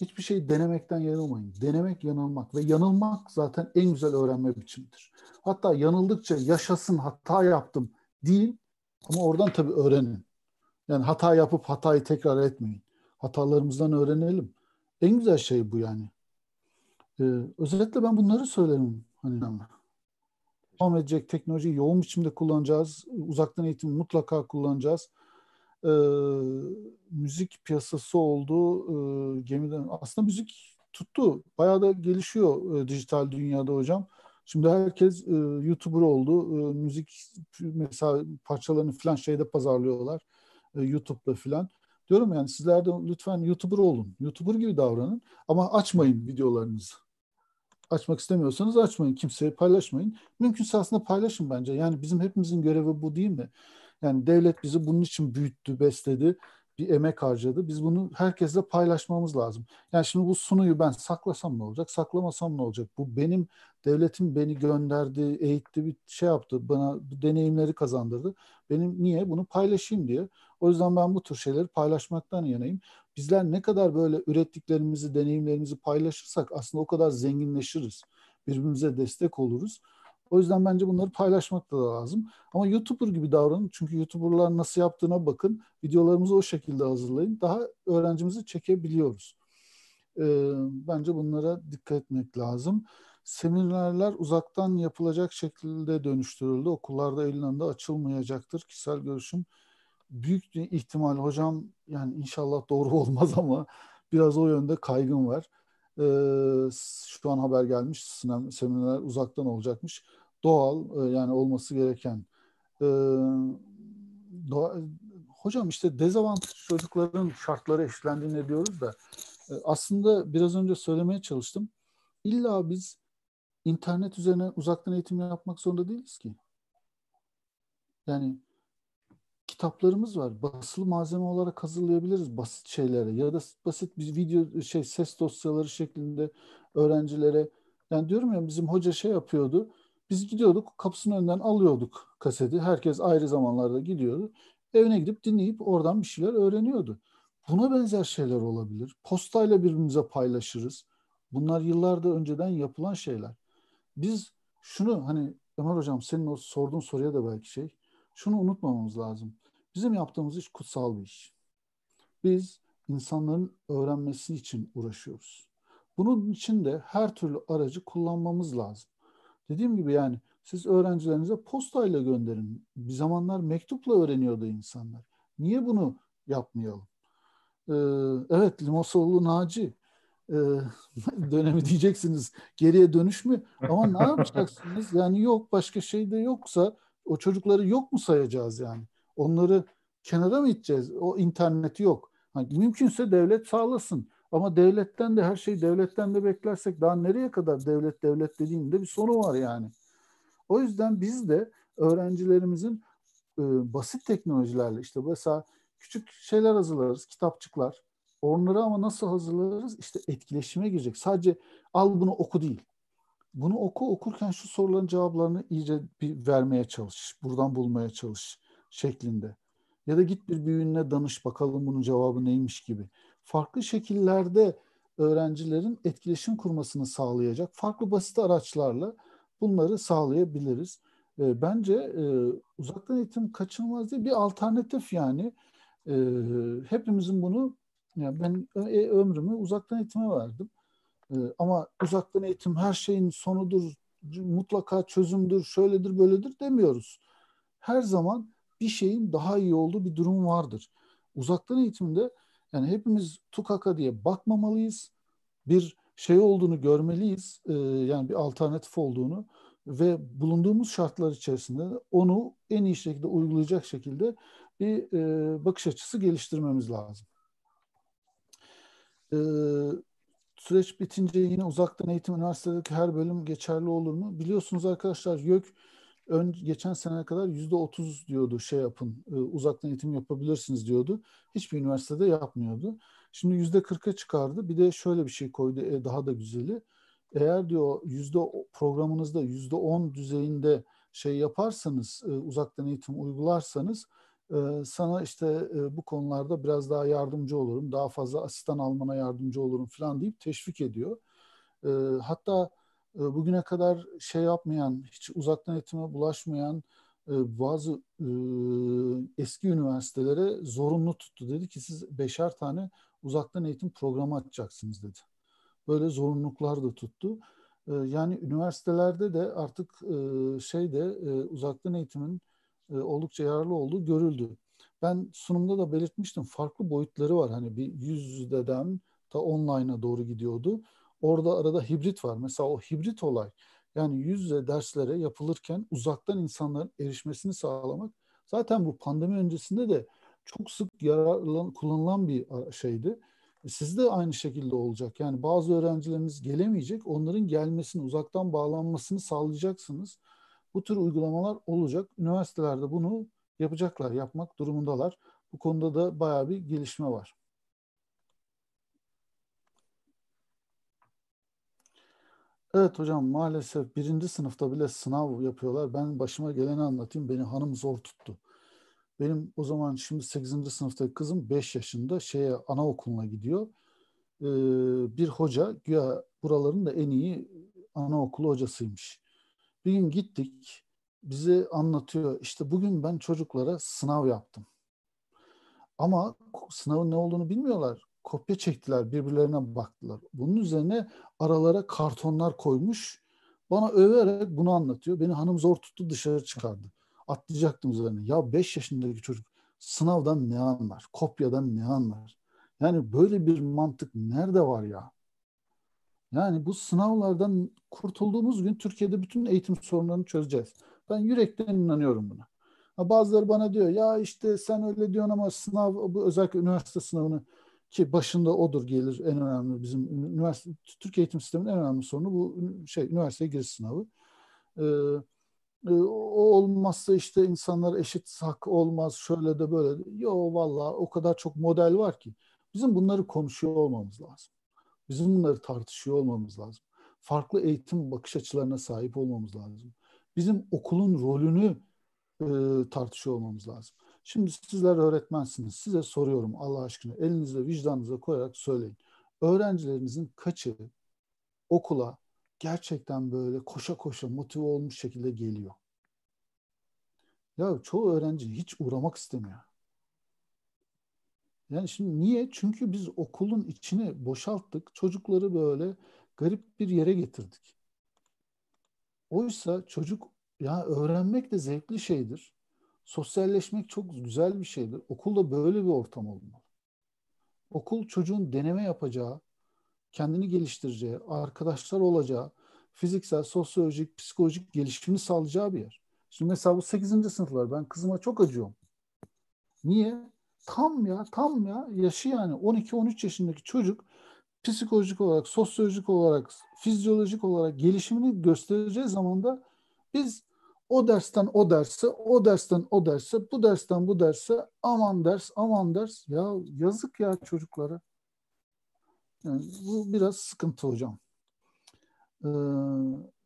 Hiçbir şey denemekten yanılmayın. Denemek, yanılmak ve yanılmak zaten en güzel öğrenme biçimidir. Hatta yanıldıkça yaşasın hata yaptım değil ama oradan tabii öğrenin. Yani hata yapıp hatayı tekrar etmeyin. Hatalarımızdan öğrenelim. En güzel şey bu yani. Ee, özellikle ben bunları söylerim. Hani devam edecek teknolojiyi yoğun biçimde kullanacağız. Uzaktan eğitim mutlaka kullanacağız. Ee, müzik piyasası oldu. Ee, gemiden aslında müzik tuttu. Bayağı da gelişiyor e, dijital dünyada hocam. Şimdi herkes e, YouTuber oldu. E, müzik mesela parçalarını falan şeyde pazarlıyorlar. E, YouTube'da falan. Diyorum yani sizler de lütfen YouTuber olun. YouTuber gibi davranın. Ama açmayın videolarınızı. Açmak istemiyorsanız açmayın. Kimseye paylaşmayın. Mümkünse aslında paylaşın bence. Yani bizim hepimizin görevi bu değil mi? Yani devlet bizi bunun için büyüttü, besledi bir emek harcadı. Biz bunu herkesle paylaşmamız lazım. Yani şimdi bu sunuyu ben saklasam ne olacak, saklamasam ne olacak? Bu benim devletim beni gönderdi, eğitti, bir şey yaptı, bana deneyimleri kazandırdı. Benim niye bunu paylaşayım diye. O yüzden ben bu tür şeyleri paylaşmaktan yanayım. Bizler ne kadar böyle ürettiklerimizi, deneyimlerimizi paylaşırsak aslında o kadar zenginleşiriz. Birbirimize destek oluruz. O yüzden bence bunları paylaşmak da lazım. Ama YouTuber gibi davranın. Çünkü YouTuber'lar nasıl yaptığına bakın. Videolarımızı o şekilde hazırlayın. Daha öğrencimizi çekebiliyoruz. Ee, bence bunlara dikkat etmek lazım. Seminerler uzaktan yapılacak şekilde dönüştürüldü. Okullarda Eylül açılmayacaktır. Kişisel görüşüm büyük ihtimal hocam yani inşallah doğru (laughs) olmaz ama biraz o yönde kaygım var. Ee, şu an haber gelmiş seminerler uzaktan olacakmış doğal e, yani olması gereken. E, doğa, hocam işte dezavantajlı çocukların şartları eşitlendiğini diyoruz da e, aslında biraz önce söylemeye çalıştım. İlla biz internet üzerine uzaktan eğitim yapmak zorunda değiliz ki. Yani kitaplarımız var. Basılı malzeme olarak hazırlayabiliriz basit şeylere ya da basit bir video şey ses dosyaları şeklinde öğrencilere yani diyorum ya bizim hoca şey yapıyordu. Biz gidiyorduk kapısının önünden alıyorduk kaseti. Herkes ayrı zamanlarda gidiyordu. Evine gidip dinleyip oradan bir şeyler öğreniyordu. Buna benzer şeyler olabilir. Postayla birbirimize paylaşırız. Bunlar yıllarda önceden yapılan şeyler. Biz şunu hani Ömer Hocam senin o sorduğun soruya da belki şey. Şunu unutmamamız lazım. Bizim yaptığımız iş kutsal bir iş. Biz insanların öğrenmesi için uğraşıyoruz. Bunun için de her türlü aracı kullanmamız lazım. Dediğim gibi yani siz öğrencilerinize postayla gönderin. Bir zamanlar mektupla öğreniyordu insanlar. Niye bunu yapmayalım? Ee, evet Limosoğlu Naci e, (laughs) dönemi diyeceksiniz. Geriye dönüş mü? Ama ne yapacaksınız? Yani yok başka şey de yoksa o çocukları yok mu sayacağız yani? Onları kenara mı iteceğiz? O interneti yok. Hani mümkünse devlet sağlasın. Ama devletten de her şey devletten de beklersek daha nereye kadar devlet devlet dediğinde bir sonu var yani. O yüzden biz de öğrencilerimizin e, basit teknolojilerle işte mesela küçük şeyler hazırlarız, kitapçıklar. Onları ama nasıl hazırlarız? İşte etkileşime girecek. Sadece al bunu oku değil. Bunu oku okurken şu soruların cevaplarını iyice bir vermeye çalış. Buradan bulmaya çalış şeklinde. Ya da git bir büyüğüne danış bakalım bunun cevabı neymiş gibi farklı şekillerde öğrencilerin etkileşim kurmasını sağlayacak farklı basit araçlarla bunları sağlayabiliriz. E, bence e, uzaktan eğitim kaçınılmaz değil bir alternatif yani. E, hepimizin bunu yani ben e, ömrümü uzaktan eğitime verdim. E, ama uzaktan eğitim her şeyin sonudur, mutlaka çözümdür, şöyledir, böyledir demiyoruz. Her zaman bir şeyin daha iyi olduğu bir durum vardır. Uzaktan eğitimde yani hepimiz tukaka diye bakmamalıyız. Bir şey olduğunu görmeliyiz. E, yani bir alternatif olduğunu ve bulunduğumuz şartlar içerisinde onu en iyi şekilde uygulayacak şekilde bir e, bakış açısı geliştirmemiz lazım. E, süreç bitince yine uzaktan eğitim üniversitedeki her bölüm geçerli olur mu? Biliyorsunuz arkadaşlar YÖK ön, geçen sene kadar yüzde otuz diyordu şey yapın e, uzaktan eğitim yapabilirsiniz diyordu. Hiçbir üniversitede yapmıyordu. Şimdi yüzde kırka çıkardı. Bir de şöyle bir şey koydu e, daha da güzeli. Eğer diyor yüzde programınızda yüzde on düzeyinde şey yaparsanız e, uzaktan eğitim uygularsanız e, sana işte e, bu konularda biraz daha yardımcı olurum. Daha fazla asistan almana yardımcı olurum falan deyip teşvik ediyor. E, hatta bugüne kadar şey yapmayan, hiç uzaktan eğitime bulaşmayan e, bazı e, eski üniversitelere zorunlu tuttu. Dedi ki siz beşer tane uzaktan eğitim programı açacaksınız dedi. Böyle zorunluluklar da tuttu. E, yani üniversitelerde de artık e, şeyde e, uzaktan eğitimin e, oldukça yararlı olduğu görüldü. Ben sunumda da belirtmiştim farklı boyutları var. Hani bir yüz yüzden ta online'a doğru gidiyordu. Orada arada hibrit var. Mesela o hibrit olay yani yüz yüze derslere yapılırken uzaktan insanların erişmesini sağlamak zaten bu pandemi öncesinde de çok sık yararlan, kullanılan bir şeydi. E, sizde aynı şekilde olacak. Yani bazı öğrencileriniz gelemeyecek. Onların gelmesini, uzaktan bağlanmasını sağlayacaksınız. Bu tür uygulamalar olacak. Üniversitelerde bunu yapacaklar, yapmak durumundalar. Bu konuda da bayağı bir gelişme var. Evet hocam maalesef birinci sınıfta bile sınav yapıyorlar. Ben başıma geleni anlatayım. Beni hanım zor tuttu. Benim o zaman şimdi 8. sınıftaki kızım 5 yaşında şeye anaokuluna gidiyor. Ee, bir hoca güya buraların da en iyi anaokulu hocasıymış. Bir gün gittik bize anlatıyor. İşte bugün ben çocuklara sınav yaptım. Ama sınavın ne olduğunu bilmiyorlar. Kopya çektiler, birbirlerine baktılar. Bunun üzerine aralara kartonlar koymuş. Bana överek bunu anlatıyor. Beni hanım zor tuttu dışarı çıkardı. Atlayacaktım üzerine. Ya 5 yaşındaki çocuk sınavdan ne anlar? Kopyadan ne anlar? Yani böyle bir mantık nerede var ya? Yani bu sınavlardan kurtulduğumuz gün Türkiye'de bütün eğitim sorunlarını çözeceğiz. Ben yürekten inanıyorum buna. Bazıları bana diyor ya işte sen öyle diyorsun ama sınav bu özellikle üniversite sınavını ki başında odur gelir en önemli bizim üniversite Türkiye eğitim sisteminin en önemli sorunu bu şey üniversiteye giriş sınavı. Ee, e, o olmazsa işte insanlar eşit hak olmaz şöyle de böyle. Yo vallahi o kadar çok model var ki bizim bunları konuşuyor olmamız lazım. Bizim bunları tartışıyor olmamız lazım. Farklı eğitim bakış açılarına sahip olmamız lazım. Bizim okulun rolünü e, tartışıyor olmamız lazım. Şimdi sizler öğretmensiniz. Size soruyorum Allah aşkına elinizle vicdanınıza koyarak söyleyin. Öğrencilerinizin kaçı okula gerçekten böyle koşa koşa motive olmuş şekilde geliyor? Ya çoğu öğrenci hiç uğramak istemiyor. Yani şimdi niye? Çünkü biz okulun içini boşalttık. Çocukları böyle garip bir yere getirdik. Oysa çocuk ya öğrenmek de zevkli şeydir. Sosyalleşmek çok güzel bir şeydir. Okulda böyle bir ortam olmalı. Okul çocuğun deneme yapacağı, kendini geliştireceği, arkadaşlar olacağı, fiziksel, sosyolojik, psikolojik gelişimini sağlayacağı bir yer. Şimdi mesela bu 8. sınıflar ben kızıma çok acıyorum. Niye? Tam ya, tam ya yaşı yani 12-13 yaşındaki çocuk psikolojik olarak, sosyolojik olarak, fizyolojik olarak gelişimini göstereceği zaman da biz o dersten o derse, o dersten o derse, bu dersten bu derse aman ders, aman ders. Ya yazık ya çocuklara. Yani bu biraz sıkıntı hocam. Ee,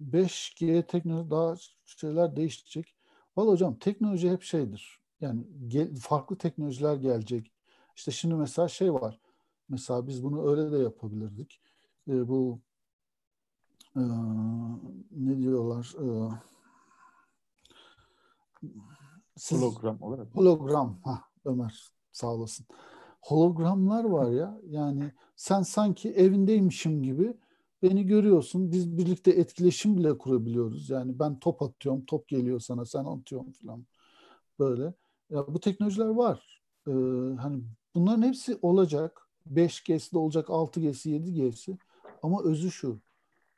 5G teknoloji daha şeyler değişecek. Valla hocam teknoloji hep şeydir. Yani gel, farklı teknolojiler gelecek. İşte şimdi mesela şey var. Mesela biz bunu öyle de yapabilirdik. Ee, bu e, ne diyorlar? E, siz, hologram olarak. Hologram. Ha Ömer sağ olasın. Hologramlar var ya yani sen sanki evindeymişim gibi beni görüyorsun. Biz birlikte etkileşim bile kurabiliyoruz. Yani ben top atıyorum, top geliyor sana, sen atıyorsun falan. Böyle. Ya bu teknolojiler var. Ee, hani bunların hepsi olacak. 5G'si de olacak, 6G'si, 7G'si. Ama özü şu.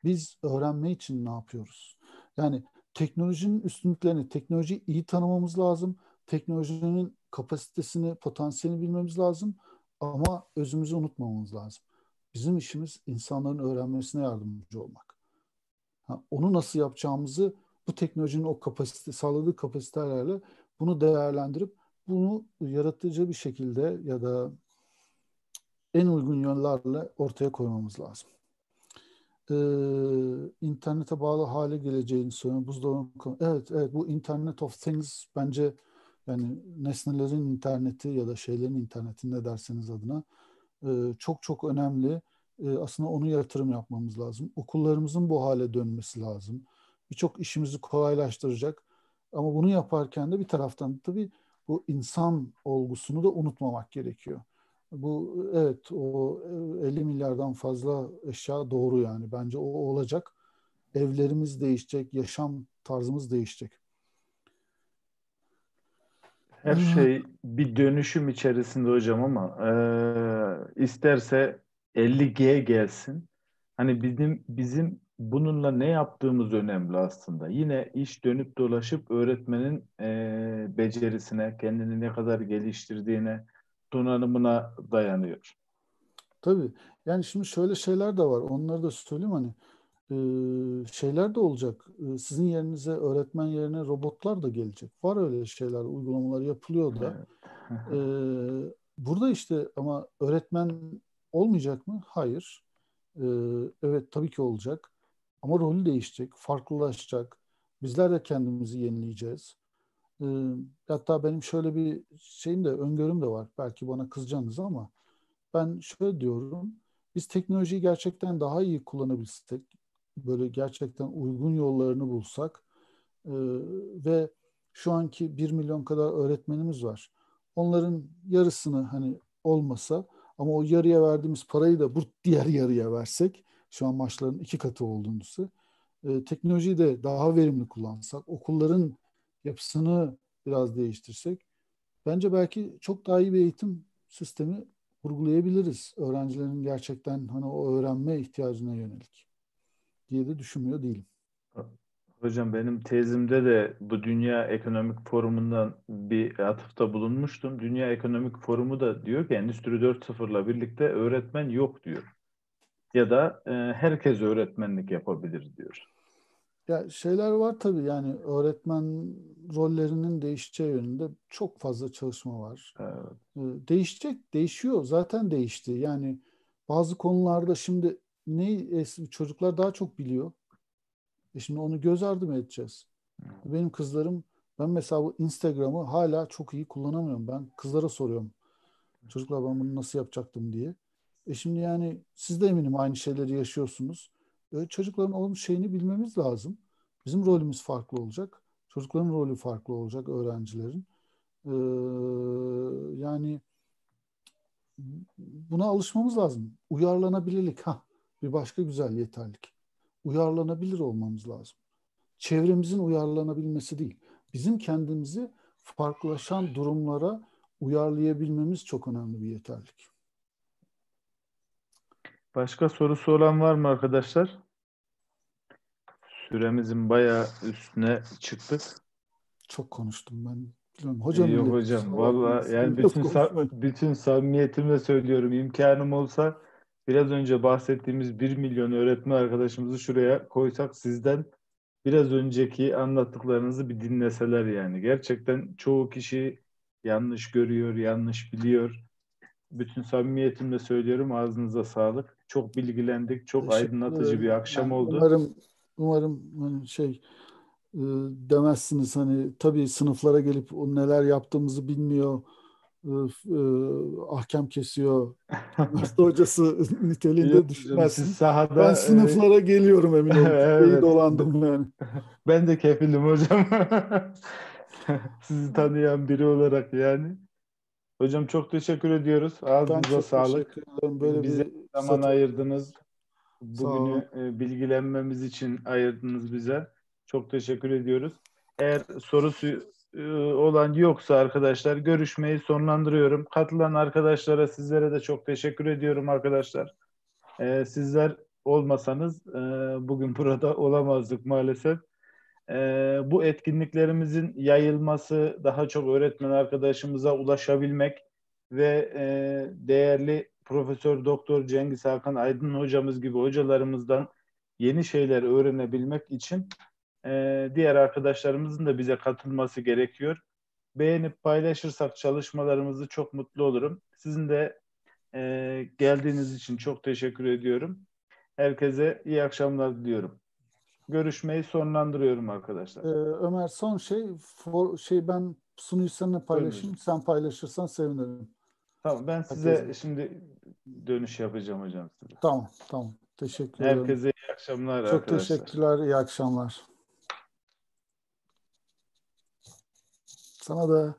Biz öğrenme için ne yapıyoruz? Yani teknolojinin üstünlüklerini, teknolojiyi iyi tanımamız lazım. Teknolojinin kapasitesini, potansiyelini bilmemiz lazım. Ama özümüzü unutmamamız lazım. Bizim işimiz insanların öğrenmesine yardımcı olmak. Ha, onu nasıl yapacağımızı bu teknolojinin o kapasite, sağladığı kapasitelerle bunu değerlendirip bunu yaratıcı bir şekilde ya da en uygun yönlerle ortaya koymamız lazım e, internete bağlı hale geleceğini söylüyor. Buzdolabı evet evet bu Internet of Things bence yani nesnelerin interneti ya da şeylerin interneti ne derseniz adına e, çok çok önemli. E, aslında onu yatırım yapmamız lazım. Okullarımızın bu hale dönmesi lazım. Birçok işimizi kolaylaştıracak. Ama bunu yaparken de bir taraftan tabii bu insan olgusunu da unutmamak gerekiyor. Bu evet o 50 milyardan fazla eşya doğru yani. Bence o olacak. Evlerimiz değişecek, yaşam tarzımız değişecek. Her şey bir dönüşüm içerisinde hocam ama e, isterse 50G gelsin. Hani bizim bizim bununla ne yaptığımız önemli aslında. Yine iş dönüp dolaşıp öğretmenin e, becerisine, kendini ne kadar geliştirdiğine, donanımına dayanıyor. Tabii. Yani şimdi şöyle şeyler de var. Onları da söyleyeyim hani e, şeyler de olacak. E, sizin yerinize öğretmen yerine robotlar da gelecek. Var öyle şeyler, uygulamalar yapılıyor da. (laughs) E, burada işte ama öğretmen olmayacak mı? Hayır. Evet tabii ki olacak. Ama rolü değişecek, farklılaşacak. Bizler de kendimizi yenileyeceğiz. E, hatta benim şöyle bir şeyim de, öngörüm de var. Belki bana kızacaksınız ama ben şöyle diyorum. Biz teknolojiyi gerçekten daha iyi kullanabilsek, böyle gerçekten uygun yollarını bulsak e, ve şu anki bir milyon kadar öğretmenimiz var. Onların yarısını hani olmasa ama o yarıya verdiğimiz parayı da bu diğer yarıya versek şu an maçların iki katı olduğunuzu e, teknolojiyi de daha verimli kullansak, okulların yapısını biraz değiştirsek bence belki çok daha iyi bir eğitim sistemi kurgulayabiliriz. Öğrencilerin gerçekten hani o öğrenme ihtiyacına yönelik diye de düşünmüyor değilim. Hocam benim tezimde de bu Dünya Ekonomik Forumu'ndan bir atıfta bulunmuştum. Dünya Ekonomik Forumu da diyor ki Endüstri 4.0'la birlikte öğretmen yok diyor. Ya da e, herkes öğretmenlik yapabilir diyor. Ya şeyler var tabii yani öğretmen rollerinin değişeceği yönünde çok fazla çalışma var. Evet. Ee, değişecek, değişiyor. Zaten değişti. Yani bazı konularda şimdi ne çocuklar daha çok biliyor. E şimdi onu göz ardı mı edeceğiz? Benim kızlarım ben mesela bu Instagram'ı hala çok iyi kullanamıyorum. Ben kızlara soruyorum. Çocuklar ben bunu nasıl yapacaktım diye. E şimdi yani siz de eminim aynı şeyleri yaşıyorsunuz. E çocukların onun şeyini bilmemiz lazım. Bizim rolümüz farklı olacak. Çocukların rolü farklı olacak öğrencilerin. Ee, yani buna alışmamız lazım. Uyarlanabilirlik. Ha, bir başka güzel yeterlik. Uyarlanabilir olmamız lazım. Çevremizin uyarlanabilmesi değil. Bizim kendimizi farklılaşan durumlara uyarlayabilmemiz çok önemli bir yeterlik. Başka sorusu olan var mı arkadaşlar? Süremizin bayağı üstüne çıktık. Çok konuştum ben. Bilmiyorum. Hocam Yok hocam valla yani bütün sa- bütün samimiyetimle söylüyorum imkanım olsa biraz önce bahsettiğimiz 1 milyon öğretmen arkadaşımızı şuraya koysak sizden biraz önceki anlattıklarınızı bir dinleseler yani. Gerçekten çoğu kişi yanlış görüyor, yanlış biliyor. Bütün samimiyetimle söylüyorum ağzınıza sağlık. Çok bilgilendik, çok aydınlatıcı bir akşam oldu. Umarım umarım hani şey e, demezsiniz hani tabii sınıflara gelip o neler yaptığımızı bilmiyor e, e, ahkam kesiyor üniversite (laughs) hocası (laughs) niteliğinde düşünmezsiniz. Sahada, ben sınıflara e... geliyorum emin olun. (laughs) evet. İyi dolandım yani. ben de kefilim hocam. Sizi tanıyan biri olarak yani. Hocam çok teşekkür ediyoruz. Ağzınıza sağlık. Böyle Bize bir zaman satır. ayırdınız. Bugünü e, bilgilenmemiz için ayırdınız bize. Çok teşekkür ediyoruz. Eğer sorusu e, olan yoksa arkadaşlar görüşmeyi sonlandırıyorum. Katılan arkadaşlara sizlere de çok teşekkür ediyorum arkadaşlar. E, sizler olmasanız bugün (laughs) burada olamazdık maalesef. Bu etkinliklerimizin yayılması, daha çok öğretmen arkadaşımıza ulaşabilmek ve değerli Profesör Doktor Cengiz Hakan Aydın hocamız gibi hocalarımızdan yeni şeyler öğrenebilmek için e, diğer arkadaşlarımızın da bize katılması gerekiyor. Beğenip paylaşırsak çalışmalarımızı çok mutlu olurum. Sizin de e, geldiğiniz için çok teşekkür ediyorum. Herkese iyi akşamlar diliyorum. Görüşmeyi sonlandırıyorum arkadaşlar. Ee, Ömer son şey for, şey ben sunuyu seninle paylaşayım. Sen paylaşırsan sevinirim. Tamam ben size Herkese. şimdi dönüş yapacağım hocam size. Tamam tamam. Teşekkür ederim. Herkese iyi akşamlar Çok arkadaşlar. Çok teşekkürler. İyi akşamlar. Sana da.